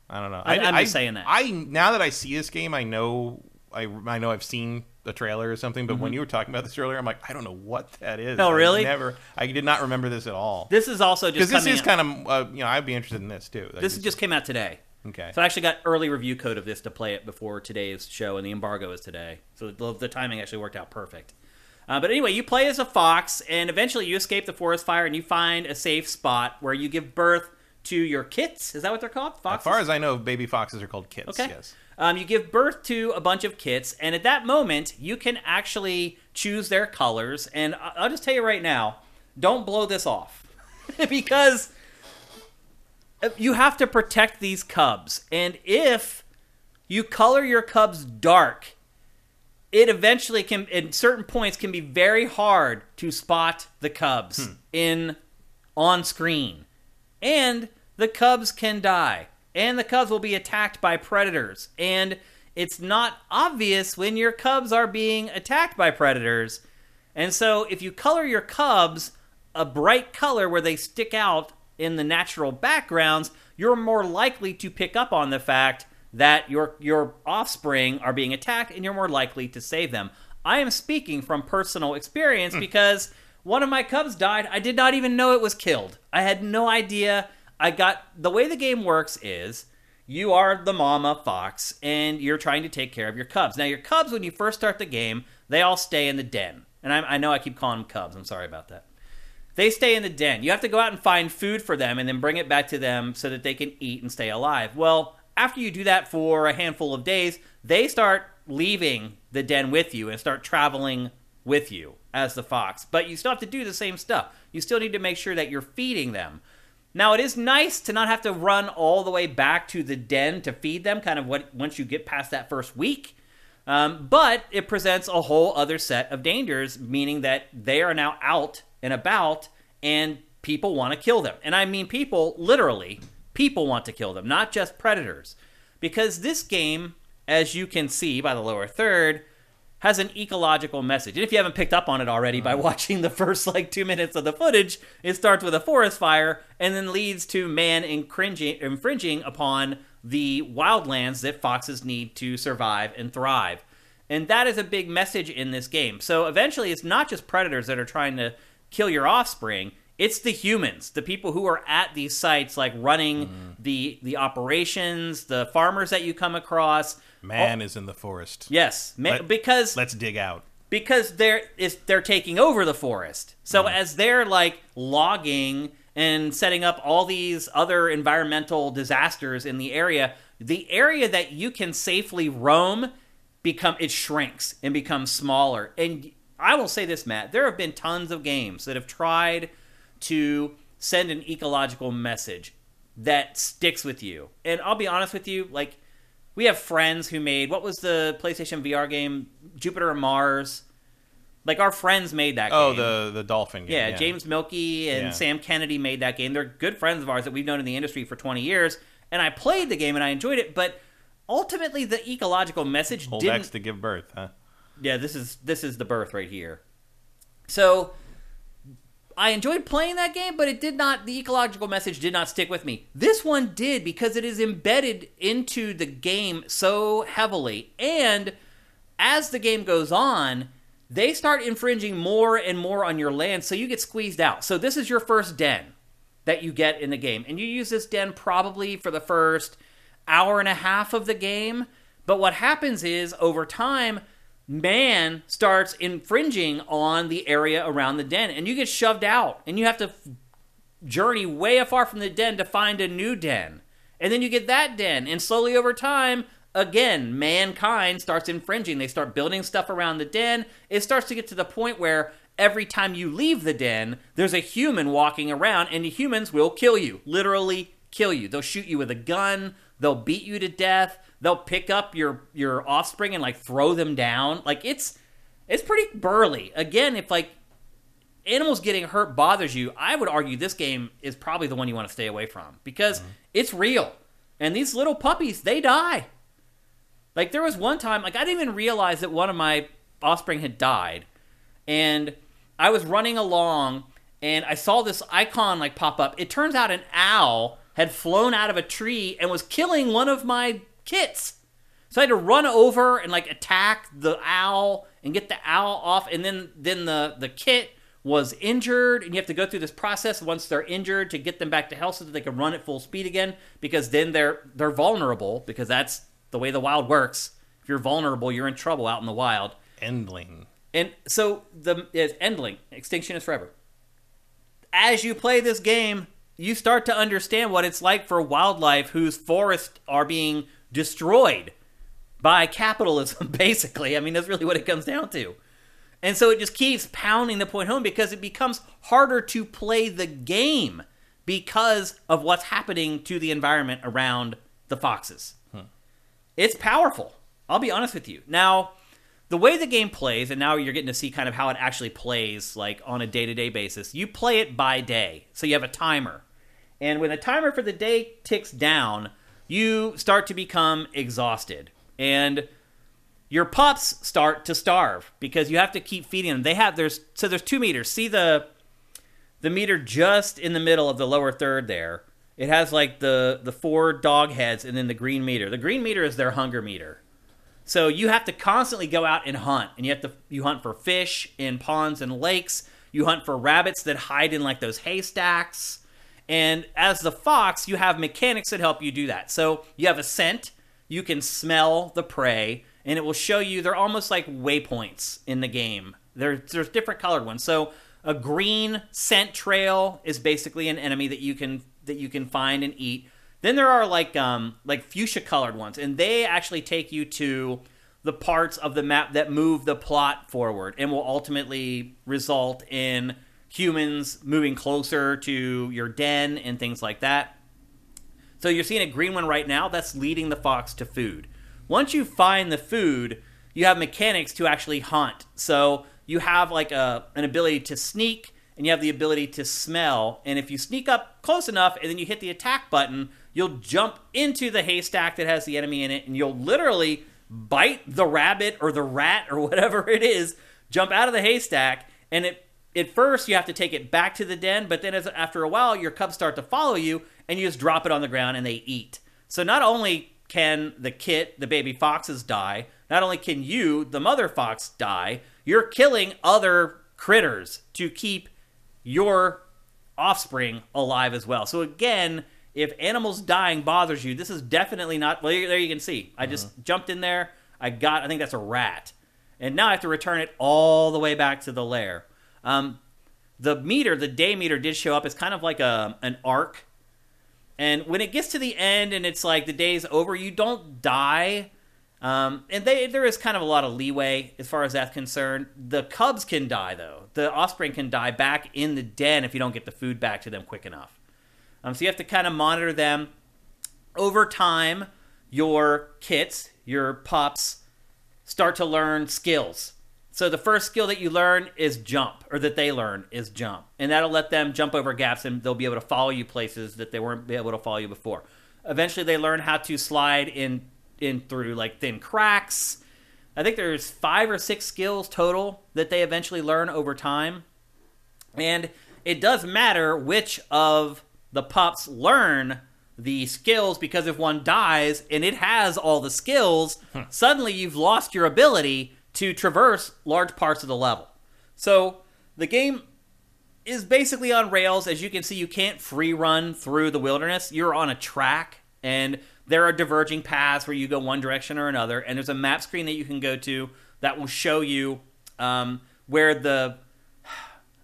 I don't know. I- I'm just saying that. I now that I see this game, I know I I know I've seen the trailer or something. But when you were talking about this earlier, I'm like, I don't know what that is. Mm-hmm. Oh, I really? never. I did not remember this at all. This is also just Because this is out- kind of uh, you know I'd be interested in this too. Like, This it's- just came out today. okay. So I actually got early review code of this to play it before today's show, and the embargo is today. So the, the timing actually worked out perfect. Uh, but anyway, you play as a fox, and eventually you escape the forest fire, and you find a safe spot where you give birth to your kits. Is that what they're called? Foxes? As far as I know, baby foxes are called kits. Okay. Yes. Um, you give birth to a bunch of kits, and at that moment, you can actually choose their colors. And I'll just tell you right now, don't blow this off (laughs) because you have to protect these cubs. And if you color your cubs dark, it eventually can, at certain points, can be very hard to spot the cubs in on screen and the cubs can die. And the cubs will be attacked by predators. And it's not obvious when your cubs are being attacked by predators. And so if you color your cubs a bright color where they stick out in the natural backgrounds you're more likely to pick up on the fact that your your offspring are being attacked and you're more likely to save them. I am speaking from personal experience hmm. because one of my cubs died. I did not even know it was killed. I had no idea. I got the way the game works is you are the mama fox and you're trying to take care of your cubs. Now, your cubs, when you first start the game, they all stay in the den. And I, I know I keep calling them cubs. I'm sorry about that. They stay in the den. You have to go out and find food for them and then bring it back to them so that they can eat and stay alive. Well, after you do that for a handful of days, they start leaving the den with you and start traveling with you as the fox. But you still have to do the same stuff. You still need to make sure that you're feeding them. Now it is nice to not have to run all the way back to the den to feed them. Kind of what once you get past that first week, um, but it presents a whole other set of dangers, meaning that they are now out and about, and people want to kill them. And I mean people literally. People want to kill them, not just predators, because this game, as you can see by the lower third, has an ecological message. And if you haven't picked up on it already by watching the (laughs) first like two minutes of the footage, it starts with a forest fire and then leads to man infringing, infringing upon the wildlands that foxes need to survive and thrive. And that is a big message in this game. So eventually, it's not just predators that are trying to kill your offspring. It's the humans, the people who are at these sites, like running mm-hmm. the the operations, the farmers that you come across. Oh. Man is in the forest. Yes, ma- Let- because Let's dig out. because they're is they're taking over the forest. So mm-hmm. as they're like logging and setting up all these other environmental disasters in the area, the area that you can safely roam become it shrinks and becomes smaller. And I will say this, Matt, there have been tons of games that have tried to send an ecological message that sticks with you. And I'll be honest with you, like we have friends who made what was the PlayStation VR game Jupiter and Mars. Like our friends made that Oh, game. the the dolphin game. yeah, James Mielke and Yeah. Sam Kennedy made that game. They're good friends of ours that we've known in the industry for 20 years. And I played the game and I enjoyed it, but ultimately the ecological message Hold didn't X to give birth, huh? yeah, this is this is the birth right here. So I enjoyed playing that game, but it did not the ecological message did not stick with me. This one did because it is embedded into the game so heavily. And as the game goes on, they start infringing more and more on your land, so you get squeezed out. So this is your first den that you get in the game. And you use this den probably for the first hour and a half of the game. But what happens is over time, man starts infringing on the area around the den, and you get shoved out, and you have to journey way afar from the den to find a new den. And then you get that den, and slowly over time, again, mankind starts infringing. They start building stuff around the den. It starts to get to the point where every time you leave the den, there's a human walking around, and the humans will kill you. Literally kill you. They'll shoot you with a gun, they'll beat you to death, they'll pick up your your offspring and like throw them down. Like it's it's pretty burly. Again, if like animals getting hurt bothers you, I would argue this game is probably the one you want to stay away from because mm-hmm. it's real. And these little puppies, they die. Like there was one time, like I didn't even realize that one of my offspring had died, and I was running along and I saw this icon like pop up. It turns out an owl had flown out of a tree and was killing one of my kits. So I had to run over and like attack the owl and get the owl off, and then then the the kit was injured, and you have to go through this process once they're injured to get them back to health so that they can run at full speed again. Because then they're they're vulnerable because that's the way the wild works. If you're vulnerable, you're in trouble out in the wild. Endling. And so the is Endling, Extinction is Forever. As you play this game, you start to understand what it's like for wildlife whose forests are being destroyed by capitalism, (laughs) basically. I mean, that's really what it comes down to. And so it just keeps pounding the point home because it becomes harder to play the game because of what's happening to the environment around the foxes. Hmm. It's powerful. I'll be honest with you. Now, the way the game plays, and now you're getting to see kind of how it actually plays, like on a day to day basis, you play it by day. So you have a timer. And when the timer for the day ticks down, you start to become exhausted. And your pups start to starve because you have to keep feeding them. They have there's so there's two meters. See the the meter just in the middle of the lower third there. It has like the the four dog heads and then the green meter. The green meter is their hunger meter. So you have to constantly go out and hunt, and you have to you hunt for fish in ponds and lakes. You hunt for rabbits that hide in like those haystacks. And as the fox, you have mechanics that help you do that. So you have a scent, you can smell the prey, and it will show you they're almost like waypoints in the game. There's there's different colored ones. So a green scent trail is basically an enemy that you can that you can find and eat. Then there are like um like fuchsia colored ones, and they actually take you to the parts of the map that move the plot forward and will ultimately result in humans moving closer to your den and things like that. So you're seeing a green one right now that's leading the fox to food. Once you find the food, you have mechanics to actually hunt. So you have like a an ability to sneak and you have the ability to smell. And if you sneak up close enough and then you hit the attack button, you'll jump into the haystack that has the enemy in it and you'll literally bite the rabbit or the rat or (laughs) whatever it is, jump out of the haystack and it at first you have to take it back to the den, but then as, after a while your cubs start to follow you and you just drop it on the ground and they eat. So not only can the kit, the baby foxes die, not only can you, the mother fox, die, you're killing other critters to keep your offspring alive as well. So again, if animals dying bothers you, this is definitely not. Well, there you can see. I just uh-huh. jumped in there. I got. I think that's a rat, and now I have to return it all the way back to the lair. Um, the meter, the day meter, did show up. It's kind of like a an arc, and when it gets to the end and it's like the day's over, you don't die. Um, and they, there is kind of a lot of leeway as far as that's concerned. The cubs can die though. The offspring can die back in the den if you don't get the food back to them quick enough. Um, so you have to kind of monitor them over time. Your kits, your pups, start to learn skills. So the first skill that you learn is jump, or that they learn is jump, and that'll let them jump over gaps, and they'll be able to follow you places that they weren't able to follow you before. Eventually, they learn how to slide in in through like thin cracks. I think there's five or six skills total that they eventually learn over time, and it does matter which of the pups learn the skills because if one dies and it has all the skills, huh. suddenly you've lost your ability to traverse large parts of the level. So the game is basically on rails. As you can see, you can't free run through the wilderness. You're on a track, and there are diverging paths where you go one direction or another. And there's a map screen that you can go to that will show you um, where the,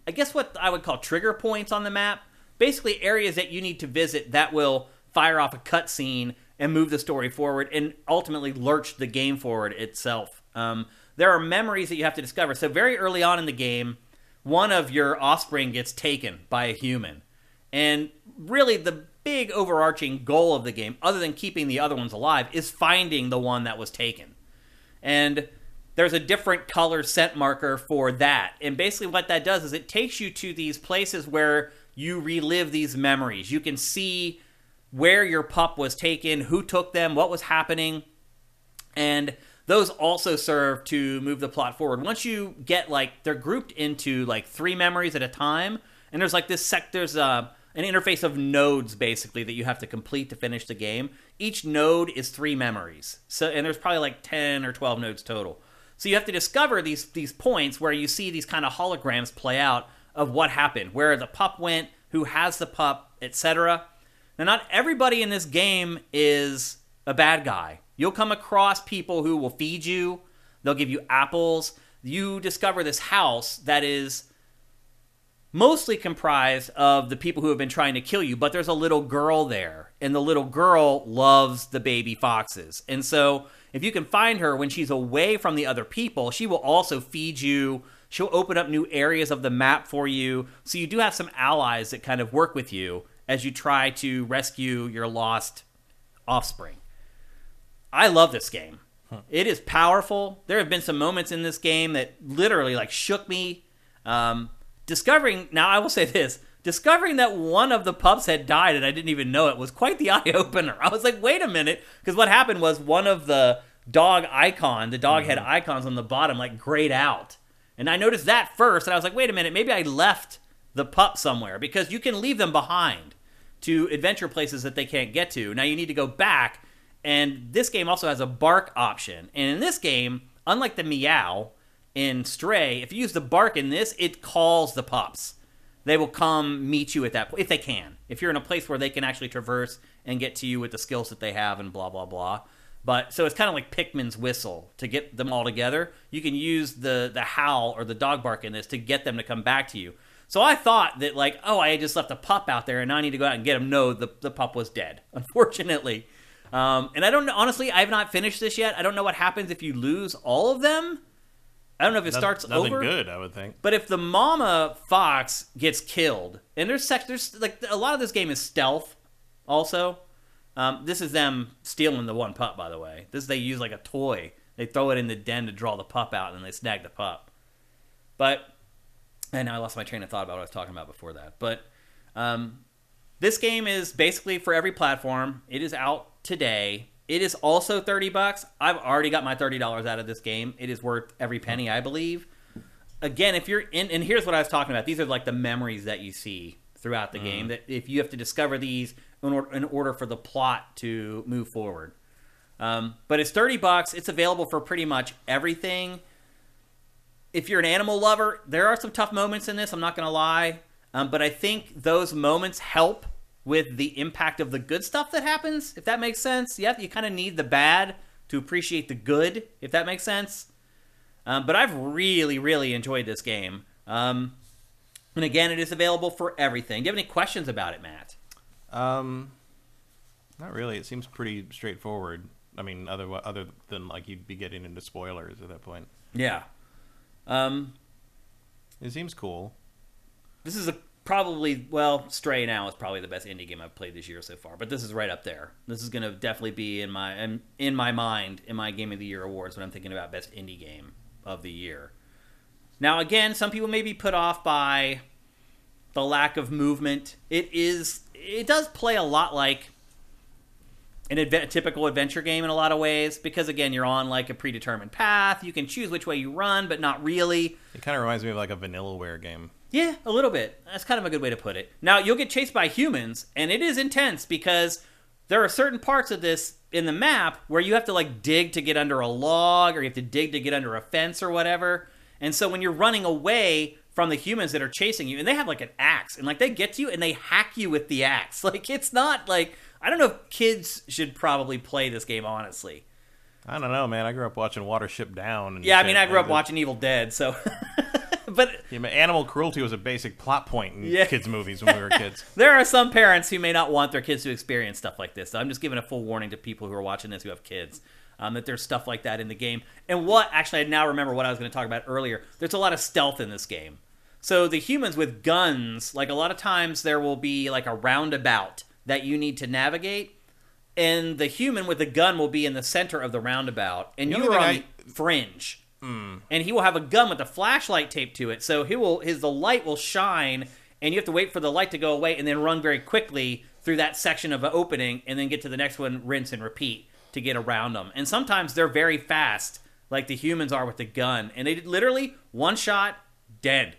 I guess what I would call trigger points on the map basically areas that you need to visit that will fire off a cutscene and move the story forward and ultimately lurch the game forward itself. Um, there are memories that you have to discover. So very early on in the game, one of your offspring gets taken by a human. And really the big overarching goal of the game, other than keeping the other ones alive, is finding the one that was taken. And there's a different color scent marker for that. And basically what that does is it takes you to these places where you relive these memories. You can see where your pup was taken, who took them, what was happening, and those also serve to move the plot forward. Once you get like they're grouped into like three memories at a time, and there's like this sec there's uh, an interface of nodes basically that you have to complete to finish the game. Each node is three memories. So and there's probably like 10 or 12 nodes total. So you have to discover these these points where you see these kind of holograms play out of what happened, where the pup went, who has the pup, etc. Now, not everybody in this game is a bad guy. You'll come across people who will feed you, they'll give you apples. You discover this house that is mostly comprised of the people who have been trying to kill you, but there's a little girl there, and the little girl loves the baby foxes. And so, if you can find her when she's away from the other people, she will also feed you She'll open up new areas of the map for you. So you do have some allies that kind of work with you as you try to rescue your lost offspring. I love this game. Huh. It is powerful. There have been some moments in this game that literally like shook me. Um, discovering now, I will say this: discovering that one of the pups had died and I didn't even know it was quite the (laughs) eye opener. I was like, wait a minute, because what happened was one of the dog icon, the dog mm-hmm. head icons on the bottom, like grayed out, and I noticed that first, and I was like, wait a minute, maybe I left the pup somewhere because you can leave them behind to adventure places that they can't get to. Now you need to go back And this game also has a bark option. And in this game, unlike the meow in Stray, if you use the bark in this, it calls the pups. They will come meet you at that point if they can. If you're in a place where they can actually traverse and get to you with the skills that they have and blah blah blah. But so it's kind of like Pikmin's whistle to get them all together. You can use the the howl or the dog bark in this to get them to come back to you. So I thought that like, oh, I just left a pup out there and now I need to go out and get him. No, the the pup was dead, (laughs) unfortunately. Um, and I don't know. Honestly, I have not finished this yet. I don't know what happens if you lose all of them. I don't know if it No- starts nothing over. good, I would think. But if the mama fox gets killed, and there's sex, there's like a lot of this game is stealth. Also, um, this is them stealing the one pup. By the way, this they use like a toy. They throw it in the den to draw the pup out, and then they snag the pup. But and I lost my train of thought about what I was talking about before that. But um, this game is basically for every platform. It is out today. It is also thirty bucks. I've already got my thirty dollars out of this game. It is worth every penny, I believe. Again, if you're in, and here's what I was talking about. These are like the memories that you see throughout the game. That if you have to discover these in order, in order for the plot to move forward. Um, but it's thirty bucks. It's available for pretty much everything if you're an animal lover, there are some tough moments in this. I'm not going to lie, um, but I think those moments help with the impact of the good stuff that happens. If that makes sense, yeah, you kind of need the bad to appreciate the good. If that makes sense. Um, but I've really, really enjoyed this game. Um, and again, it is available for everything. Do you have any questions about it, Matt? Um, not really. It seems pretty straightforward. I mean, other other than like you'd be getting into spoilers at that point. Yeah. Um, It seems cool. This is a probably well, Stray now is probably the best indie game I've played this year so far. But this is right up there. This is going to definitely be in my in, my mind in my Game of the Year awards when I'm thinking about best indie game of the year. Now, again, some people may be put off by the lack of movement. It is it does play a lot like an adve- typical adventure game in a lot of ways because again you're on like a predetermined path you can choose which way you run but not really It kind of reminds me of like a Vanillaware game. Yeah, a little bit. That's kind of a good way to put it. Now, you'll get chased by humans, and it is intense because there are certain parts of this in the map where you have to like dig to get under a log or you have to dig to get under a fence or whatever. And so when you're running away from the humans that are chasing you, and they have like an axe, and like they get to you and they hack you with the axe. (laughs) Like it's not like I don't know if kids should probably play this game honestly. I don't know, man. I grew up watching Watership Down. And Yeah, I mean. I grew up watching Evil Dead, so (laughs) but Yeah, man, animal cruelty was a basic plot point in Yeah. kids' movies when we were kids. (laughs) There are some parents who may not want their kids to experience stuff like this. So I'm just giving a full warning to people who are watching this who have kids um, that there's stuff like that in the game. And what actually, I now remember what I was going to talk about earlier. There's a lot of stealth in this game. So the humans with guns, like a lot of times, there will be like a roundabout that you need to navigate, and the human with the gun will be in the center of the roundabout, and The you are on thing the fringe Mm. and he will have a gun with a flashlight taped to it. So he will his the light will shine, and you have to wait for the light to go away, and then run very quickly through that section of an opening, and then get to the next one, rinse and repeat to get around them. And sometimes they're very fast, like the humans are with the gun, and they literally one shot dead.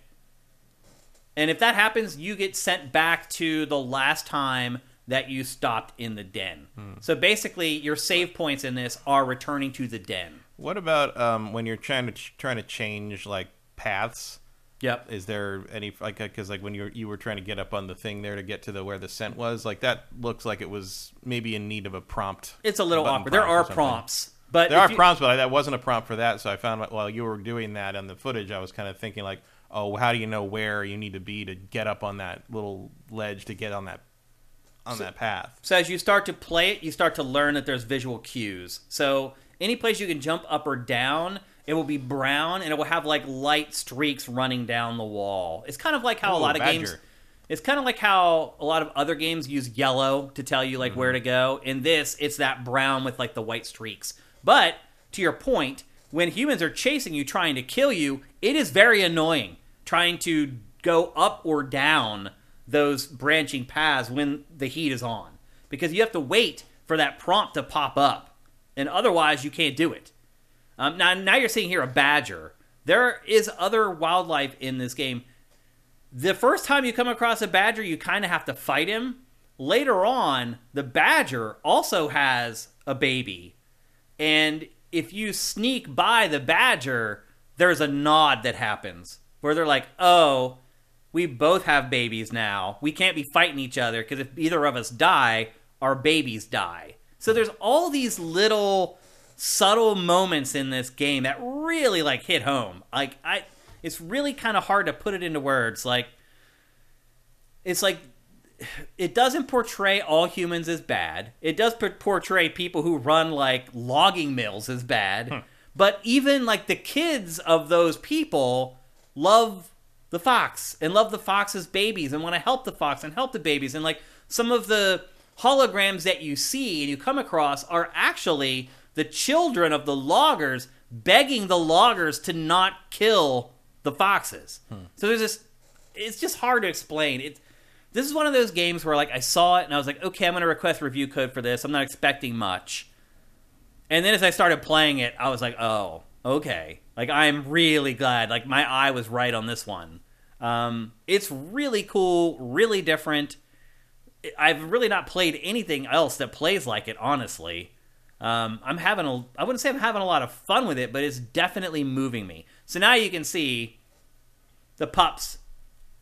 And if that happens, you get sent back to the last time that you stopped in the den. Hmm. So basically, your save points in this are returning to the den. What about um, when you're trying to ch- trying to change like paths? Yep. Is there any like because like when you were, you were trying to get up on the thing there to get to the where the scent was like that looks like it was maybe in need of a prompt. It's a little awkward. There are prompts, but There are you- prompts, but that wasn't a prompt for that. So I found while you were doing that on the footage, I was kind of thinking like, oh, how do you know where you need to be to get up on that little ledge to get on that on that path? So as you start to play it, you start to learn that there's visual cues. So any place you can jump up or down, it will be brown and it will have like light streaks running down the wall. It's kind of like how a lot of badger. games. It's kind of like how a lot of other games use yellow to tell you like where mm-hmm. to go. In this, it's that brown with like the white streaks. But to your point, when humans are chasing you, trying to kill you, it is very annoying trying to go up or down those branching paths when the heat is on because you have to wait for that prompt to pop up, and otherwise you can't do it. Um, now, now you're seeing here a badger. There is other wildlife in this game. The first time you come across a badger, you kind of have to fight him. Later on, the badger also has a baby, and if you sneak by the badger, there's a nod that happens where they're like, "Oh, we both have babies now. We can't be fighting each other because if either of us die, our babies die." So there's all these little subtle moments in this game that really like hit home. Like I it's really kind of hard to put it into words. Like it's like it doesn't portray all humans as bad. It does portray people who run like logging mills as bad. Hmm. But even like the kids of those people love the fox and love the fox's babies and want to help the fox and help the babies and like some of the holograms that you see and you come across are actually the children of the loggers begging the loggers to not kill the foxes. Hmm. So there's this. It's just hard to explain. It. This is one of those games where like I saw it and I was like, okay, I'm gonna request review code for this. I'm not expecting much. And then as I started playing it, I was like, oh, okay. Like I'm really glad. Like my eye was right on this one. Um, it's really cool, really different. I've really not played anything else that plays like it, honestly. Um, I'm having a, I wouldn't say I'm having a lot of fun with it, but it's definitely moving me. So now you can see the pups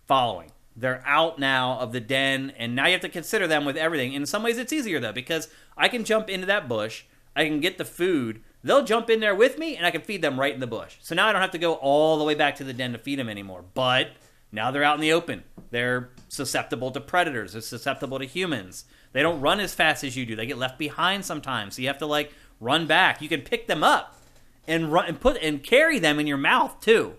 following. They're out now of the den, and now you have to consider them with everything. In some ways, it's easier though because I can jump into that bush, I can get the food. They'll jump in there with me, and I can feed them right in the bush. So now I don't have to go all the way back to the den to feed them anymore. But now they're out in the open. They're susceptible to predators. They're susceptible to humans. They don't run as fast as you do. They get left behind sometimes. So you have to like run back. You can pick them up and run and put and carry them in your mouth too.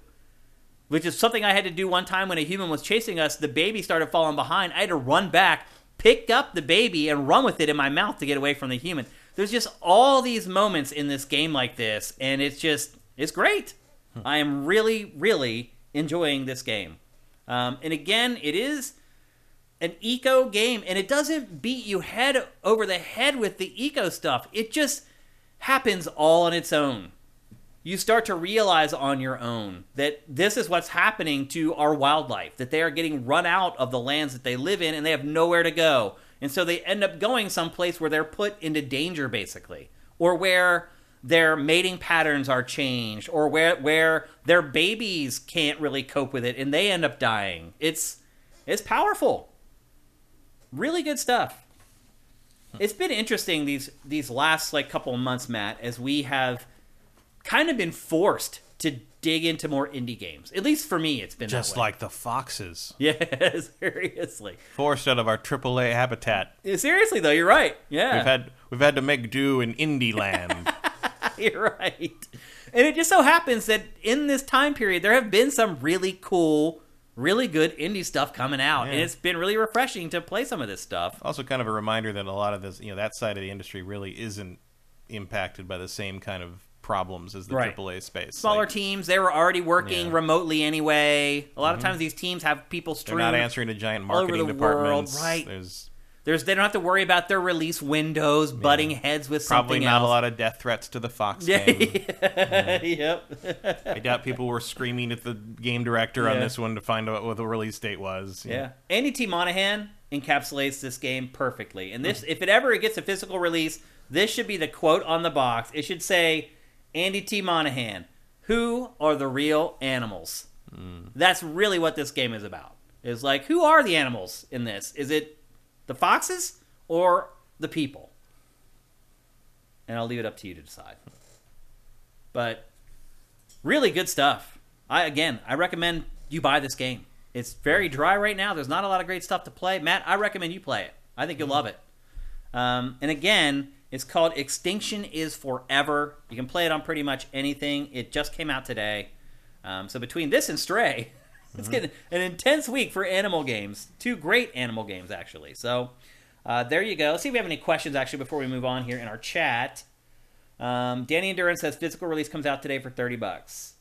Which is something I had to do one time when a human was chasing us. The baby started falling behind. I had to run back, pick up the baby, and run with it in my mouth to get away from the human. There's just all these moments in this game like this, and it's just it's great. Hmm. I am really, really enjoying this game. Um, and again, it is an eco game and it doesn't beat you head over the head with the eco stuff. It just happens all on its own. You start to realize on your own that this is what's happening to our wildlife, that they are getting run out of the lands that they live in and they have nowhere to go. And so they end up going someplace where they're put into danger basically, or where their mating patterns are changed or where where their babies can't really cope with it and they end up dying. It's it's powerful really good stuff. It's been interesting these these last like couple of months, Matt, as we have kind of been forced to dig into more indie games. At least for me, it's been just like the foxes. (laughs) Yeah, seriously. Forced out of our AAA habitat. Yeah, seriously though, you're right. Yeah, we've had we've had to make do in indie land. (laughs) (laughs) you're right. And it just so happens that in this time period, there have been some really cool really good indie stuff coming out, yeah. and it's been really refreshing to play some of this stuff. Also, kind of a reminder that a lot of this, you know, that side of the industry really isn't impacted by the same kind of problems as the right. AAA space. Smaller like, teams, they were already working yeah. remotely anyway. A lot mm-hmm. of times, these teams have people strewn. They're not answering to giant marketing departments. World. Right. There's there's they don't have to worry about their release windows butting yeah. heads with something. Probably not else. a lot of death threats to the Fox (laughs) yeah. game. yeah. (laughs) Yep. (laughs) I doubt people were screaming at the game director on this one to find out what the release date was. Yeah. Andy T. Monahan encapsulates this game perfectly. And this, if it ever gets a physical release, this should be the quote on the box. It should say, "Andy T. Monahan, who are the real animals?" Mm. That's really what this game is about. Is like, who are the animals in this? Is it the foxes or the people? And I'll leave it up to you to decide. But really good stuff. I again, I recommend you buy this game. It's very dry right now. There's not a lot of great stuff to play. Matt, I recommend you play it. I think you'll love it. Um, and again, it's called Extinction is Forever. You can play it on pretty much anything. It just came out today. Um, so between this and Stray, (laughs) (laughs) It's getting an intense week for animal games. Two great animal games, actually. So uh, there you go. Let's see if we have any questions, actually, before we move on here in our chat. Um, Danny Endurance says physical release comes out today for 30 bucks.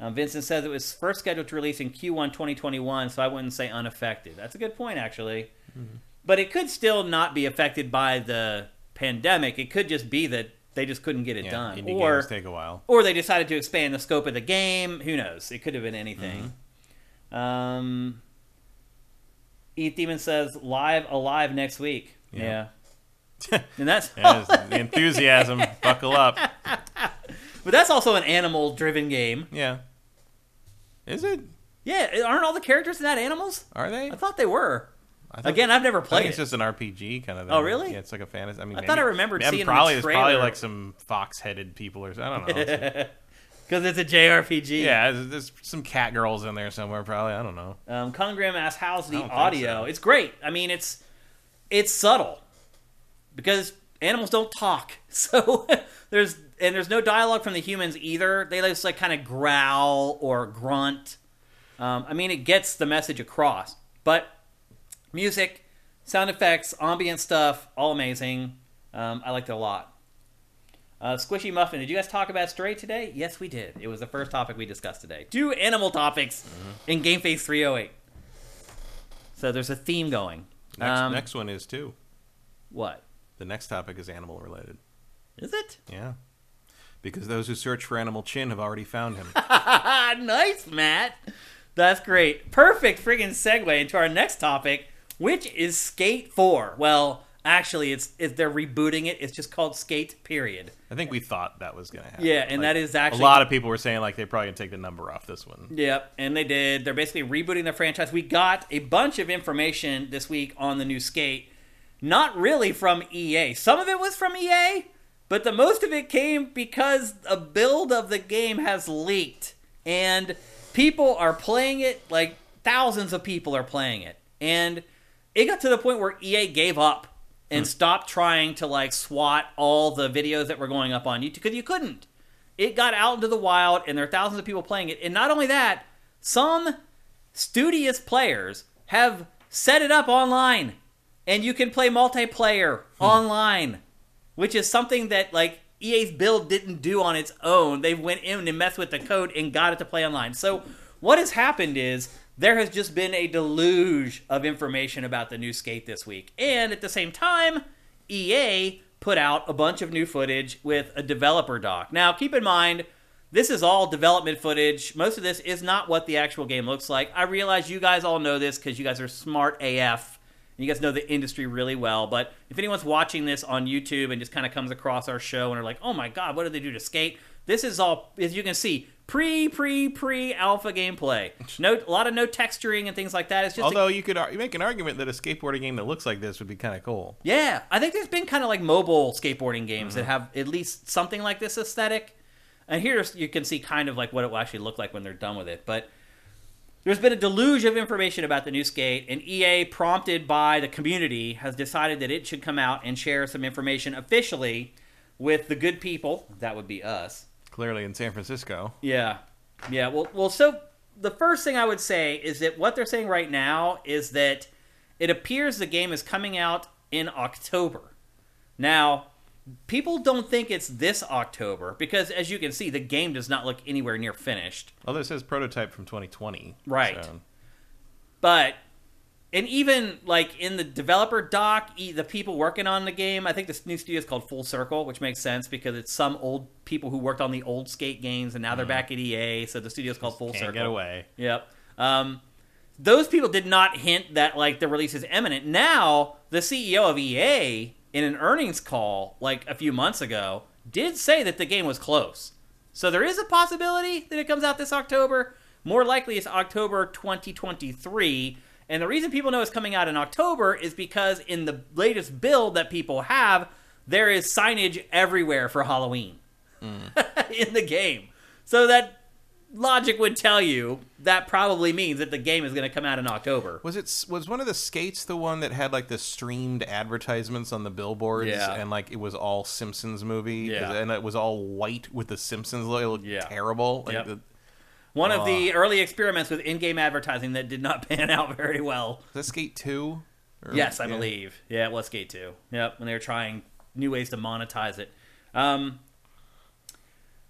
Um, Vincent says it was first scheduled to release in Q1 2021, so I wouldn't say unaffected. That's a good point, actually. Mm-hmm. But it could still not be affected by the pandemic. It could just be that they just couldn't get it yeah, done, indie or games take a while, or they decided to expand the scope of the game. Who knows? It could have been anything. Mm-hmm. Um, Eat Demon says Live A Live next week. Yeah. yeah. (laughs) and that's the enthusiasm. (laughs) Buckle up. but that's also an animal-driven game. Yeah. Is it? Yeah, aren't all the characters in that animals? Are they? I thought they were. I thought- Again, I've never I think played it's just an RPG kind of thing. Oh, really? Yeah, it's like a fantasy. I mean, I thought I remembered mean, seeing probably there's probably like some fox-headed people or something. I don't know. (laughs) Because it's a JRPG. yeah, there's, there's some cat girls in there somewhere. Probably. I don't know. Um, Congram asks, "How's the I don't think audio?" so. It's great. I mean, it's it's subtle because animals don't talk, (laughs) so there's and there's no dialogue from the humans either. They just like kind of growl or grunt. Um, I mean, it gets the message across, but music, sound effects, ambient stuff, all amazing. Um, I liked it a lot. Uh, Squishy Muffin, did you guys talk about Stray today? Yes, we did. It was the first topic we discussed today. Two animal topics in Game Face 308. So there's a theme going. Next, Um, next one is too. What? The next topic is animal related. Is it? Yeah. Because those who search for Animal Chin have already found him. (laughs) nice, Matt. That's great. Perfect friggin' segue into our next topic, which is Skate 4. Well, actually, it's, it's they're rebooting it. It's just called Skate, period. I think we thought that was going to happen. Yeah, and Like, that is actually a lot of people were saying like they're probably going to take the number off this one. Yep, and they did. They're basically rebooting the franchise. We got a bunch of information this week on the new skate. Not really from EA. Some of it was from EA, but the most of it came because a build of the game has leaked and people are playing it like thousands of people are playing it. And it got to the point where EA gave up and hmm. stop trying to like swat all the videos that were going up on YouTube because you couldn't. It got out into the wild and there are thousands of people playing it and not only that some studious players have set it up online and you can play multiplayer hmm. online which is something that like EA's build didn't do on its own. They went in and messed with the code and got it to play online. So what has happened is there has just been a deluge of information about the new skate this week and at the same time EA put out a bunch of new footage with a developer doc. Now, keep in mind, this is all development footage. Most of this is not what the actual game looks like. I realize you guys all know this because you guys are smart AF. And you guys know the industry really well. But if anyone's watching this on YouTube and just kind of comes across our show and are like, oh my God, what did they do to skate? This is all, as you can see, pre, pre, pre alpha gameplay. No, a lot of no texturing and things like that. It's just a- Although you could ar- you make an argument that a skateboarding game that looks like this would be kind of cool. Yeah, I think there's been kind of like mobile skateboarding games that mm-hmm. have at least something like this aesthetic. And here you can see kind of like what it will actually look like when they're done with it. But there's been a deluge of information about the new skate, and EA, prompted by the community, has decided that it should come out and share some information officially with the good people. That would be us. Clearly in San Francisco. Yeah, yeah. Well, well. So the first thing I would say is that what they're saying right now is that it appears the game is coming out in October. Now, people don't think it's this October because, as you can see, the game does not look anywhere near finished. Although it says prototype from 2020. Right. so- But and even like in the developer doc, the people working on the game, I think this new studio is called Full Circle, which makes sense because it's some old people who worked on the old skate games and now they're back at EA, so the studio's called Full Can't Circle. get away. Yep. Um, those people did not hint that like the release is imminent. Now, the CEO of EA in an earnings call like a few months ago did say that the game was close. So there is a possibility that it comes out this October. More likely it's October 2023. And the reason people know it's coming out in October is because in the latest build that people have, there is signage everywhere for Halloween (laughs) in the game. So that logic would tell you that probably means that the game is going to come out in October. Was it was one of the skates the one that had like the streamed advertisements on the billboards Yeah. and like it was all Simpsons movie Yeah. and it was all white with the Simpsons logo. It looked Yeah. terrible. Like Yep. the, One of the early experiments with in-game advertising that did not (laughs) pan out very well. was that Skate Two? Or- Yes, I yeah. believe. Yeah, it was Skate 2. Yep, when they were trying new ways to monetize it. Um,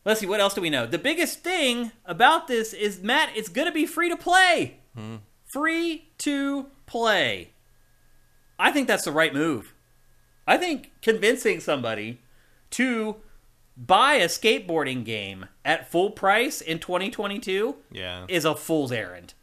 let's see, what else do we know? The biggest thing about this is, Matt, it's going to be free to play. Free to play. I think that's the right move. I think convincing somebody to buy a skateboarding game at full price in 2022 Yeah. is a fool's errand.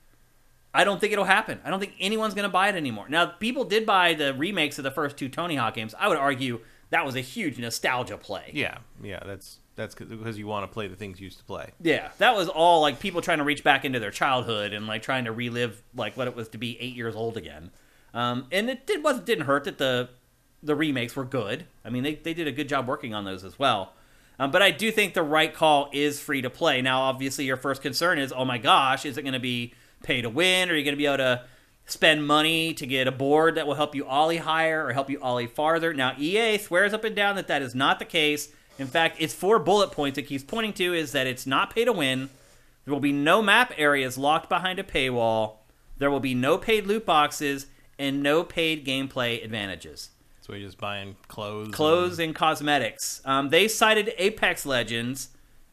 I don't think it'll happen. I don't think anyone's going to buy it anymore. Now, people did buy the remakes of the first two Tony Hawk games. I would argue that was a huge nostalgia play. Yeah, yeah, that's that's because you want to play the things you used to play. Yeah, that was all like people trying to reach back into their childhood and like trying to relive like what it was to be eight years old again. Um, and it did wasn't didn't hurt that the the remakes were good. I mean, they they did a good job working on those as well. Um, but I do think the right call is free to play. Now, obviously, your first concern is, oh my gosh, is it going to be pay to win? Are you going to be able to spend money to get a board that will help you ollie higher or help you ollie farther? Now, EA swears up and down that that is not the case. In fact, its four bullet points it keeps pointing to is that it's not pay to win. There will be no map areas locked behind a paywall. There will be no paid loot boxes and no paid gameplay advantages. So you're just buying clothes, Clothes and cosmetics. Um, they cited Apex Legends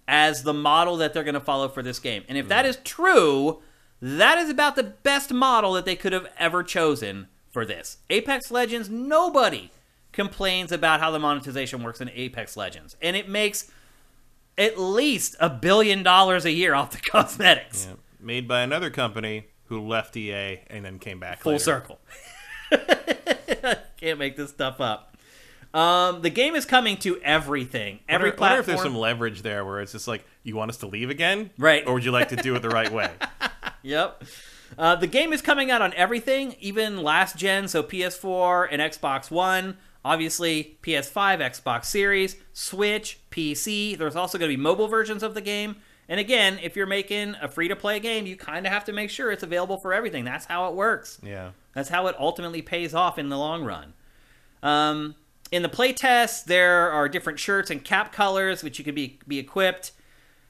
as the model that they're going to follow for this game. And if that is true, that is about the best model that they could have ever chosen for this. Apex Legends, nobody complains about how the monetization works in Apex Legends. And it makes at least a billion dollars a year off the (laughs) cosmetics. Yeah. Made by another company who left EA and then came back Full later. circle. (laughs) Can't make this stuff up. Um, the game is coming to everything. Every wonder, I wonder if there's some leverage there where it's just like, you want us to leave again? Right. Or would you like to do it the right way? (laughs) Yep. Uh, the game is coming out on everything, even last gen, so PS4 and Xbox One. Obviously, PS5, Xbox Series, Switch, PC. There's also going to be mobile versions of the game. And again, if you're making a free to play game, you kind of have to make sure it's available for everything. That's how it works. Yeah. That's how it ultimately pays off in the long run. Um, in the playtest, there are different shirts and cap colors which you can be be equipped.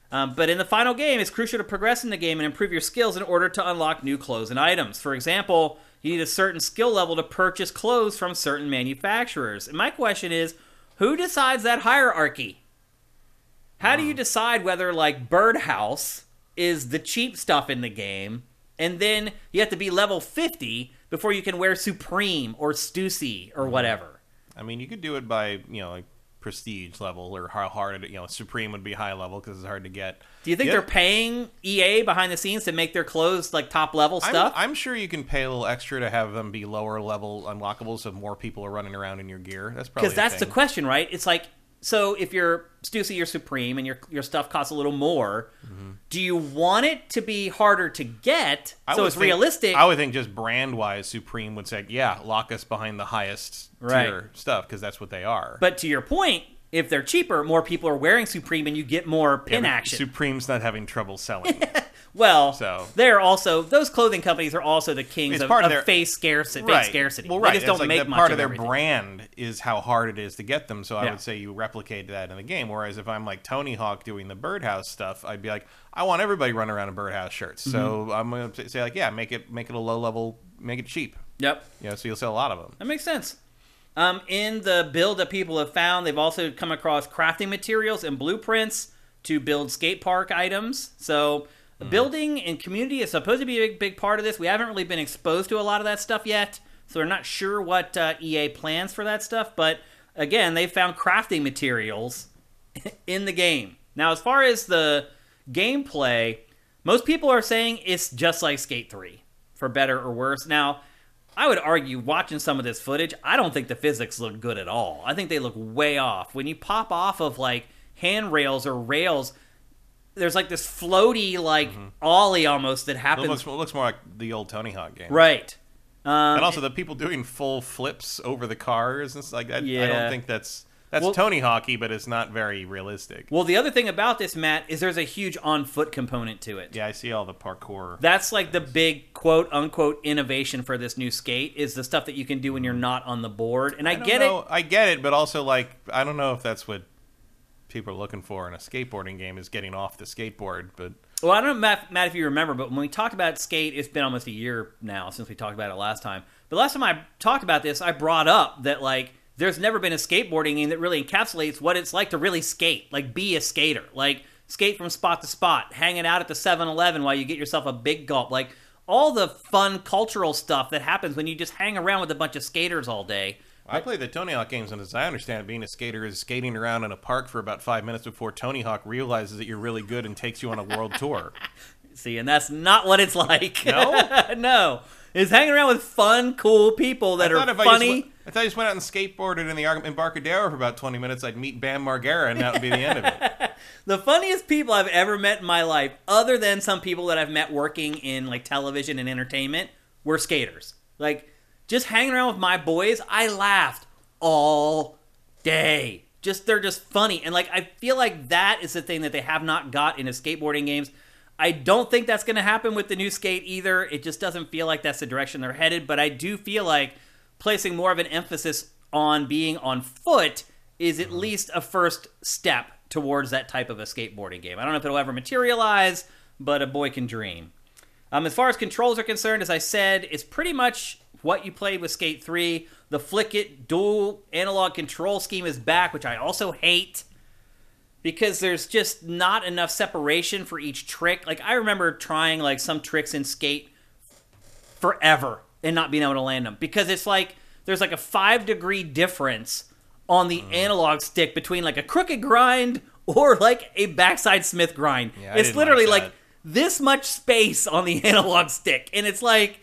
Um, but in the final game, it's crucial to progress in the game and improve your skills in order to unlock new clothes and items. For example, you need a certain skill level to purchase clothes from certain manufacturers. And my question is, who decides that hierarchy? How do you decide whether like Birdhouse is the cheap stuff in the game, and then you have to be level 50 before you can wear Supreme or Stussy or mm-hmm. whatever? I mean, you could do it by, you know, like prestige level or how hard it, you know, Supreme would be high level because it's hard to get. Do you think they're paying EA behind the scenes to make their clothes like top level I'm, stuff? I'm sure you can pay a little extra to have them be lower level unlockables so more people are running around in your gear. That's probably Because that's a the question, right? It's like so if you're Stussy, you're Supreme and your your stuff costs a little more, do you want it to be harder to get Mm-hmm. I so it's think- realistic? I would think just brand wise, Supreme would say, yeah, lock us behind the highest Right. tier stuff because that's what they are. But to your point, if they're cheaper, more people are wearing Supreme and you get more Yeah, pin but action. Supreme's not having trouble selling. (laughs) well, So- they're also those clothing companies are also the kings It's of, part of of their- face scarcity. right. Fake scarcity. Well, They right. just It's don't like make part of of their everything. brand is how hard it is to get them. So I Yeah. would say you replicate that in the game. Whereas if I'm like Tony Hawk doing the birdhouse stuff, I'd be like, I want everybody running around in birdhouse shirts. So Mm-hmm. I'm gonna say like, yeah, make it make it a low level, make it cheap. Yep. You know, so you'll sell a lot of them. That makes sense. Um, in the build that people have found, they've also come across crafting materials and blueprints to build skate park items. So, building and community is supposed to be a big, big part of this. We haven't really been exposed to a lot of that stuff yet, so we're not sure what uh, EA plans for that stuff. But again, they found crafting materials (laughs) in the game. Now, as far as the gameplay, most people are saying it's just like Skate 3, for better or worse. Now, I would argue, watching some of this footage, I don't think the physics look good at all. I think they look way off. When you pop off of like handrails or rails, there's like this floaty, like ollie almost that It happens. looks, it looks more like the old Tony Hawk game. right. Um, And also the people doing full flips over the cars and stuff like that. I don't think that's that's Well- Tony Hawky, but it's not very realistic. well, the other thing about this, Matt, is there's a huge on foot component to it. Yeah, I see all the parkour. That's like the big quote unquote innovation for this new skate is the stuff that you can do when you're not on the board. And I, don't get know- it. I get it, but also like I don't know if that's what people are looking for in a skateboarding game is getting off the skateboard. But Well, I don't know, Matt, Matt, if you remember, but when we talked about skate, it's been almost a year now since we talked about it last time. But last time I talked about this, I brought up that like there's never been a skateboarding game that really encapsulates what it's like to really skate, like be a skater, like skate from spot to spot, hanging out at the 7-Eleven while you get yourself a big gulp, like all the fun cultural stuff that happens when you just hang around with a bunch of skaters all day. I play the Tony Hawk games, and as I understand being a skater is skating around in a park for about five minutes before Tony Hawk realizes that you're really good and takes you on a world tour. (laughs) See, and that's not what it's like. No? (laughs) no. It's hanging around with fun, cool people that I are I just funny. went- I thought I just went out and skateboarded in the Ar- Embarcadero for about 20 minutes. I'd meet Bam Margera, and that would be the end of it. (laughs) The funniest people I've ever met in my life, other than some people that I've met working in like television and entertainment, were skaters. Like just hanging around with my boys, I laughed all day. Just they're just funny. And like I feel like that is the thing that they have not got into skateboarding games. I don't think that's going to happen with the new skate either. It just doesn't feel like that's the direction they're headed, but I do feel like placing more of an emphasis on being on foot is at least a first step towards that type of a skateboarding game. I don't know if it'll ever materialize, but a boy can dream. Um, as far as controls are concerned, as I said, it's pretty much what you played with Skate 3. The Flick It dual analog control scheme is back, which I also hate because there's just not enough separation for each trick. Like I remember trying like some tricks in Skate forever and not being able to land them because it's like there's like a 5 degree difference on the analog stick between like a crooked grind or like a backside smith grind. Yeah, it's literally like like this much space on the (laughs) analog stick and it's like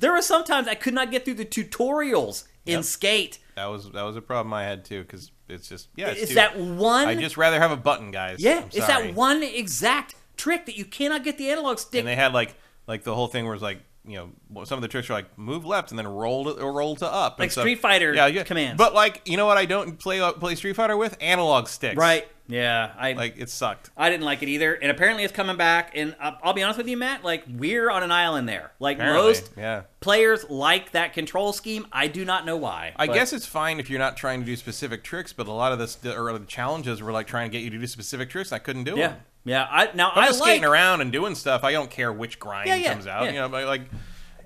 there are sometimes I could not get through the tutorials in Yep. Skate. That was that was a problem I had too, because it's just yeah. It's It's too- that one I just rather have a button, guys. Yeah, I'm it's sorry. that one exact trick that you cannot get the analog stick. And they had like like the whole thing was like you know some of the tricks are like move left and then roll to or roll to up, and Like stuff. Street Fighter commands. But like you know what, I don't play uh, play Street Fighter with analog sticks. right? Yeah, I Like it sucked. I didn't like it either, and apparently it's coming back. And I'll, be honest with you, Matt. Like we're on an island there. Like Apparently, most yeah. players like that control scheme. I do not know why. I but- guess it's fine if you're not trying to do specific tricks, but a lot of this or the challenges were like trying to get you to do specific tricks. I couldn't do Yeah, them. yeah. I now I'm I just like skating around and doing stuff. I don't care which grind Yeah, yeah, comes out. yeah. You know, like.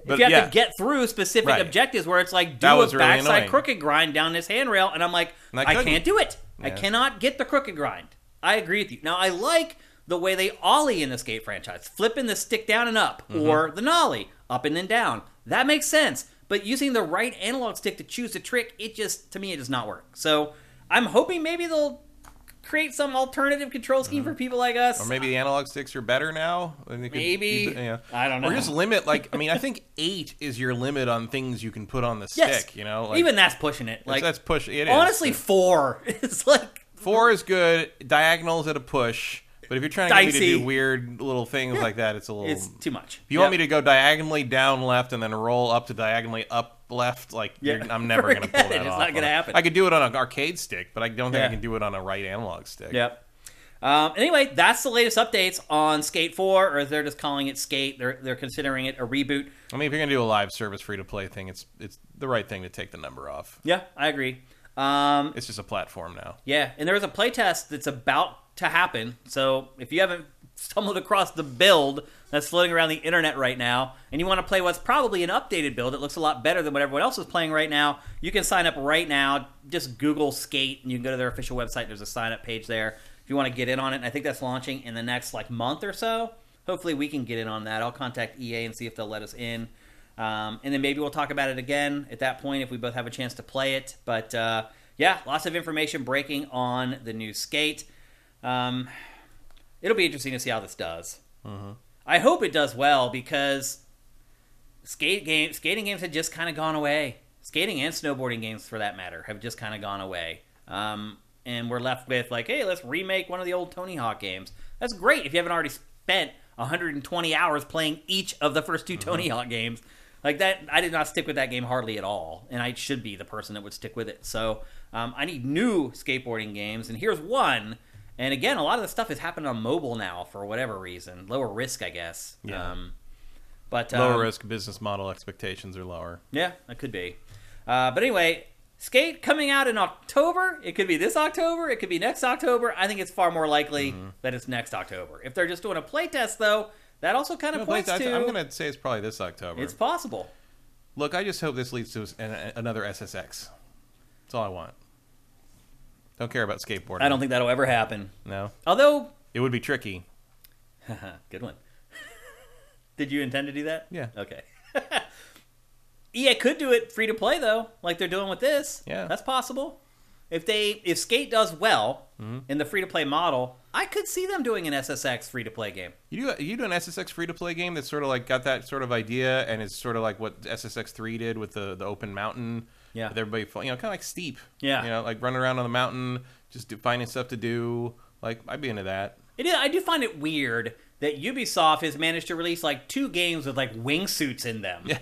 But if you have yeah, to get through specific Right. objectives where it's like do a really backside annoying. crooked grind down this handrail, and I'm like, And I I, can't do it. I cannot get the crooked grind. I agree with you. Now I like the way they ollie in the skate franchise, flipping the stick down and up, Mm-hmm. or the nollie up and then down. That makes sense. But using the right analog stick to choose the trick, it just to me it does not work. So I'm hoping maybe they'll create some alternative control scheme for people like us. Or maybe the analog sticks are better now. and could- Maybe. yeah. I don't know. Or just limit like I mean I (laughs) think eight is your limit on things you can put on the yes, stick. You know, like, even that's pushing it. Like that's push. It is. honestly, four (laughs) is like four is good. Diagonals at a push. But if you're trying to get me to do weird little things like that, it's a little. it's too much. if you want me to go diagonally down left and then roll up to diagonally up left, like Yeah. you're- I'm never going (laughs) to pull that it. It's not gonna happen. I could do it on an arcade stick, but I don't think I can do it on a right analog stick. Yep. Um, anyway, that's the latest updates on Skate 4, or they're just calling it Skate. They're they're considering it a reboot. I mean, if you're going to do a live service free to play thing, it's it's the right thing to take the number off. Yeah, I agree. Um, It's just a platform now. yeah, and there is a playtest that's about to happen. So if you haven't (laughs) stumbled across the build that's floating around the internet right now, and you want to play what's probably an updated build, it looks a lot better than what everyone else is playing right now. You can sign up right now. Just Google Skate, and you can go to their official website. There's a sign up page there if you want to get in on it. And I think that's launching in the next like month or so. Hopefully, we can get in on that. I'll contact EA and see if they'll let us in. Um, and then maybe we'll talk about it again at that point if we both have a chance to play it. But uh, yeah, lots of information breaking on the new skate. Um, it'll be interesting to see how this does. I hope it does well because skate game, skating games had just kind of gone away. Skating and snowboarding games, for that matter, have just kind of gone away. Um, and we're left with like, hey, let's remake one of the old Tony Hawk games. That's great if you haven't already spent 120 hours playing each of the first 2 Tony Hawk games. Like that, I did not stick with that game hardly at all, and I should be the person that would stick with it. So um, I need new skateboarding games, and here's one. And again, a lot of the stuff is happening on mobile now for whatever reason, lower risk, I guess. Yeah. Um, but Lower um, risk business model expectations are lower. yeah, that could be. Uh, but anyway, Skate coming out in October. It could be this October. It could be next October. I think it's far more likely Mm-hmm. that it's next October. If they're just doing a playtest, though, that also kind of No, points to I'm going to say it's probably this October. it's possible. Look, I just hope this leads to an, another SSX. That's all I want. Don't care about skateboarding. I don't think that'll ever happen. No, Although, it would be tricky. (laughs) good one. (laughs) Did you intend to do that? Yeah. Okay. (laughs) EA could do it free to play though, like they're doing with this. Yeah. that's possible. if they if Skate does well Mm-hmm. in the free to play model, I could see them doing an SSX free to play game. You do you do an SSX free to play game that's sort of like got that sort of idea and is sort of like what SSX three did with the the open mountain. Yeah. with everybody you know kind of like steep. Yeah. you know like running around on the mountain, just finding stuff to do. Like I'd be into that. It is, I do find it weird that Ubisoft has managed to release like two games with like wingsuits in them. Yeah.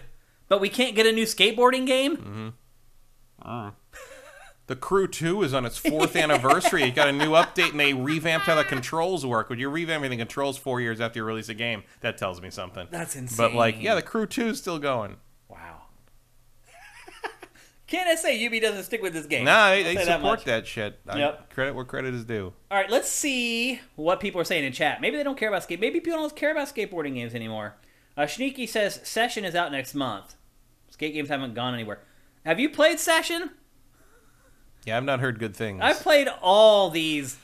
But we can't get a new skateboarding game? Mm-hmm. Mm. (laughs) The Crew 2 is on its fourth anniversary. It got a new update and they revamped how the controls work. When you're revamping the controls four years after you release a game, that tells me something. That's insane. But like, yeah, the Crew 2 is still going. Can't I say Ubi doesn't stick with this game? Nah, they, they say that support that, shit. I- credit where credit is due. All right, let's see what people are saying in chat. Maybe they don't care about skate. Maybe people don't care about skateboarding games anymore. Uh, Sneaky says Session is out next month. Skate games haven't gone anywhere. Have you played Session? Yeah, I've not heard good things. I've played all these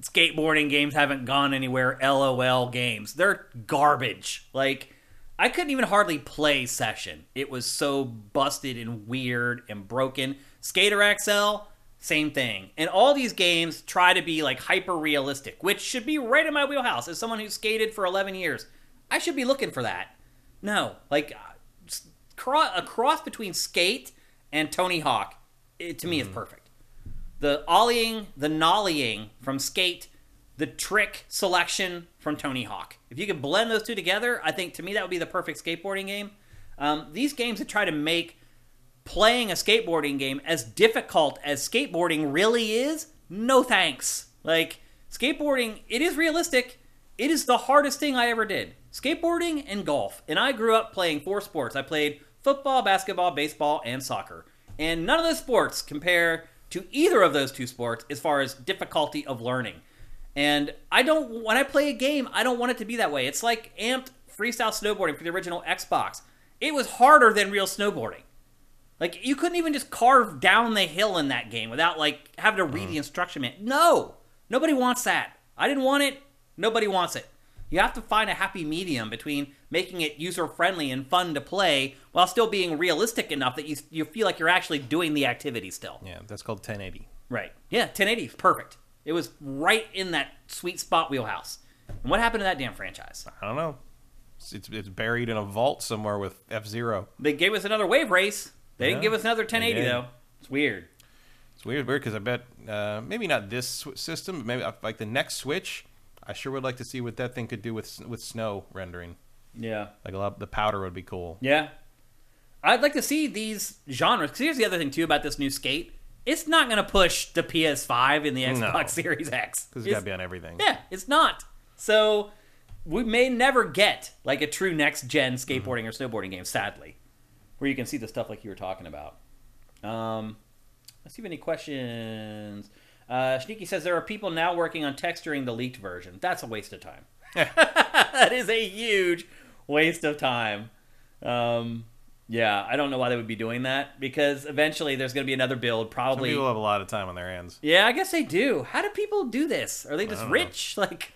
skateboarding games haven't gone anywhere LOL games. They're garbage. Like I couldn't even hardly play Session. It was so busted and weird and broken. Skater XL, same thing. And all these games try to be like hyper realistic, which should be right in my wheelhouse as someone who skated for 11 years. I should be looking for that. No, like uh, a cross between Skate and Tony Hawk, it, to me is perfect the ollieing, the nollying from Skate, the trick selection from Tony Hawk. If you could blend those two together, I think to me that would be the perfect skateboarding game. Um, these games that try to make playing a skateboarding game as difficult as skateboarding really is, no thanks. Like, skateboarding, it is realistic. It is the hardest thing I ever did. Skateboarding and golf. And I grew up playing four sports. I played football, basketball, baseball, and soccer. And none of those sports compare to either of those two sports as far as difficulty of learning. And I don't, when I play a game, I don't want it to be that way. It's like amped freestyle snowboarding for the original Xbox. It was harder than real snowboarding. Like you couldn't even just carve down the hill in that game without like having to read mm. the instruction manual. No, nobody wants that. I didn't want it. Nobody wants it. You have to find a happy medium between making it user friendly and fun to play while still being realistic enough that you you feel like you're actually doing the activity still. Yeah, that's called 1080. Right. Yeah, 1080 is perfect. It was right in that sweet spot wheelhouse. And what happened to that damn franchise? I don't know. It's, it's, buried in a vault somewhere with F Zero. They gave us another wave race. They didn't give us another 1080 though. It's weird. It's weird, weird because I bet uh, maybe not this system, but maybe uh, like the next Switch. I sure would like to see what that thing could do with with snow rendering. Yeah. Like a lot, the powder would be cool. Yeah. I'd like to see these genres. Because here's the other thing, too, about this new skate. It's not going to push the PS5 and the Xbox No. Series X. Because it's It's- got to be on everything. Yeah, it's not. So we may never get like a true next gen skateboarding or snowboarding game, sadly, where you can see the stuff like you were talking about. Um, let's see if any questions. Uh, Sneaky says there are people now working on texturing the leaked version. That's a waste of time. (laughs) that is a huge waste of time. Um, yeah, I don't know why they would be doing that because eventually there's going to be another build, Some probably. people have a lot of time on their hands. Yeah, I guess they do. How do people do this? Are they just don't know. rich? (laughs) Like,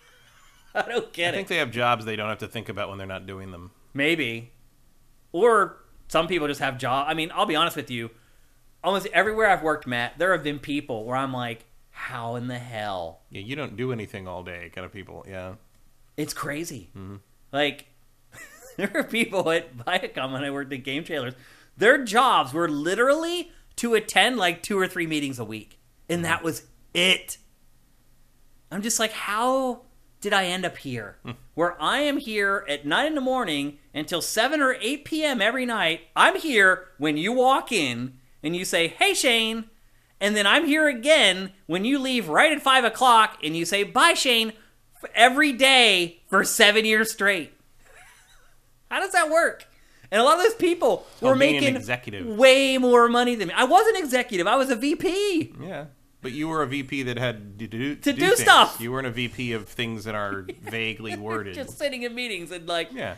I don't get it. I think they have jobs they don't have to think about when they're not doing them. Maybe, or some people just have job. I mean, I'll be honest with you. Almost everywhere I've worked, Matt, there have been people where I'm like, "How in the hell?" Yeah, you don't do anything all day, kind of people. Yeah. It's crazy. Mm-hmm. Like, (laughs) there were people at Viacom when I worked at Game Trailers. Their jobs were literally to attend like two or three meetings a week, and mm-hmm. that was it. I'm just like, how did I end up here? Hmm. Where I am here at nine in the morning until seven or eight p.m. every night. I'm here when you walk in and you say, "Hey, Shane," and then I'm here again when you leave right at five o'clock and you say, "Bye, Shane," every day for seven years straight. How does that work? And a lot of those people were called making executive. way more money than me. I wasn't executive. I was a VP. Yeah. But you were a VP that had to do, To do things. stuff. You weren't a VP of things that are (laughs) vaguely worded. Just sitting in meetings and like yeah.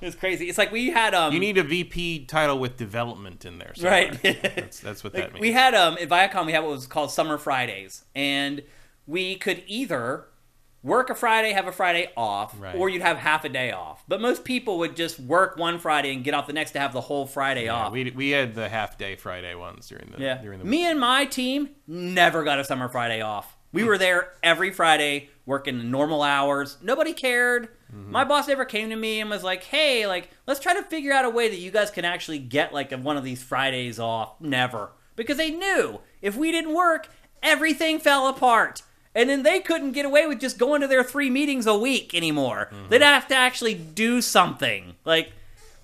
it's crazy. It's like we had um You need a VP title with development in there. somewhere. Right. (laughs) that's, that's what like, that means. we had um at Viacom we had what was called Summer Fridays, and we could either work a Friday, have a Friday off, Right. or you'd have half a day off. But most people would just work one Friday and get off the next to have the whole Friday Yeah, off. we we had the half day Friday ones during the yeah. during the Me and my team never got a summer Friday off. We were there every Friday working normal hours. Nobody cared. Mm-hmm. My boss never came to me and was like, "Hey, like let's try to figure out a way that you guys can actually get like a, one of these Fridays off." Never. Because they knew if we didn't work, everything fell apart. And then they couldn't get away with just going to their three meetings a week anymore. Mm-hmm. They'd have to actually do something. Like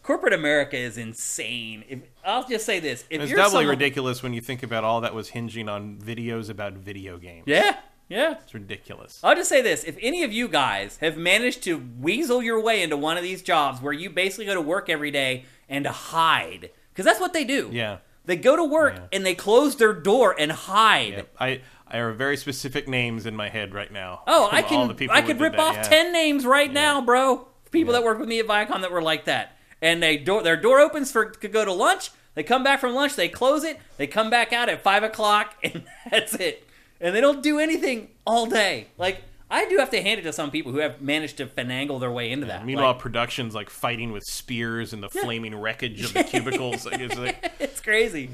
corporate America is insane. If, I'll just say this: if It's doubly someone- ridiculous when you think about all that was hinging on videos about video games. Yeah, yeah. It's ridiculous. I'll just say this: if any of you guys have managed to weasel your way into one of these jobs where you basically go to work every day and hide, because that's what they do. Yeah. They go to work Yeah. and they close their door and hide. Yep. I I have very specific names in my head right now. Oh, I can the I could rip that, off yeah. ten names right now, bro. People that work with me at Viacom that were like that, and they door their door opens for to go to lunch. They come back from lunch, they close it, they come back out at five o'clock, (laughs) and that's it. And they don't do anything all day. Like I do have to hand it to some people who have managed to finagle their way into that. Meanwhile, Like, production's like fighting with spears and the flaming wreckage of the (laughs) cubicles. It's like, (laughs) it's crazy.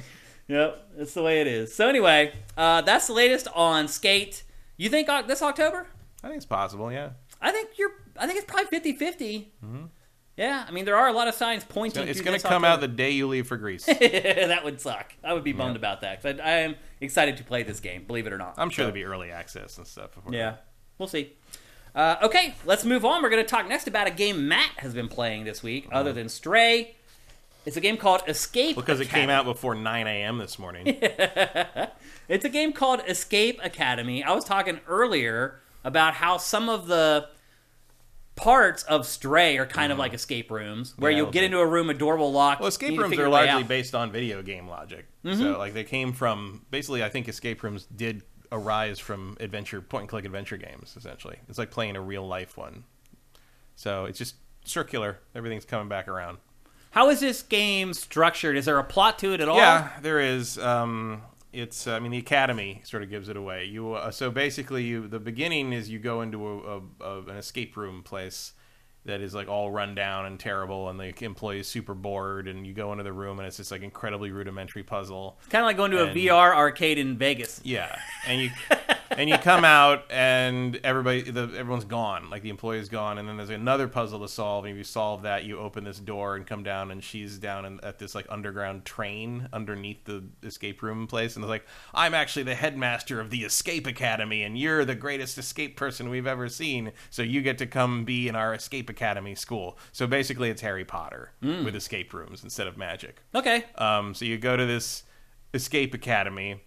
Yep, that's the way it is. So anyway, uh, that's the latest on Skate. You think uh, this October? I think it's possible. Yeah, I think you're. I think it's probably 50 50 Yeah, I mean there are a lot of signs pointing. Mm-hmm. it's to going to come out the day you leave for Greece. (laughs) that would suck. I would be bummed about that because I, I am excited to play this game. Believe it or not. I'm sure So, there'll be early access and stuff. Before Yeah, we'll see. Uh, okay, let's move on. We're going to talk next about a game Matt has been playing this week, other than Stray. It's a game called Escape. because it came out before 9 a.m. this morning. (laughs) It's a game called Escape Academy. I was talking earlier about how some of the parts of Stray are kind of like escape rooms, where Yeah, you'll get into a room, a door will lock. Well, escape rooms are largely out. Mm-hmm. based on video game logic. So, like, they came from basically. I think escape rooms did arise from adventure, point and click adventure games. Essentially, it's like playing a real life one. So it's just circular. Everything's coming back around. How is this game structured? Is there a plot to it at all? Yeah, there is. Um, it's. I mean, the academy sort of gives it away. You. Uh, so basically, you. The beginning is you go into a, a, a an escape room place that is like all run down and terrible, and the employee is super bored, and you go into the room, and it's just like incredibly rudimentary puzzle. Kind of like going to a VR arcade in Vegas. Yeah, and you (laughs) and you come out and everybody the everyone's gone, like the employee's gone, and then there's another puzzle to solve. And if you solve that, you open this door and come down, and she's down in, at this like underground train underneath the escape room place, and it's like I'm actually the headmaster of the Escape Academy, and you're the greatest escape person we've ever seen, so you get to come be in our Escape Academy school. So basically, it's Harry Potter with escape rooms instead of magic. Okay. Um, so you go to this escape academy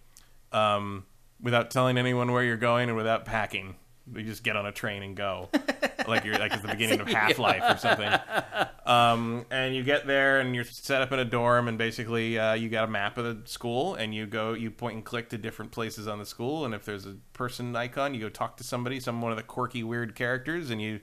um, without telling anyone where you're going and without packing. You just get on a train and go, (laughs) like you're like at the beginning of Half Life or something. (laughs) Um, and you get there and you're set up in a dorm, and basically uh, you got a map of the school, and you go, you point and click to different places on the school, and if there's a person icon, you go talk to somebody, some one of the quirky weird characters, and you.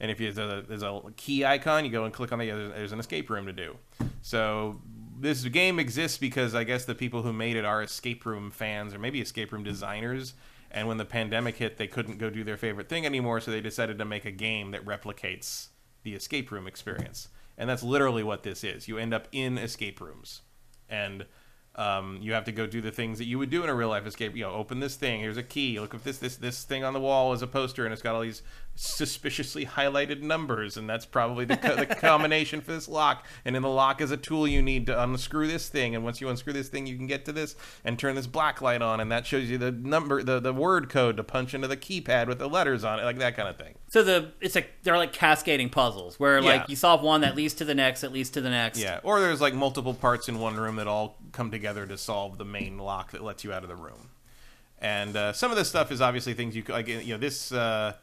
And if you, there's, a, there's a key icon, you go and click on the. There's, there's an escape room to do. So this game exists because I guess the people who made it are escape room fans or maybe escape room designers. And when the pandemic hit, they couldn't go do their favorite thing anymore, so they decided to make a game that replicates the escape room experience. And that's literally what this is. You end up in escape rooms, and um, you have to go do the things that you would do in a real life escape. You know, open this thing. Here's a key. Look if this this this thing on the wall is a poster, and it's got all these suspiciously highlighted numbers, and that's probably the, co- the (laughs) combination for this lock. And in the lock is a tool you need to unscrew this thing, and once you unscrew this thing, you can get to this and turn this black light on, and that shows you the number, the the word code to punch into the keypad with the letters on it, like that kind of thing. So the it's like they're like cascading puzzles where like Yeah. you solve one that leads to the next, that leads to the next. Yeah, or there's like multiple parts in one room that all come together to solve the main lock that lets you out of the room. And uh, some of this stuff is obviously things you like. You know, this uh,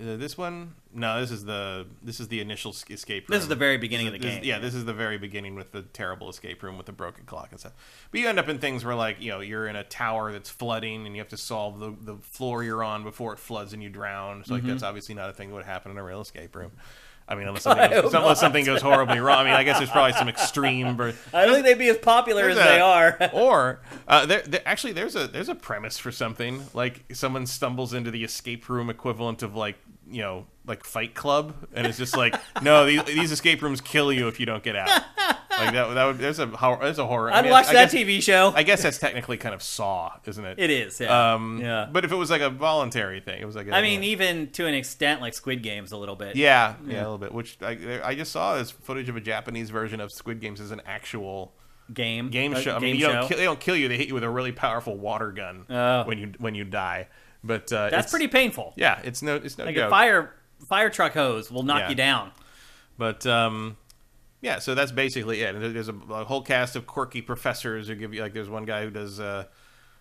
uh, this one. No, this is the this is the initial escape. room. This is the very beginning This of the is- game. yeah, this is the very beginning with the terrible escape room with the broken clock and stuff. But you end up in things where like you know you're in a tower that's flooding and you have to solve the the floor you're on before it floods and you drown. So like Mm-hmm. that's obviously not a thing that would happen in a real escape room. I mean, unless something, goes, unless something goes horribly wrong. I mean, I guess there's probably some extreme. I don't think they'd be as popular as There's they are. (laughs) or uh, there, there, actually, there's a there's a premise for something like someone stumbles into the escape room equivalent of like you know like Fight Club, and it's just like no, these, these escape rooms kill you if you don't get out. Like that, that would there's a hor- there's a horror. I I'd mean, watch I that guess- TV show. I guess that's technically kind of Saw, isn't it? it is. Yeah. Um, yeah. But if it was like a voluntary thing, it was like a, I mean, yeah. even to an extent, like Squid Games, a little bit. Yeah, yeah, a little bit. Which I, I just saw this footage of a Japanese version of Squid Games as an actual Game. game show. I mean, you don't kill, they don't kill you; they hit you with a really powerful water gun Oh. when you when you die. But uh, That's pretty painful. Yeah, it's no, it's no Like joke. a fire fire truck hose will knock Yeah. you down. But um, yeah, so that's basically it. And There's a, a whole cast of quirky professors who give you like. There's one guy who does. Uh,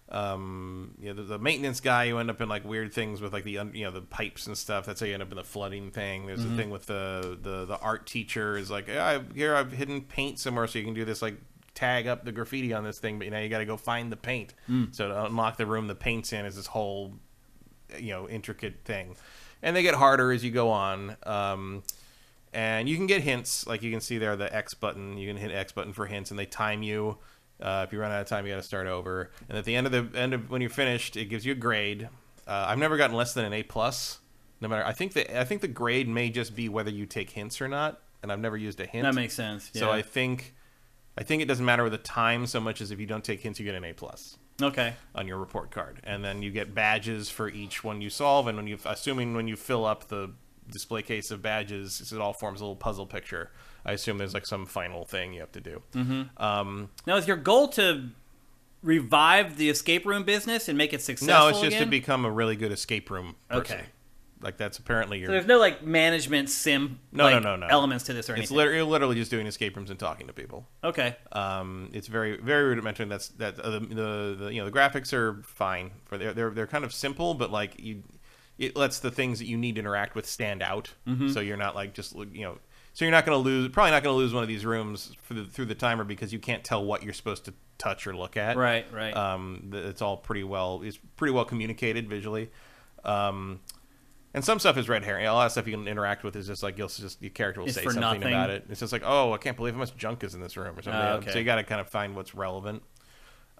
um, you know, the, the maintenance guy who end up in like weird things with like the un- you know the pipes and stuff. That's how you end up in the flooding thing. There's Mm-hmm. a thing with the, the the art teacher is like, I've, here I've hidden paint somewhere, so you can do this like tag up the graffiti on this thing. But you know you got to go find the paint. Mm. So to unlock the room the paint's in is this whole you know intricate thing, and they get harder as you go on. Um, and you can get hints, like you can see there, the X button. You can hit X button for hints, and they time you. Uh, if you run out of time, you got to start over. And at the end of the end of when you're finished, it gives you a grade. Uh, I've never gotten less than an A plus. No matter, I think the I think the grade may just be whether you take hints or not, and I've never used a hint. That makes sense. So. I think, I think it doesn't matter with the time so much as if you don't take hints, you get an A plus okay. on your report card, and then you get badges for each one you solve. And when you, assuming when you fill up the display case of badges, it all forms a little puzzle picture. I assume there's like some final thing you have to do. Mm-hmm. Um, Now, is your goal to revive the escape room business and make it successful? no, it's just to become a really good escape room person. Okay. Like that's apparently your. So there's no like management sim No, like, no, no, no. elements to this or it's anything. literally, literally just doing escape rooms and talking to people. okay. Um, it's very very rudimentary. That's that uh, the, the the you know the graphics are fine for they're they're they're kind of simple, but like you, it lets the things that you need to interact with stand out. Mm-hmm. So you're not like just you know. So you're not going to lose, probably not going to lose one of these rooms for the, through the timer because you can't tell what you're supposed to touch or look at. Right. Right. Um, it's all pretty well. It's pretty well communicated visually. Um, and some stuff is red herring. A lot of stuff you can interact with is just like you'll just your character will It's say something nothing. about it. It's just like, oh, I can't believe how much junk is in this room or something. Ah, okay. So you got to kind of find what's relevant.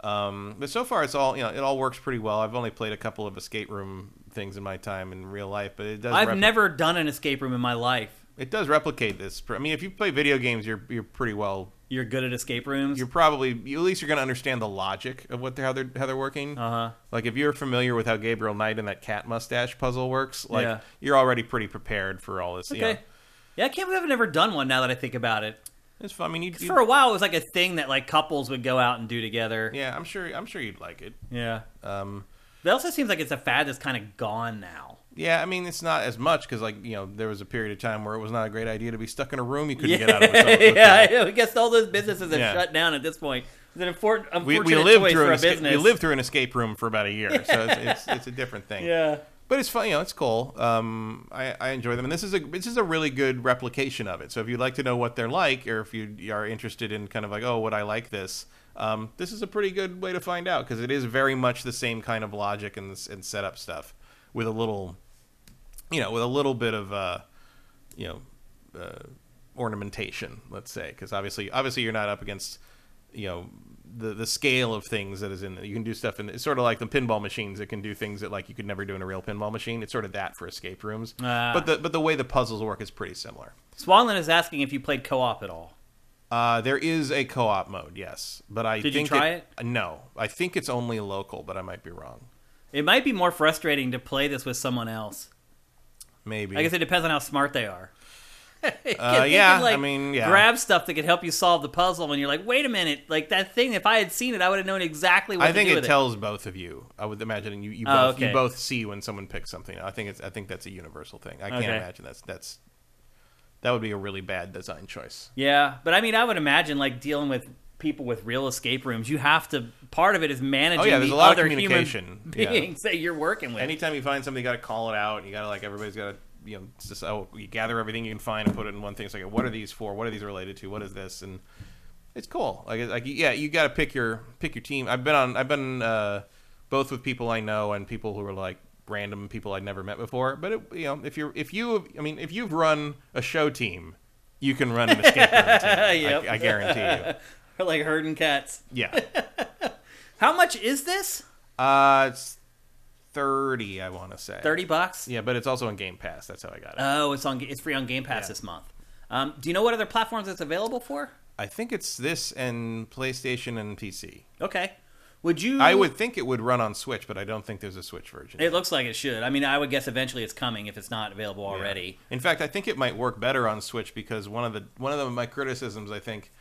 Um, but so far, it's all you know. It all works pretty well. I've only played a couple of escape room things in my time in real life, but it does. I've repli- never done an escape room in my life. It does replicate this. I mean, if you play video games, you're you're pretty well. You're good at escape rooms. You're probably you, at least you're going to understand the logic of what they're, how they're how they're working. Uh huh. Like if you're familiar with how Gabriel Knight and that cat mustache puzzle works, like Yeah. you're already pretty prepared for all this. you Okay. know. Yeah, I can't believe I've never done one. Now that I think about it, It's fun. I mean, you, 'Cause for a while it was like a thing that like couples would go out and do together. yeah, I'm sure. I'm sure you'd like it. Yeah. Um, But it also seems like it's a fad that's kind of gone now. Yeah, I mean, it's not as much because, like, you know, there was a period of time where it was not a great idea to be stuck in a room you couldn't yeah, get out of. (laughs) Yeah. I guess all those businesses have Yeah. shut down at this point. It's an We, unfortunate we lived choice through for an a escape, business. we lived through an escape room for about a year, so it's, (laughs) it's it's a different thing. Yeah. But it's fun, you know. It's cool. Um, I, I enjoy them, and this is a this is a really good replication of it. So if you'd like to know what they're like, or if you are interested in kind of like, oh, would I like this? Um, this is a pretty good way to find out because it is very much the same kind of logic and and setup stuff with a little, you know, with a little bit of uh, you know, uh, ornamentation. Let's say because obviously obviously you're not up against you know the the scale of things that is in there. You can do stuff in it's sort of like the pinball machines that can do things that like you could never do in a real pinball machine. It's sort of that for escape rooms. Ah. but the but the way the puzzles work is pretty similar. Swanland is asking if you played co-op at all. Uh, there is a co-op mode, yes, but I Did you think try it? No, I think it's only local, but I might be wrong. It might be more frustrating to play this with someone else. Maybe. I guess it depends on how smart they are. (laughs) Uh, can, yeah, like, I mean, yeah. grab stuff that could help you solve the puzzle, and you're like, wait a minute, like that thing. If I had seen it, I would have known exactly what I to think it tells both of you. I would imagine you, you Oh, both you both see when someone picks something. I think it's I think that's a universal thing. I can't Okay. imagine that's that's that would be a really bad design choice. Yeah, but I mean, I would imagine like dealing with people with real escape rooms. You have to. Part of it is managing Oh, yeah, there's the a lot of other communication. human Yeah. beings that you're working with. Anytime you find something, you got to call it out. You got to like everybody's got to you know just oh you gather everything you can find and put it in one thing. It's like what are these for? What are these related to? What is this? And it's cool. Like like yeah, you got to pick your pick your team. I've been on I've been uh, both with people I know and people who are like random people I'd never met before. But it, you know, if you're if you I mean if you've run a show team, you can run an escape room team. Yep. (laughs) I, I guarantee you. (laughs) (laughs) Like herding cats. Yeah. (laughs) How much is this? Uh, it's thirty. I want to say Thirty bucks. Yeah, but it's also on Game Pass. That's how I got it. Oh, it's on. It's free on Game Pass Yeah. this month. Um, do you know what other platforms it's available for? I think it's this and PlayStation and PC. Okay. Would you? I would think it would run on Switch, but I don't think there's a Switch version. It looks like it should. I mean, I would guess eventually it's coming if it's not available already. In fact, I think it might work better on Switch because one of the one of the, my criticisms I think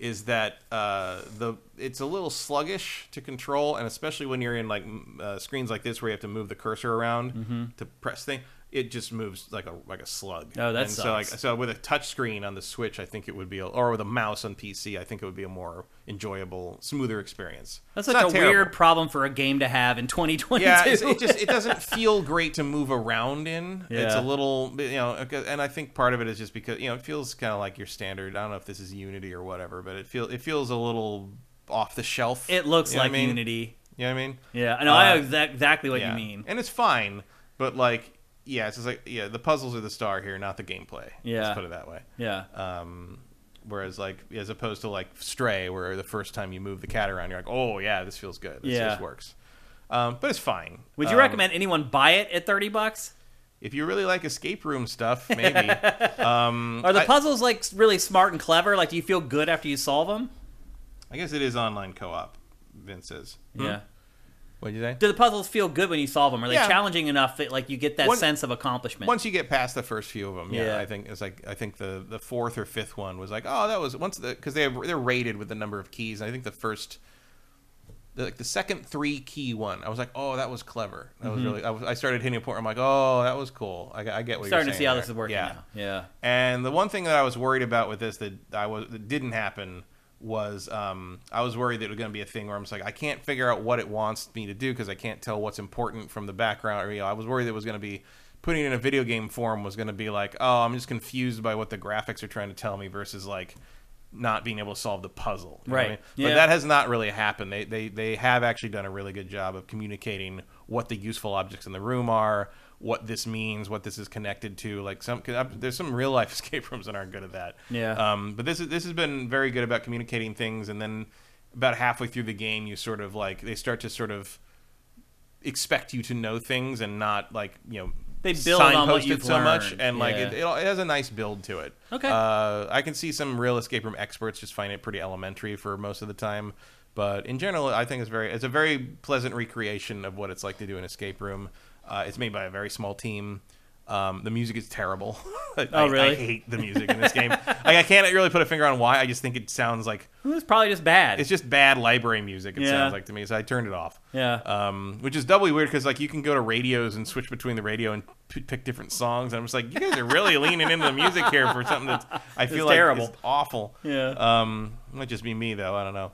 is that uh, the it's a little sluggish to control, and especially when you're in like uh, screens like this where you have to move the cursor around Mm-hmm. to press thing. It just moves like a like a slug. Oh, that and so like so with a touch screen on the Switch, I think it would be, a, or with a mouse on PC, I think it would be a more enjoyable, smoother experience. That's It's such a terrible. weird problem for a game to have in 2022. Yeah, it's, it just (laughs) it doesn't feel great to move around in. It's a little, you know, and I think part of it is just because you know it feels kind of like your standard. I don't know if this is Unity or whatever, but it feels it feels a little off the shelf. It looks You know like I mean? Unity. You know what I mean? Yeah, I know. I Uh, know exactly what yeah. you mean. and it's fine, but like, yeah, it's just like yeah, the puzzles are the star here, not the gameplay. Yeah. let's put it that way. Yeah. Um, whereas like as opposed to like Stray, where the first time you move the cat around, you're like, oh yeah, this feels good. This, Yeah. this works. Um, but it's fine. Would you Um, recommend anyone buy it at 30 bucks? If you really like escape room stuff, (laughs) maybe. um, Are the I, puzzles like really smart and clever? Like, do you feel good after you solve them? I guess it is online co-op. Vince says. Hmm? What'd you say? Do the puzzles feel good when you solve them? Are they Yeah. challenging enough that like you get that One- sense of accomplishment? Once you get past the first few of them, yeah, Yeah. I think it's like I think the the fourth or fifth one was like, oh, that was once the because they have, they're rated with the number of keys. And I think the first. The, like the second three key one, I was like, "Oh, that was clever." That was really. I, was, I started hitting a point. I'm like, "Oh, that was cool." I, I get what Mm-hmm. Starting you're to see saying how this is working Yeah. now. Yeah. And the one thing that I was worried about with this that I was that didn't happen was um, I was worried that it was going to be a thing where I'm just like I can't figure out what it wants me to do because I can't tell what's important from the background. Or, you know, I was worried it was going to be putting it in a video game form was going to be like, oh, I'm just confused by what the graphics are trying to tell me versus like not being able to solve the puzzle. You know I Right. mean? Yeah. But that has not really happened. They, they they have actually done a really good job of communicating what the useful objects in the room are, what this means, what this is connected to. Like some, 'cause I've- there's some real life (laughs) escape rooms that aren't good at that. Yeah. Um, but this is this has been very good about communicating things, and then about halfway through the game, you sort of like they start to sort of expect you to know things and not like you know They build on what it you've so much learned. and like it, it, it has a nice build to it Okay. uh, i can see some real escape room experts just find it pretty elementary for most of the time but in general i think it's very it's a very pleasant recreation of what it's like to do an escape room uh, it's made by a very small team um, the music is terrible. (laughs) I, Oh, really? I, hate the music in this game. like, I can't really put a finger on why. I just think it sounds like (laughs) It's probably just bad. it's just bad library music. It Yeah. sounds like to me, so I turned it off. yeah. Um, which is doubly weird because like you can go to radios and switch between the radio and p- pick different songs. And I'm just like, you guys are really leaning into the music here for something that I feel like terrible. is awful. Yeah. Um, might just be me though. I don't know.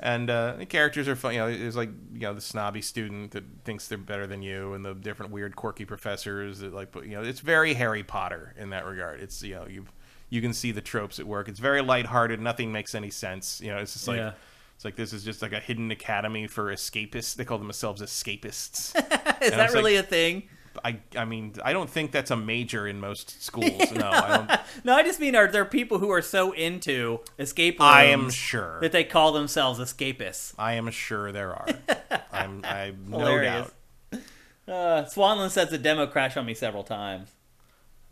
And uh, the characters are fun. You know, there's like you know the snobby student that thinks they're better than you, and the different weird, quirky professors that like. You know, it's very Harry Potter in that regard. It's you know you you can see the tropes at work. It's very lighthearted. Nothing makes any sense. You know, it's just like. Yeah. It's like this is just like a hidden academy for escapists. They call themselves escapists. (laughs) Is and that really like- a thing? I I mean I don't think that's a major in most schools. (laughs) No, I don't. (laughs) No, I just mean are there people who are so into escape rooms I am sure. that they call themselves escapists? I am sure there are. (laughs) I'm I'm no doubt. Uh, Swanland says the demo crashed on me several times.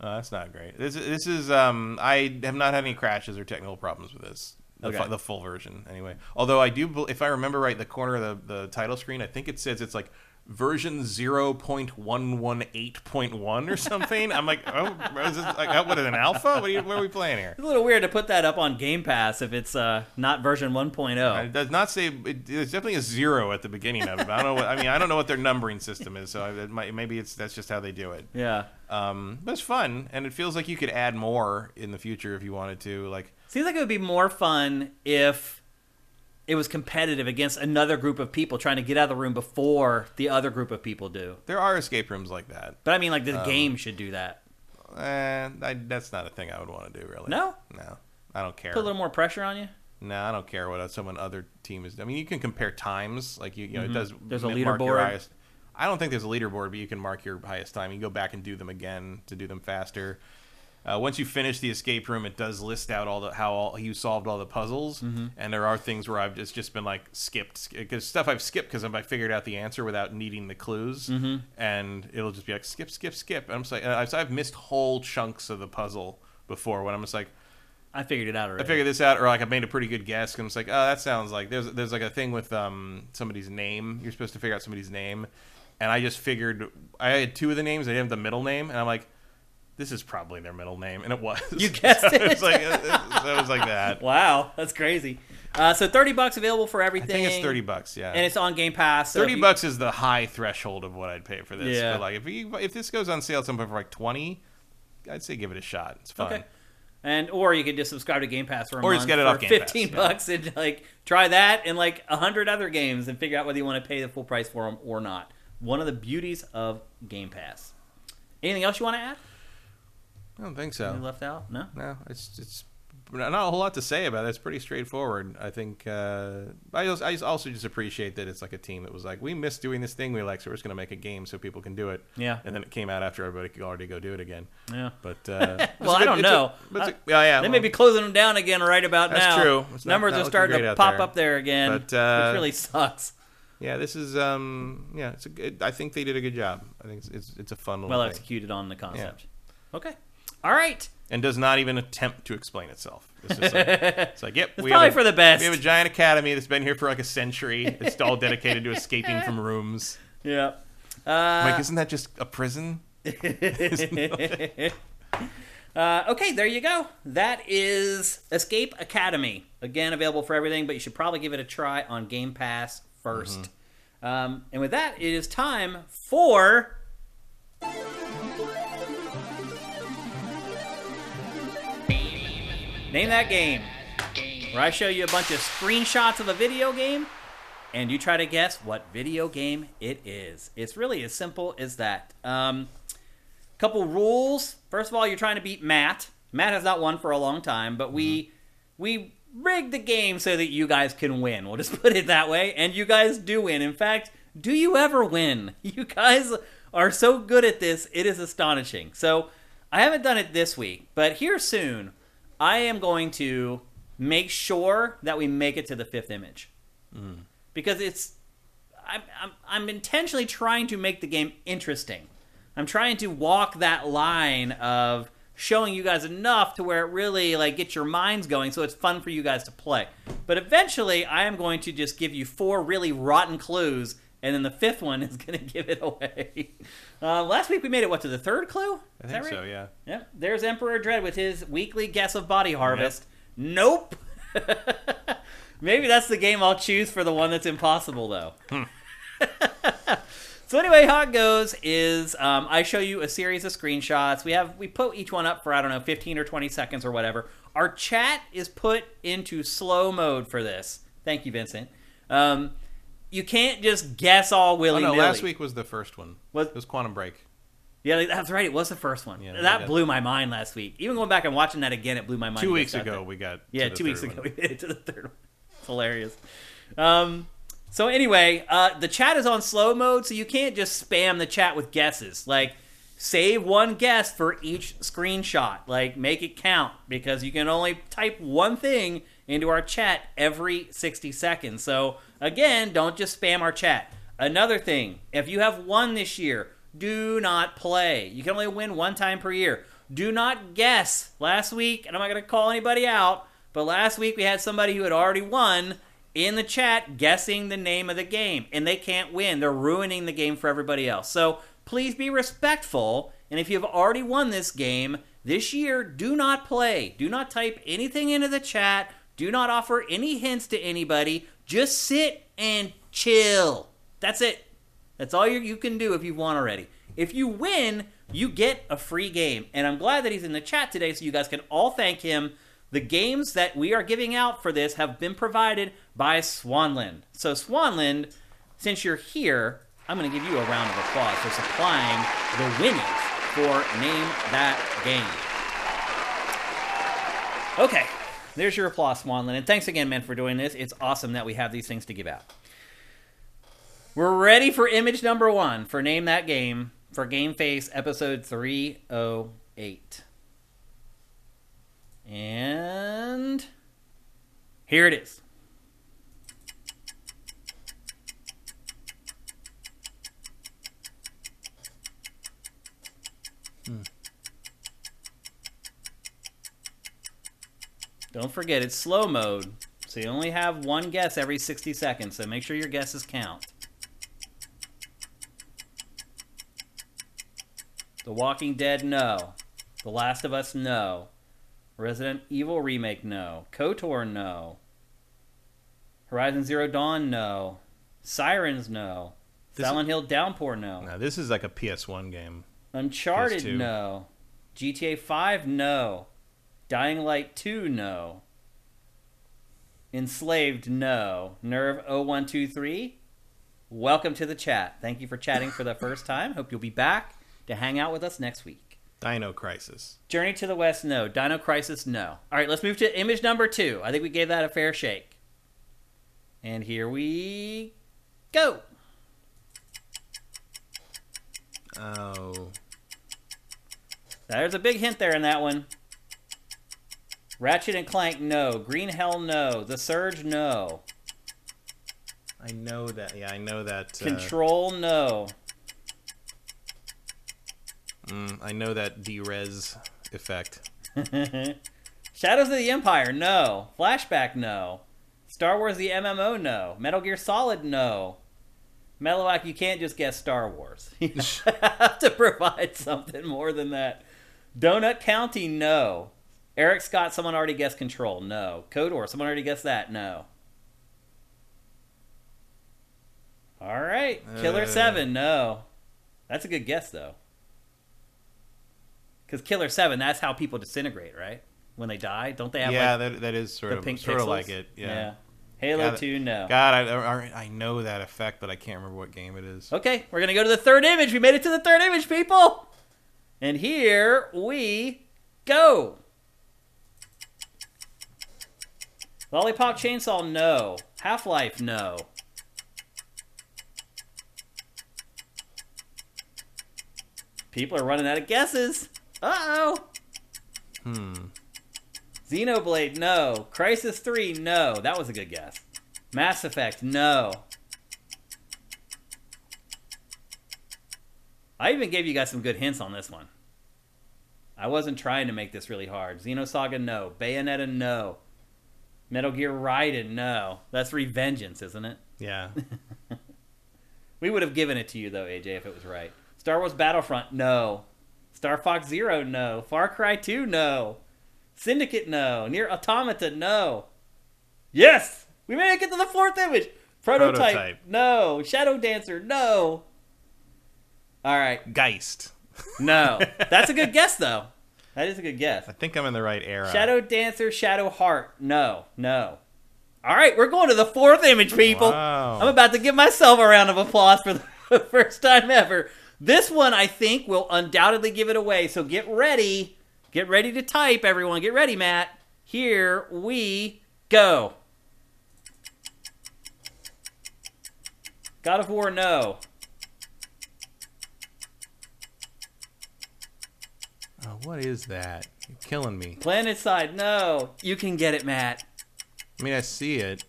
Uh, that's not great. This this is um I have not had any crashes or technical problems with this. The, Okay. fu- the full version anyway. Although I do, if I remember right, the corner of the, the title screen, I think it says it's like version 0.118.1 or something. I'm like, oh, is this, like, what is an alpha? What are, you, what are we playing here? It's a little weird to put that up on Game Pass if it's uh, not version 1.0. It does not say. It, there's definitely a zero at the beginning of it. I don't know. What, I mean, I don't know what their numbering system is. So it might, maybe it's that's just how they do it. Yeah. Um, but it's fun, and it feels like you could add more in the future if you wanted to. Like, Seems like it would be more fun if it was competitive against another group of people trying to get out of the room before the other group of people do. there are escape rooms like that. But I mean, like Um, the game should do that. Eh, I, that's not a thing I would want to do. Really? No? no, I don't care. Put a little more pressure on you. No, I don't care what someone other team is. I mean, you can compare times. Like you, you know, it does. Mm-hmm. There's a leaderboard. highest- I don't think there's a leaderboard, but you can mark your highest time. You can go back and do them again to do them faster. Uh, once you finish the escape room, it does list out all the how all, you solved all the puzzles, Mm-hmm. and there are things where I've just just been like skipped because stuff I've skipped because I figured out the answer without needing the clues, Mm-hmm. and it'll just be like skip, skip, skip. And I'm just like, I've, I've missed whole chunks of the puzzle before when I'm just like, I figured it out I figured this out, or like I made a pretty good guess, and it's like, oh, that sounds like there's there's like a thing with um somebody's name. You're supposed to figure out somebody's name, and I just figured I had two of the names. I didn't have the middle name, and I'm like, this is probably their middle name, and it was. (laughs) You guessed So it. was like it, it was like that. (laughs) Wow, that's crazy. Uh, so thirty bucks available for everything. I think it's thirty bucks. Yeah, and it's on Game Pass. So thirty you- bucks is the high threshold of what I'd pay for this. Yeah. But like if you, if this goes on sale at some point for like twenty, I'd say give it a shot. It's fun. Okay. And or you could just subscribe to Game Pass for a Or month just get it for off Game Pass, fifteen yeah. bucks and like try that and like a hundred other games and figure out whether you want to pay the full price for them or not. One of the beauties of Game Pass. Anything else you want to add? I don't think You so. left out? No. No, it's it's not a whole lot to say about it. It's pretty straightforward. I think uh, I also, I also just appreciate that it's like a team that was like, we missed doing this thing we like, so we're just going to make a game so people can do it. Yeah. And then it came out after everybody could already go do it again. Yeah. But uh, (laughs) Well, I don't a- know. but a- Uh, yeah, yeah. They well, may be closing them down again right about That's now. That's true. It's Numbers not are starting to pop there. up there again, But, uh, which really sucks. Yeah, this is um, yeah, it's a good. I think they did a good job. I think it's it's, it's a fun little Well thing. executed on the concept. Okay. All right. and does not even attempt to explain itself. It's just like, (laughs) it's like yep, It's we probably have a, for the best. We have a giant academy that's been here for like a century. It's all dedicated to escaping from rooms. (laughs) Yeah. Uh, like, isn't that just a prison? (laughs) uh, okay, there you go. That is Escape Academy. Again, available for everything, but you should probably give it a try on Game Pass 1st Um, and with that, it is time for. Name that game. Where I show you a bunch of screenshots of a video game, and you try to guess what video game it is. It's really as simple as that. Um, couple rules. First of all, you're trying to beat Matt. Matt has not won for a long time, but we we rigged the game so that you guys can win. We'll just (laughs) put it that way, and you guys do win. In fact, do you ever win? (laughs) You guys are so good at this; it is astonishing. So I haven't done it this week, but here soon, I am going to make sure that we make it to the fifth image mm. because it's I'm, I'm, I'm intentionally trying to make the game interesting. I'm trying to walk that line of showing you guys enough to where it really like gets your minds going so it's fun for you guys to play. But eventually I am going to just give you four really rotten clues and then the fifth one is (laughs) going to give it away. Uh, last week we made it what to the third clue? I Is think that so. right? Yeah. Yep. There's Emperor Dread with his weekly guess of body harvest. Nope. (laughs) Maybe that's the game I'll choose for the one that's impossible, though. (laughs) so anyway, how it goes is um, I show you a series of screenshots. We have we put each one up for I don't know 15 or 20 seconds or whatever. Our chat is put into slow mode for this. Thank you, Vincent. Um, you can't just guess all Oh willy no, nilly. last week was the first one. Was- it was Quantum Break? Yeah, that's right. It was the first one. Yeah, that blew my mind last week. Even going back and watching that again, it blew my mind. Two weeks ago, we got. Yeah, two weeks third ago one. we (laughs) made it to the third one. It's hilarious. Um, so anyway, uh, the chat is on slow mode, so you can't just spam the chat with guesses. Like, save one guess for each screenshot. Like, make it count because you can only type one thing into our chat every 60 seconds. So again, don't just spam our chat. Another thing, if you have won this year, do not play. You can only win one time per year. Do not guess. Last week, and I'm not going to call anybody out, but last week we had somebody who had already won in the chat guessing the name of the game, and they can't win. They're ruining the game for everybody else. So please be respectful, and if you've already won this game this year, do not play. Do not type anything into the chat. Do not offer any hints to anybody. Just sit and chill. That's it. That's all you, can do if you've won already. If you win, you get a free game. And I'm glad that he's in the chat today so you guys can all thank him. The games that we are giving out for this have been provided by Swanland. So, Swanland, since you're here, I'm going to give you a round of applause for supplying the winnings for Name That Game. Okay, there's your applause, Swanland. And thanks again, man, for doing this. It's awesome that we have these things to give out. We're ready for image number one for Name That Game for Game Face episode 308. And here it is. Don't forget, it's slow mode, so you only have one guess every 60 seconds, so make sure your guesses count. The Walking Dead, no. The Last of Us, no. Resident Evil Remake, no. KOTOR, no. Horizon Zero Dawn, no. Sirens, no. This Silent Hill Downpour, no. Now this is like a PS1 game. Uncharted, PS2. no. GTA 5, no. Dying Light 2, no. Enslaved, no. Nerve 0123, welcome to the chat. Thank you for chatting for the (laughs) first time. Hope you'll be back to hang out with us next week. Dino Crisis. Journey to the West, no. Dino Crisis, no. All right, let's move to image number two. I think we gave that a fair shake. And here we go. Oh, There's a big hint there in that one. Ratchet and Clank, no. Green Hell, no. The Surge, no. I know that. Yeah, I know that. Uh, Control, no. mm, I know that D-Res effect. (laughs) Shadows of the Empire, no. Flashback, no. Star Wars the MMO, no. Metal Gear Solid, no. Meloac, you can't just guess Star Wars. (laughs) You (laughs) have to provide something more than that. Donut County, no. Eric Scott, someone already guessed Control, no. KOTOR, someone already guessed that, no. All right. Killer Uh. 7, no. That's a good guess, though. Because Killer 7, that's how people disintegrate, right? When they die, don't they have yeah, like that that is sort the of pink sort of like it. Yeah. Halo Yeah, that- 2, no. God, I, I I know that effect, but I can't remember what game it is. Okay, we're going to go to the third image. We made it to the third image, people. And here we go. Lollipop Chainsaw, no. Half Life, no. People are running out of guesses. Uh oh. Hmm. Xenoblade, no. Crysis 3, no. That was a good guess. Mass Effect, no. I even gave you guys some good hints on this one. I wasn't trying to make this really hard. Xenosaga, no. Bayonetta, no. Metal Gear Raiden, no. That's Revengeance, isn't it? Yeah. (laughs) We would have given it to you, though, AJ, if it was right. Star Wars Battlefront, no. Star Fox Zero, no. Far Cry 2, no. Syndicate, no. NieR Automata, no. Yes! We made it get to the fourth image. Prototype, Prototype. no. Shadow Dancer, no. All right, Geist. no. (laughs) That's a good guess, though. That is a good guess. I think I'm in the right era. Shadow Dancer, Shadow Heart, no, no. All right, we're going to the fourth image, people. Wow. I'm about to give myself a round of applause for the (laughs) first time ever. This one, I think, will undoubtedly give it away. So get ready. Get ready to type, everyone. Get ready, Matt. Here we go. God of War, no. What is that? You're killing me. Planet Side, no. You can get it, Matt. I mean, I see it.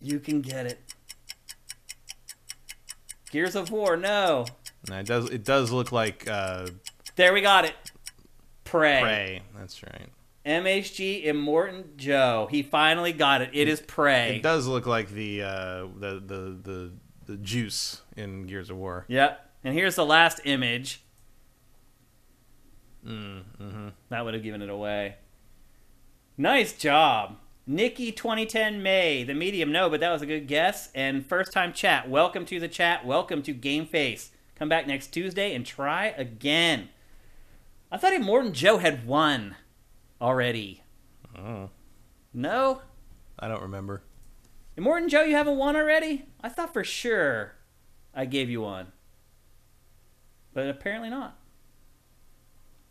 You can get it. Gears of War, no. And it does. It does look like uh, There we got it. Prey. prey. That's right. MHG Immortan Joe. He finally got it. It is Prey. It does look like the uh, the, the the the juice in Gears of War. Yep. And here's the last image. Mm, hmm That would have given it away. Nice job. Nikki 2010 May. The medium, no, but that was a good guess. And first time chat. Welcome to the chat. Welcome to Game Face. Come back next Tuesday and try again. I thought Immortan Joe had won already. Oh, No? I don't remember. Immortan Joe, you haven't won already? I thought for sure I gave you one. But apparently not.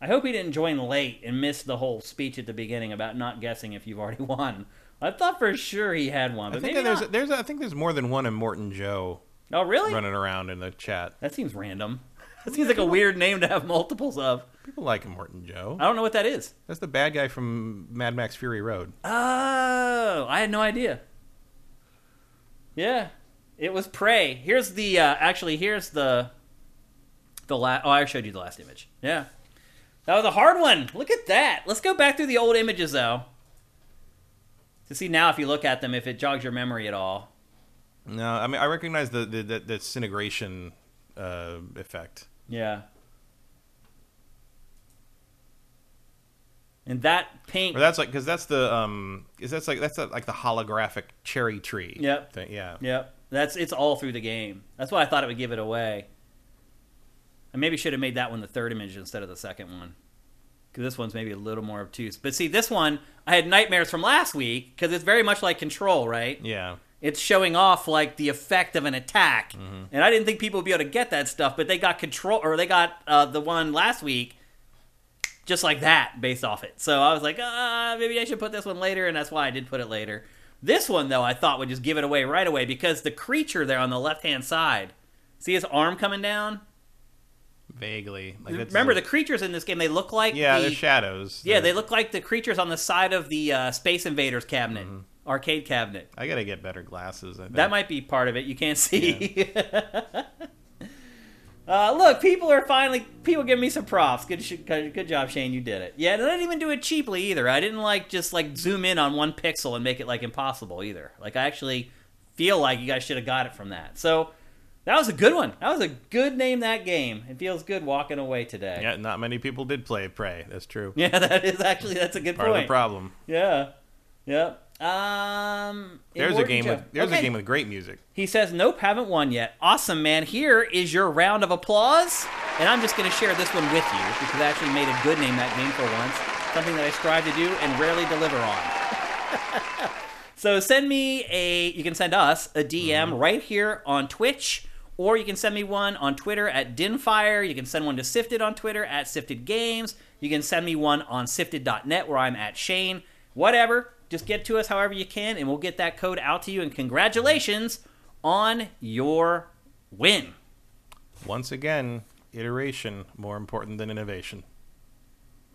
I hope he didn't join late and miss the whole speech at the beginning about not guessing if you've already (laughs) won. I thought for sure he had one, I think maybe there's not. there's I think there's more than one Immortan Joe. Oh, really? running around in the chat. That seems random. (laughs) That seems like a weird name to have multiples of. People like Morton Joe. I don't know what that is. That's the bad guy from Mad Max Fury Road. Oh, I had no idea. Yeah, it was Prey. Here's the uh, actually here's the the last. Oh, I showed you the last image. Yeah, that was a hard one. Look at that. Let's go back through the old images though to see now if you look at them if it jogs your memory at all. No, I mean I recognize the the, the, disintegration uh, effect. Yeah. And that pink. Or that's like because that's the um is that's like that's like the holographic cherry tree. Yep. Thing. Yeah. Yep. That's it's all through the game. That's why I thought it would give it away. I maybe should have made that one the third image instead of the second one. Because this one's maybe a little more obtuse. But see, this one, I had nightmares from last week because it's very much like Control, right? Yeah. It's showing off like the effect of an attack, Mm-hmm. and I didn't think people would be able to get that stuff, but they got Control, or they got uh, the one last week, just like that, based off it. So I was like, ah, maybe I should put this one later, and that's why I did put it later. This one though, I thought would just give it away right away because the creature there on the left hand side, see his arm coming down. Vaguely. Like Remember the creatures in this game? They look like Yeah, the, they're shadows. yeah, They're- they look like the creatures on the side of the uh, Space Invaders cabinet, Mm-hmm. arcade cabinet. I gotta get better glasses. I think. That might be part of it. You can't see. (laughs) uh, look, people are finally people give me some props. Good, sh- good good job, Shane. You did it. Yeah, and I didn't even do it cheaply either. I didn't like just like zoom in on one pixel and make it like impossible either. Like I actually feel like you guys should have got it from that. So that was a good one. That was a good name. That game. It feels good walking away today. Yeah, not many people did play Prey. That's true. (laughs) Yeah, that is actually that's a good Part point. of the problem. Yeah. Yep. Um. There's a game Joe. with there's Okay. a game with great music. He says, Nope, haven't won yet. Awesome, man. Here is your round of applause. And I'm just going to share this one with you because I actually made a good name that game for once. Something that I strive to do and rarely deliver on. (laughs) so send me a, you can send us a DM right here on Twitch. Or you can send me one on Twitter at Dinfire. You can send one to Sifted on Twitter at Sifted Games. You can send me one on Sifted.net where I'm at Shane. Whatever. Just get to us however you can, and we'll get that code out to you. And congratulations on your win. Once again, iteration more important than innovation.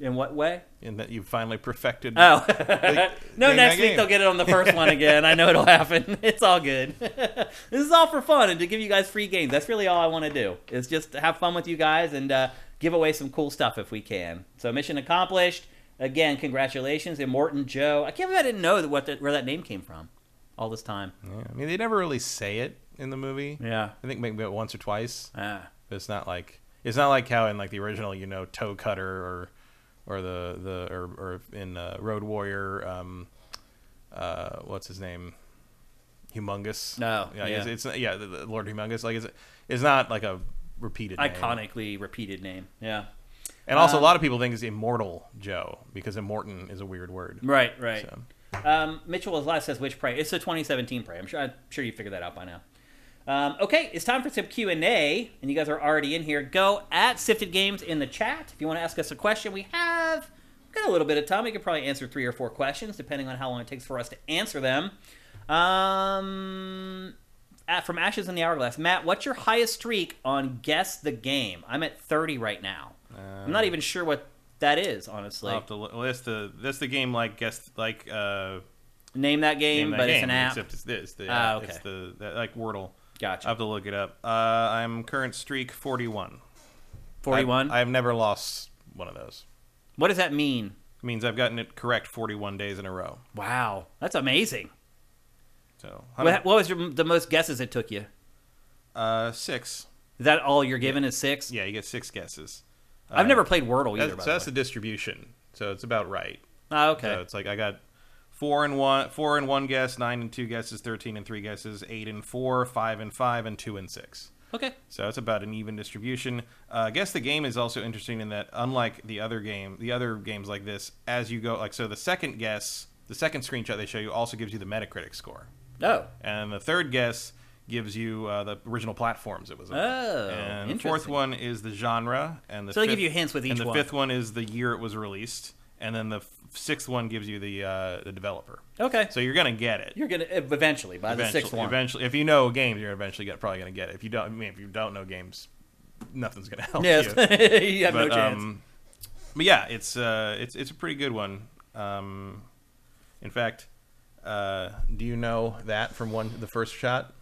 In what way? In that you've finally perfected. Oh, (laughs) no! Next week game. they'll get it on the first one again. I know it'll happen. (laughs) It's all good. (laughs) this is all for fun and to give you guys free games. That's really all I want to do. Is just have fun with you guys and uh, give away some cool stuff if we can. So mission accomplished. Again, congratulations, Immortan Joe. I can't believe I didn't know what the, where that name came from all this time. Yeah, I mean, they never really say it in the movie. Yeah. I think maybe once or twice. Ah. But it's not like it's not like how in like the original, you know, Toe Cutter or or the the or, or in uh, Road Warrior, um, uh, what's his name, Humongous. No, yeah, yeah. It's, it's yeah, the, the Lord Humongous. Like it's it's not like a repeated name. Iconically repeated name. Yeah. And also, Um, a lot of people think it's Immortal Joe because Immortan is a weird word. Right, right. So, Um, Mitchell is last says which prey. It's the 2017 prey. I'm sure. I'm sure you figured that out by now. Um, okay, it's time for some Q and A, and you guys are already in here. Go at Sifted Games in the chat if you want to ask us a question. We have got a little bit of time. We could probably answer three or four questions depending on how long it takes for us to answer them. Um, at, from Ashes in the Hourglass, Matt, what's your highest streak on Guess the Game? I'm at 30 right now. I'm not even sure what that is, honestly. I'll have to well, that's the that's the game like guess like uh, Name that game, name that but game, it's an app. except it's this. The, uh, okay. It's the that, like Wordle. Gotcha. I have to look it up. Uh, I'm current streak 41. 41. I've, I've never lost one of those. what does that mean? It means I've gotten it correct 41 days in a row. Wow, that's amazing. So What, what was your, the most guesses it took you? uh, six. Is that all you're given is six? Yeah, you get six guesses. I've Uh, never played Wordle either. That's, by so that's the the distribution. So it's about right. Oh, okay. So it's like I got four and one, four and one guess, nine and two guesses, thirteen and three guesses, eight and four, five and five, and two and six. okay. So it's about an even distribution. Uh, I guess the game is also interesting in that, unlike the other game, the other games like this, as you go, like so, the second guess, the second screenshot they show you also gives you the Metacritic score, Oh, and the third guess gives you uh, the original platforms it was on. Oh, and the fourth one is the genre, and the So they give you hints with each and the one. fifth one is the year it was released, and then the f- sixth one gives you the uh, the developer. Okay. So you're gonna get it. You're gonna eventually by the sixth one. eventually, if you know games, you're eventually get, probably gonna get it. If you don't, I mean, if you don't know games, nothing's gonna help Yes, you. (laughs) you have no But, chance. um, but yeah, it's uh, it's it's a pretty good one. Um, in fact, uh, do you know that from one the first shot?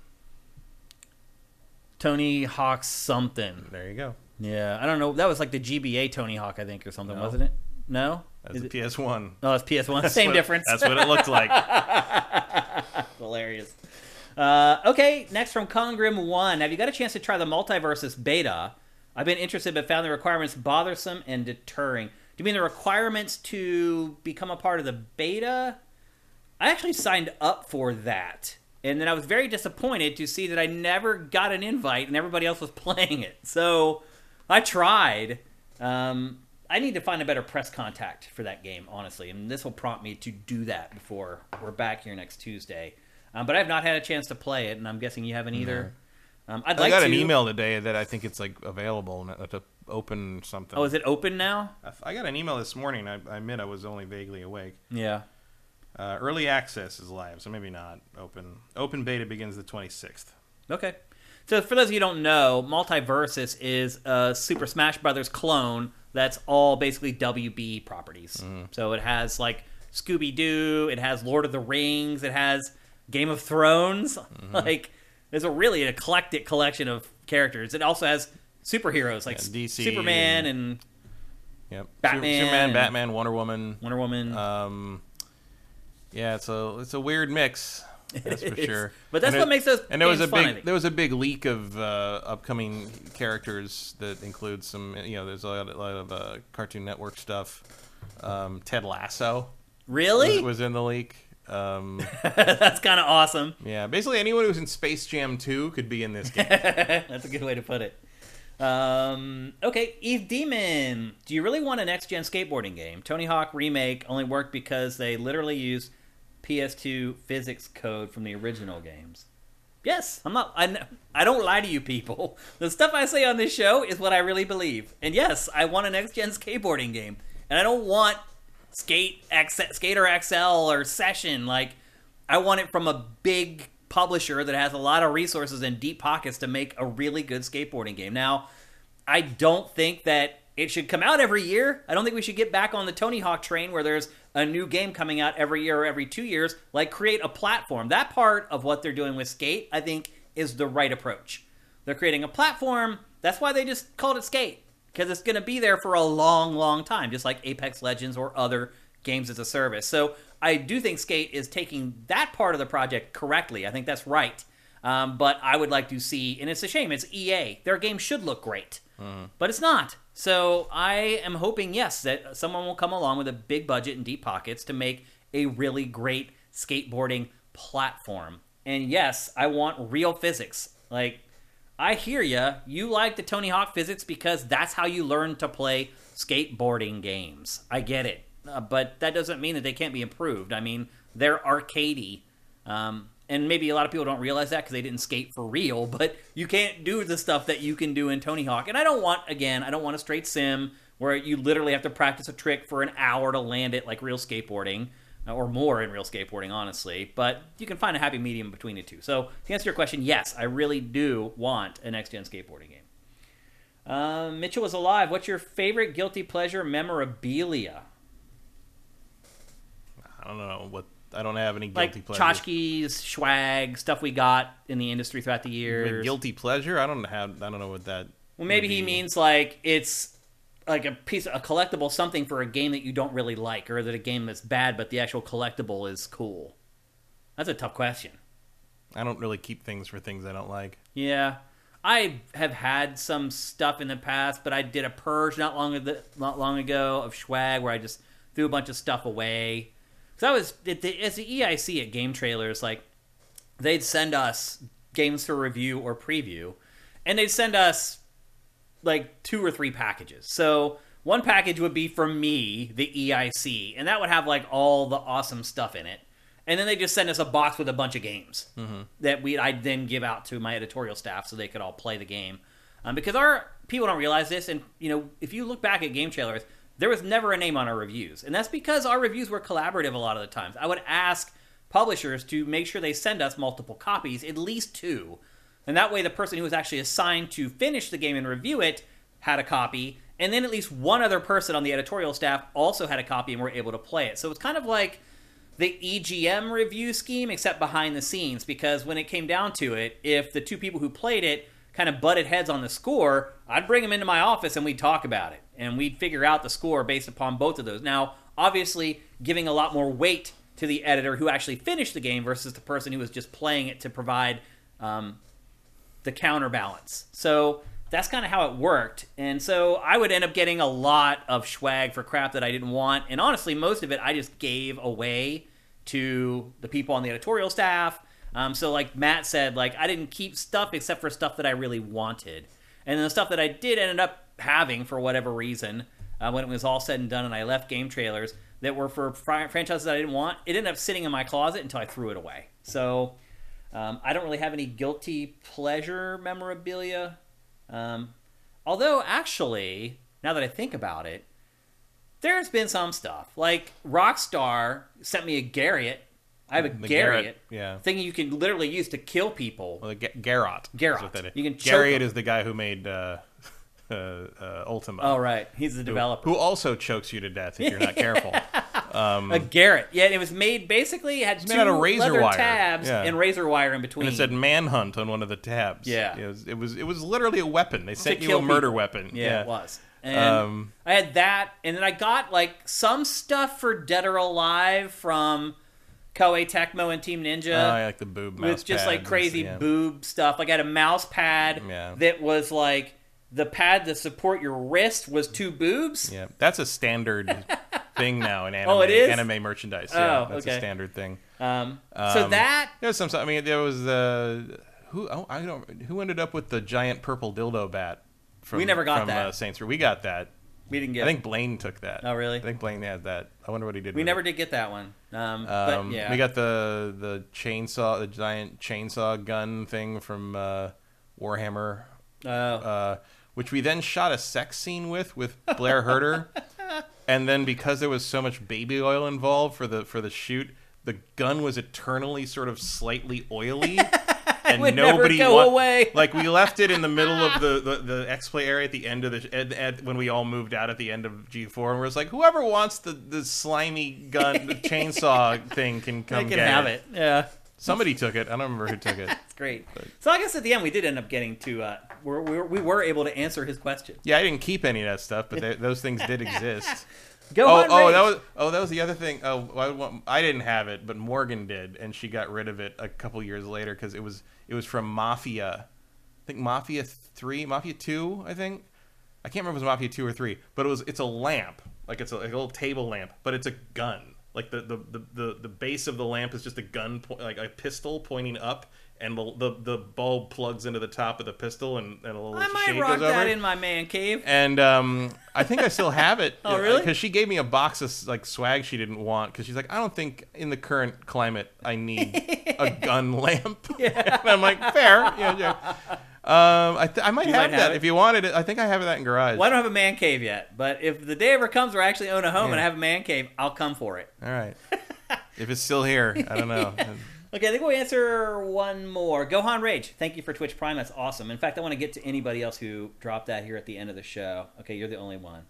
Tony Hawk something. There you go. Yeah, I don't know. That was like the GBA Tony Hawk, I think, or something, No. wasn't it? No. That's a PS1. Oh, it's PS1. That's Same what- difference. That's what it looked like. (laughs) Hilarious. Uh, okay, next from Congrim One. Have you got a chance to try the Multiversus beta? I've been interested, but found the requirements bothersome and deterring. Do you mean the requirements to become a part of the beta? I actually signed up for that, and then I was very disappointed to see that I never got an invite, and everybody else was (laughs) playing it. So I tried. Um, I need to find a better press contact for that game, honestly, and this will prompt me to do that before we're back here next Tuesday. Um, but I've not had a chance to play it, and I'm guessing you haven't either. Um, I'd I like got to. an email today that I think it's like available to open something. Oh, is it open now? I got an email this morning. I, I admit I was only vaguely awake. Yeah. Uh, early access is live, so maybe not open. Open beta begins the 26th. Okay. So for those of you who don't know, Multiversus is a Super Smash Brothers clone that's all basically WB properties. So it has like Scooby Doo, it has Lord of the Rings, it has Game of Thrones. (laughs) like there's a really eclectic collection of characters. It also has superheroes like Yeah, DC Superman and Yep. Batman Superman, Batman, Wonder Woman. Wonder Woman. Um, yeah, it's a it's a weird mix. That's for (laughs) sure. But that's And what it- makes us. And there was a big there was a big leak of uh, upcoming characters that includes some you know there's a lot, a lot of uh, Cartoon Network stuff. Um, Ted Lasso really? was, was in the leak. Um, (laughs) that's kind of awesome. yeah, basically anyone who's in Space Jam 2 could be in this (laughs) game. That's a good way to put it. Um, okay, Eve Demon. Do you really want a next gen skateboarding game? Tony Hawk Remake only worked because they literally used PS2 physics code from the original games. Yes, I'm not. I, I don't lie to you people. The stuff I say on this show is what I really believe. And yes, I want a next gen skateboarding game, and I don't want Skate X, Skater XL or Session. Like, I want it from a big publisher that has a lot of resources and deep pockets to make a really good skateboarding game. Now, I don't think that it should come out every year. I don't think we should get back on the Tony Hawk train where there's a new game coming out every year or every two years. Like, create a platform. That part of what they're doing with Skate, I think, is the right approach. They're creating a platform. That's why they just called it Skate because it's going to be there for a long, long time, just like Apex Legends or other games as a service. So I do think Skate is taking that part of the project correctly. I think that's right. Um, but I would like to see, and it's a shame, it's EA. Their game should look great, but it's not. So I am hoping, yes, that someone will come along with a big budget and deep pockets to make a really great skateboarding platform. And yes, I want real physics. Like, I hear ya. You like the Tony Hawk physics because that's how you learn to play skateboarding games. I get it. Uh, but that doesn't mean that they can't be improved. I mean, they're arcadey. Um, and maybe a lot of people don't realize that because they didn't skate for real, but you can't do the stuff that you can do in Tony Hawk. And I don't want, again, I don't want a straight sim where you literally have to practice a trick for an hour to land it like real skateboarding uh, or more in real skateboarding, honestly. But you can find a happy medium between the two. So to answer your question, yes, I really do want a next gen skateboarding game. Um, Mitchell is alive. What's your favorite guilty pleasure memorabilia? I don't know what I don't have any Like guilty pleasure. tchotchkes, swag, stuff we got in the industry throughout the years. Guilty pleasure? I don't have. I don't know what that. Well, maybe he means like it's like a piece, a collectible, something for a game that you don't really like, or that a game that's bad, but the actual collectible is cool. That's a tough question. I don't really keep things for things I don't like. Yeah, I have had some stuff in the past, but I did a purge not long ago, not long ago of swag where I just threw a bunch of stuff away. Because I was at the, as the EIC at Game Trailers, like they'd send us games for review or preview, and they'd send us like two or three packages. So one package would be from me, the EIC, and that would have like all the awesome stuff in it. And then they just send us a box with a bunch of games that we I'd then give out to my editorial staff so they could all play the game. Um, because our people don't realize this, and you know, if you look back at game trailers, there was never a name on our reviews. And that's because our reviews were collaborative a lot of the times. I would ask publishers to make sure they send us multiple copies, at least two. And that way, the person who was actually assigned to finish the game and review it had a copy. And then at least one other person on the editorial staff also had a copy and were able to play it. So it's kind of like the EGM review scheme, except behind the scenes, because when it came down to it, if the two people who played it kind of butted heads on the score, I'd bring them into my office and we'd talk about it. And we'd figure out the score based upon both of those. Now, obviously, giving a lot more weight to the editor who actually finished the game versus the person who was just playing it to provide um, the counterbalance. So that's kind of how it worked. And so I would end up getting a lot of swag for crap that I didn't want. And honestly, most of it I just gave away to the people on the editorial staff. Um, so, like Matt said, like I didn't keep stuff except for stuff that I really wanted. And the stuff that I did ended up having for whatever reason, uh, when it was all said and done and I left game trailers that were for fr- franchises that I didn't want, it ended up sitting in my closet until I threw it away. So, um, I don't really have any guilty pleasure memorabilia. Um, although, actually, now that I think about it, there's been some stuff. Like Rockstar sent me a Garrett. I have a Garrett, Garrett, yeah. thing you can literally use to kill people. Well, Ga- Garrot. Garrot. what that is. You can Garriott is the guy who made uh, uh, uh, Ultima. Oh, right. He's the developer. Who also chokes you to death if you're not (laughs) careful. a Garrett. Yeah, it was made basically it had two made out of razor wire. tabs Yeah. and razor wire in between. And it said manhunt on one of the tabs. Yeah. It was it was, it was literally a weapon. They sent you a murder people. weapon. Yeah, it was. And Um, I had that, and then I got like some stuff for Dead or Alive from Koei Tecmo and Team Ninja. Oh, I like the boob mouse with just like crazy yeah. boob stuff. Like I had a mouse pad Yeah. that was like the pad to support your wrist was two boobs. Yeah, that's a standard (laughs) thing now in anime. Oh, it is? anime merchandise. Yeah, Oh, that's okay. a standard thing. Um, so Um, that There's some. I mean, there was the who oh, I don't who ended up with the giant purple dildo bat. From, We never got from, that. Uh, Saints Row. We got that. we didn't get. I think Blaine took that. Oh, really? I think Blaine had that. I wonder what he did. we never it. did get that one. Um, Um, but yeah, We got the the chainsaw, the giant chainsaw gun thing from uh, Warhammer, Oh. uh, which we then shot a sex scene with with Blair Herter. (laughs) and then because there was so much baby oil involved for the for the shoot, the gun was eternally sort of slightly oily. (laughs) And would never nobody go wa- away. (laughs) Like we left it in the middle of the, the, the X play area at the end of the at, at, when we all moved out at the end of G four, and we're just like, whoever wants the, the slimy gun the chainsaw thing can they come can get have it. Yeah. Somebody took it. I don't remember who took it. It's great. So I guess at the end we did end up getting to uh, we're, we were we were able to answer his question. Yeah, I didn't keep any of that stuff, but they, those things did exist. (laughs) Go Oh, on, oh, that was oh, that was the other thing. Oh, I, I didn't have it, but Morgan did, and she got rid of it a couple years later because it was it was from Mafia. I think Mafia three, Mafia two. I think I can't remember if it was Mafia two or three, but it was it's a lamp, like it's a, like a little table lamp, but it's a gun. Like the the, the, the, the base of the lamp is just a gun, po- like a pistol pointing up, and the, the the bulb plugs into the top of the pistol, and, and a little I might shade rock goes over that it. in my man cave. And um, I think I still have it. (laughs) Oh, really? Because she gave me a box of like swag she didn't want because she's like, I don't think in the current climate I need a (laughs) gun lamp. Yeah. (laughs) and I'm like, fair. Yeah, yeah. Um, I, th- I might have might that it. if you wanted it. I think I have that in garage. Well, I don't have a man cave yet, but if the day ever comes where I actually own a home and I have a man cave, I'll come for it. All right. if it's still here, I don't know. Okay, I think we'll answer one more. Gohan Rage, thank you for Twitch Prime. That's awesome. In fact, I want to get to anybody else who dropped that here at the end of the show. Okay, you're the only one.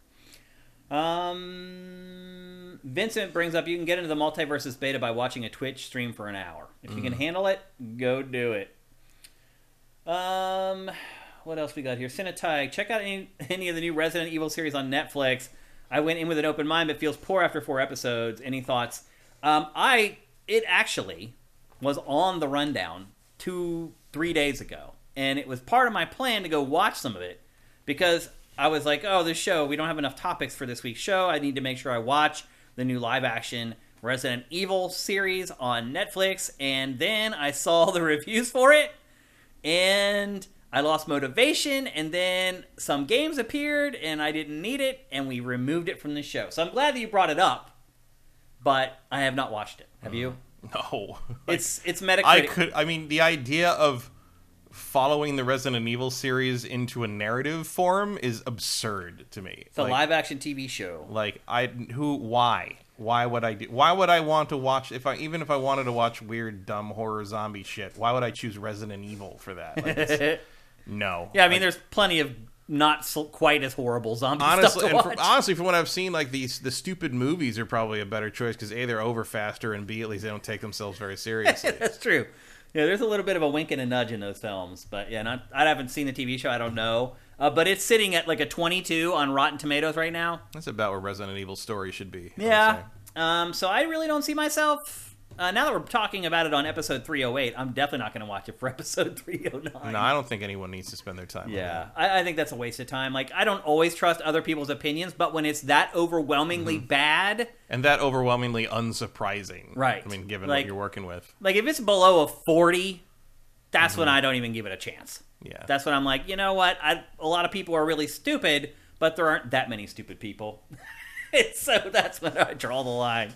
Um, Vincent brings up you can get into the Multiversus beta by watching a Twitch stream for an hour. If you can handle it, go do it. Um, what else we got here? Cinetag, check out any, any of the new Resident Evil series on Netflix. I went in with an open mind, but feels poor after four episodes. Any thoughts? Um, I it actually was on the rundown two three days ago, and it was part of my plan to go watch some of it because I was like, oh, this show we don't have enough topics for this week's show. I need to make sure I watch the new live action Resident Evil series on Netflix, and then I saw the (laughs) reviews for it and I lost motivation, and then some games appeared, and I didn't need it, and we removed it from the show. So I'm glad that you brought it up, but I have not watched it. Have uh-huh. you? (laughs) no. It's it's Metacritic. I could. I mean, the idea of following the Resident Evil series into a narrative form is absurd to me. It's a live action TV show. Like I who why? Why would I do why would I want to watch if I even if I wanted to watch weird dumb horror zombie shit, why would I choose Resident Evil for that? Like, (laughs) no. Yeah, I mean, Like, there's plenty of not so, quite as horrible zombie honestly stuff to and watch. from, honestly from what I've seen like these the stupid movies are probably a better choice cuz A they're over faster and B at least they don't take themselves very seriously. (laughs) That's true. Yeah, there's a little bit of a wink and a nudge in those films, but yeah, not, I haven't seen the TV show. I don't know, uh, but it's sitting at like a 22 on Rotten Tomatoes right now. That's about where Resident Evil story should be. Yeah. Um, so I really don't see myself. Uh, now that we're talking about it on episode 308, I'm definitely not going to watch it for (laughs) episode 309. No, I don't think anyone needs to spend their time. Yeah. I, I think that's a waste of time. Like, I don't always trust other people's opinions, but when it's that overwhelmingly Mm-hmm. bad, and that overwhelmingly unsurprising. Right. I mean, given Like- what you're working with. like if it's below a 40, that's when I don't even give it a chance. Mm-hmm. Yeah. That's when I'm like, you know what? I, a lot of people are really stupid, but there aren't that many stupid people. (laughs) so that's when I draw the line.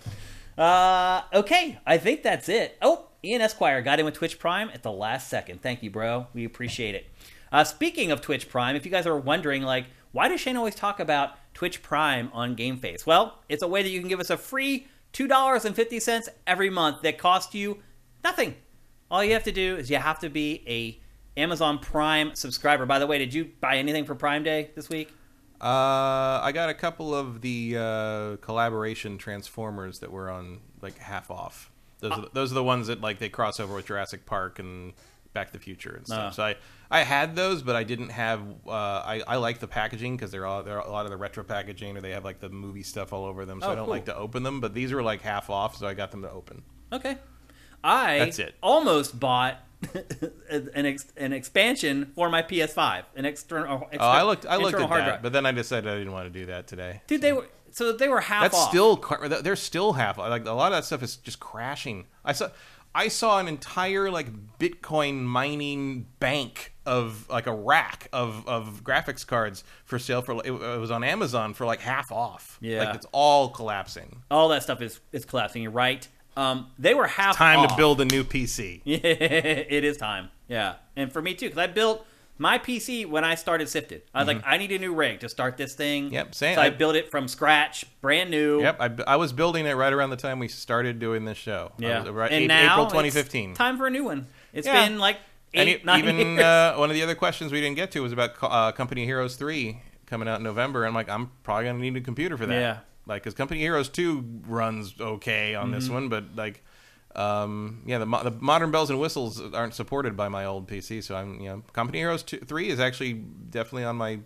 Uh, okay, I think that's it. Oh, Ian Esquire got in with Twitch Prime at the last second. Thank you, bro. We appreciate it. Uh, speaking of Twitch Prime, if you guys are wondering, like, why does Shane always talk about Twitch Prime on Game Face? Well, it's a way that you can give us a free $2.50 every month that costs you nothing. All you have to do is you have to be a Amazon Prime subscriber. By the way, did you buy anything for Prime Day this week? Uh, I got a couple of the uh, collaboration Transformers that were on like half off. Those, Uh, are the, those are the ones that like they cross over with Jurassic Park and Back to the Future and stuff. Ah. So I, I had those, but I didn't have. Uh, I, I like the packaging because they're all they're a lot of the retro packaging, or they have like the movie stuff all over them. So Oh, I don't cool. like to open them, but these were like half off, so I got them to open. Okay. I That's it. almost bought (laughs) an ex- an expansion for my PS5, an external. Oh, oh I looked I looked at hard that, drive. but then I decided I didn't want to do that today. Dude, they were so they were half That's off. still they're still half like a lot of that stuff is just crashing. I saw I saw an entire like Bitcoin mining bank of like a rack of of graphics cards for sale for it, it was on Amazon for like half off. Yeah. like it's all collapsing. all that stuff is is collapsing. You're right. Um, they were half Time off. to build a new PC. (laughs) Yeah, it is time. Yeah, and for me too, because I built my PC when I started Sifted. I was like, I need a new rig to start this thing. Mm-hmm. Yep, same. So I, I- built it from scratch, brand new. Yep, I, I was building it right around the time we started doing this show. Yeah, right, and A- now April it's 2015. time for a new one. It's Yeah. been like And eight, e- nine even uh, one of the other questions we didn't get to was about uh, Company Heroes 3 coming out in November. I'm like, I'm probably going to need a computer for that. Yeah. Like, because Company Heroes 2 runs okay on this Mm-hmm. one, but like, um, yeah, the, mo- the modern bells and whistles aren't supported by my old PC. So I'm, you know, Company Heroes 2, 3 is actually definitely on my.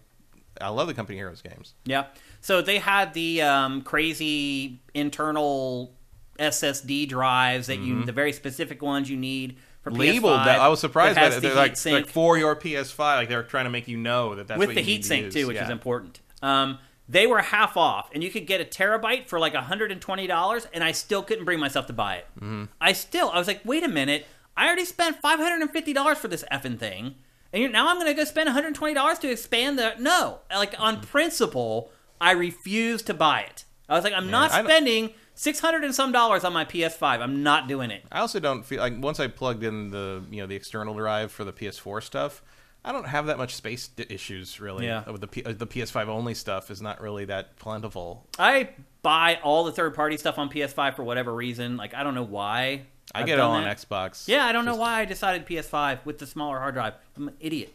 I love the Company Heroes games. Yeah. So they had the um, crazy internal SSD drives that you, the very specific ones you need for Mm-hmm. Labeled PS5 that. I was surprised that. the They're like, like for your PS5, like they're trying to make you know that that's with what the to heatsink too, which Yeah. is important. Um, they were half off, and you could get a terabyte for like hundred and twenty dollars, and I still couldn't bring myself to buy it. Mm-hmm. I still, I was like, wait a minute, I already spent five hundred and fifty dollars for this effing thing, and you're, now I'm going to go spend one hundred and twenty dollars to expand the. No, like on principle, I refuse to buy it. I was like, I'm not don't- spending six hundred and some dollars on my PS5. I'm not doing it. I also don't feel like once I plugged in the you know the external drive for the PS4 stuff, I don't have that much space issues really. Yeah. With the P- uh, the PS5 only stuff is not really that plentiful. I buy all the third party stuff on PS5 for whatever reason. Like I don't know why. I I've get it all on. Xbox. Yeah, I don't know why I decided PS5 with the smaller hard drive. I'm an idiot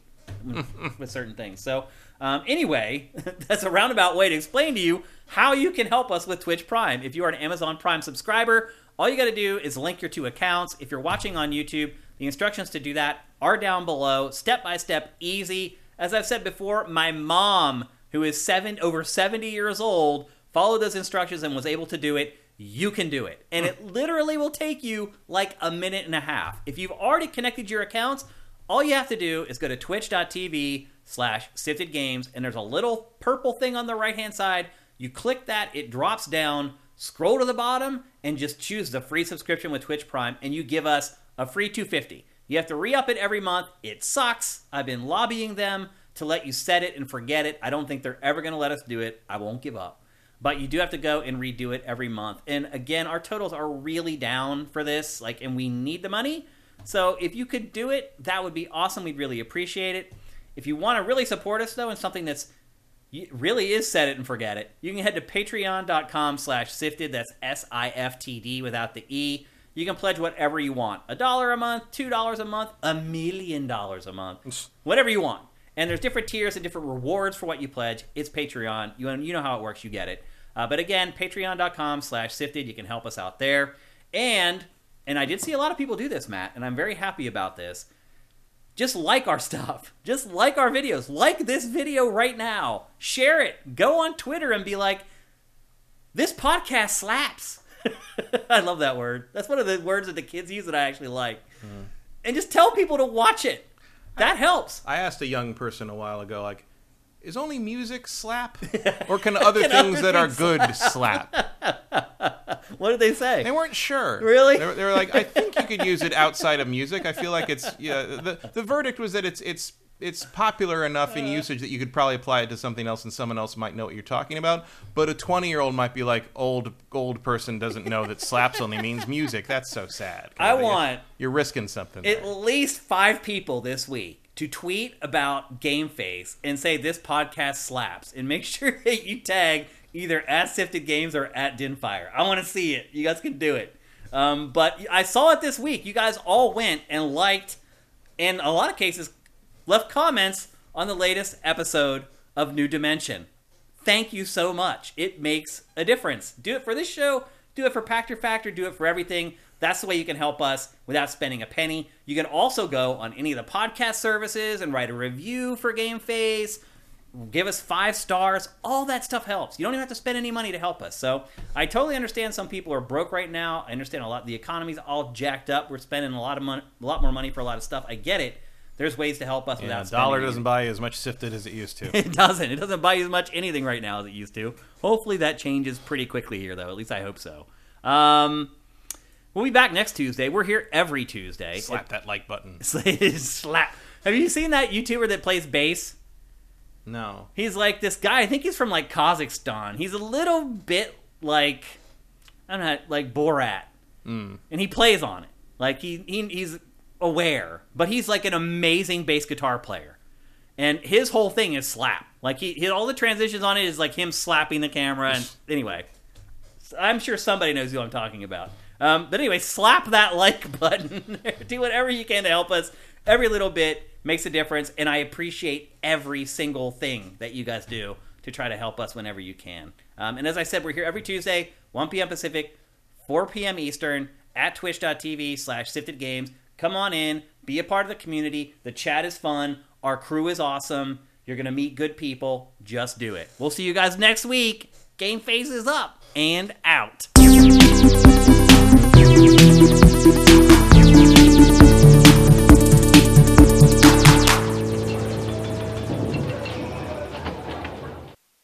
with (laughs) certain things. So, um, anyway, (laughs) that's a roundabout way to explain to you how you can help us with Twitch Prime. If you are an Amazon Prime subscriber, all you got to do is link your two accounts. If you're watching on YouTube, the instructions to do that are down below, step by step, easy. As I've said before, my mom, who is seven over 70 years old, followed those instructions and was able to do it you can do it. And it literally will take you like a minute and a half. If you've already connected your accounts, all you have to do is go to twitch.tv slash sifted games, and there's a little purple thing on the right hand side. You click that, it drops down, scroll to the bottom, and just choose the free subscription with Twitch Prime, and you give us a free 250. You have to re-up it every month. It sucks. I've been lobbying them to let you set it and forget it. I don't think they're ever going to let us do it. I won't give up but you do have to go and redo it every month. And again, our totals are really down for this, like, and we need the money. So if you could do it, that would be awesome. We'd really appreciate it. If you want to really support us though, and something that's really is set it and forget it, you can head to patreon.com slash sifted. That's S-I-F-T-D without the E. You can pledge whatever you want. A dollar a month, two dollars a month, a million dollars a month. Whatever you want. And there's different tiers and different rewards for what you pledge. It's Patreon. You, you know how it works. You get it. Uh, but again, patreon.com slash sifted. You can help us out there. And, and I did see a lot of people do this, Matt, and I'm very happy about this. Just like our (laughs) stuff. Just like our videos. Like this video right now. Share it. Go on Twitter and be like, this podcast slaps. (laughs) I love that word. That's one of the words that the kids use that I actually like. Mm. And just tell people to watch it. That I, helps. I asked a young person a while ago, like, is only music slap, (laughs) or can other can things other that are good slap? (laughs) what did they say? They weren't sure. Really? They were, they were, like, I think you could use it outside of music. I feel like it's yeah. The the verdict was that it's it's it's popular enough in usage that you could probably apply it to something else, and someone else might know what you're talking about. But a 20 year old might be like, old old person doesn't know that slaps only means music. That's so sad. I want you're risking something. At there. least five people this week to tweet about Game Face and say this podcast slaps, and make (laughs) sure that you tag either at Sifted Games or at Dinfire. I want to see it. You guys can do it. Um, but I saw it this week. You guys all went and liked, in a lot of cases, left comments on the latest episode of New Dimension. Thank you so much. It makes a difference. Do it for this show. Do it for Pachter Factor. Do it for everything. That's the way you can help us without spending a penny. You can also go on any of the podcast services and write a review for Game Face. Give us five stars. All that stuff helps. You don't even have to spend any money to help us. So I totally understand some people are broke right now. I understand a lot. The economy's all jacked up. We're spending a lot of money, a lot more money for a lot of stuff. I get it. There's ways to help us yeah, without. Dollar doesn't buy you as much sifted as it used to. (laughs) it doesn't. It doesn't buy you as much anything right now as it used to. Hopefully that changes pretty quickly here, though. At least I hope so. Um, We'll be back next Tuesday. We're here every Tuesday. Slap that like button. (laughs) Slap. Have you seen that YouTuber that plays bass? No. He's like this guy. I think he's from like Kazakhstan. He's a little bit like I don't know, like Borat, mm. and he plays on it. Like he, he he's aware, but he's like an amazing bass guitar player, and his whole thing is slap. Like he, he all the transitions on it is like him slapping the camera. And (laughs) anyway, I'm sure somebody knows who I'm talking about. Um, but anyway, slap that (laughs) like button. (laughs) Do whatever you can to help us. Every little bit makes a difference, and I appreciate every single thing that you guys do to try to help us whenever you can. Um, and as I said, we're here every Tuesday, 1 p.m. Pacific, 4 p.m. Eastern, at twitch.tv slash sifted games. Come on in, be a part of the community. The chat is fun. Our crew is awesome. You're going to meet good people. Just do it. We'll see you guys next week. Game Face is up and out.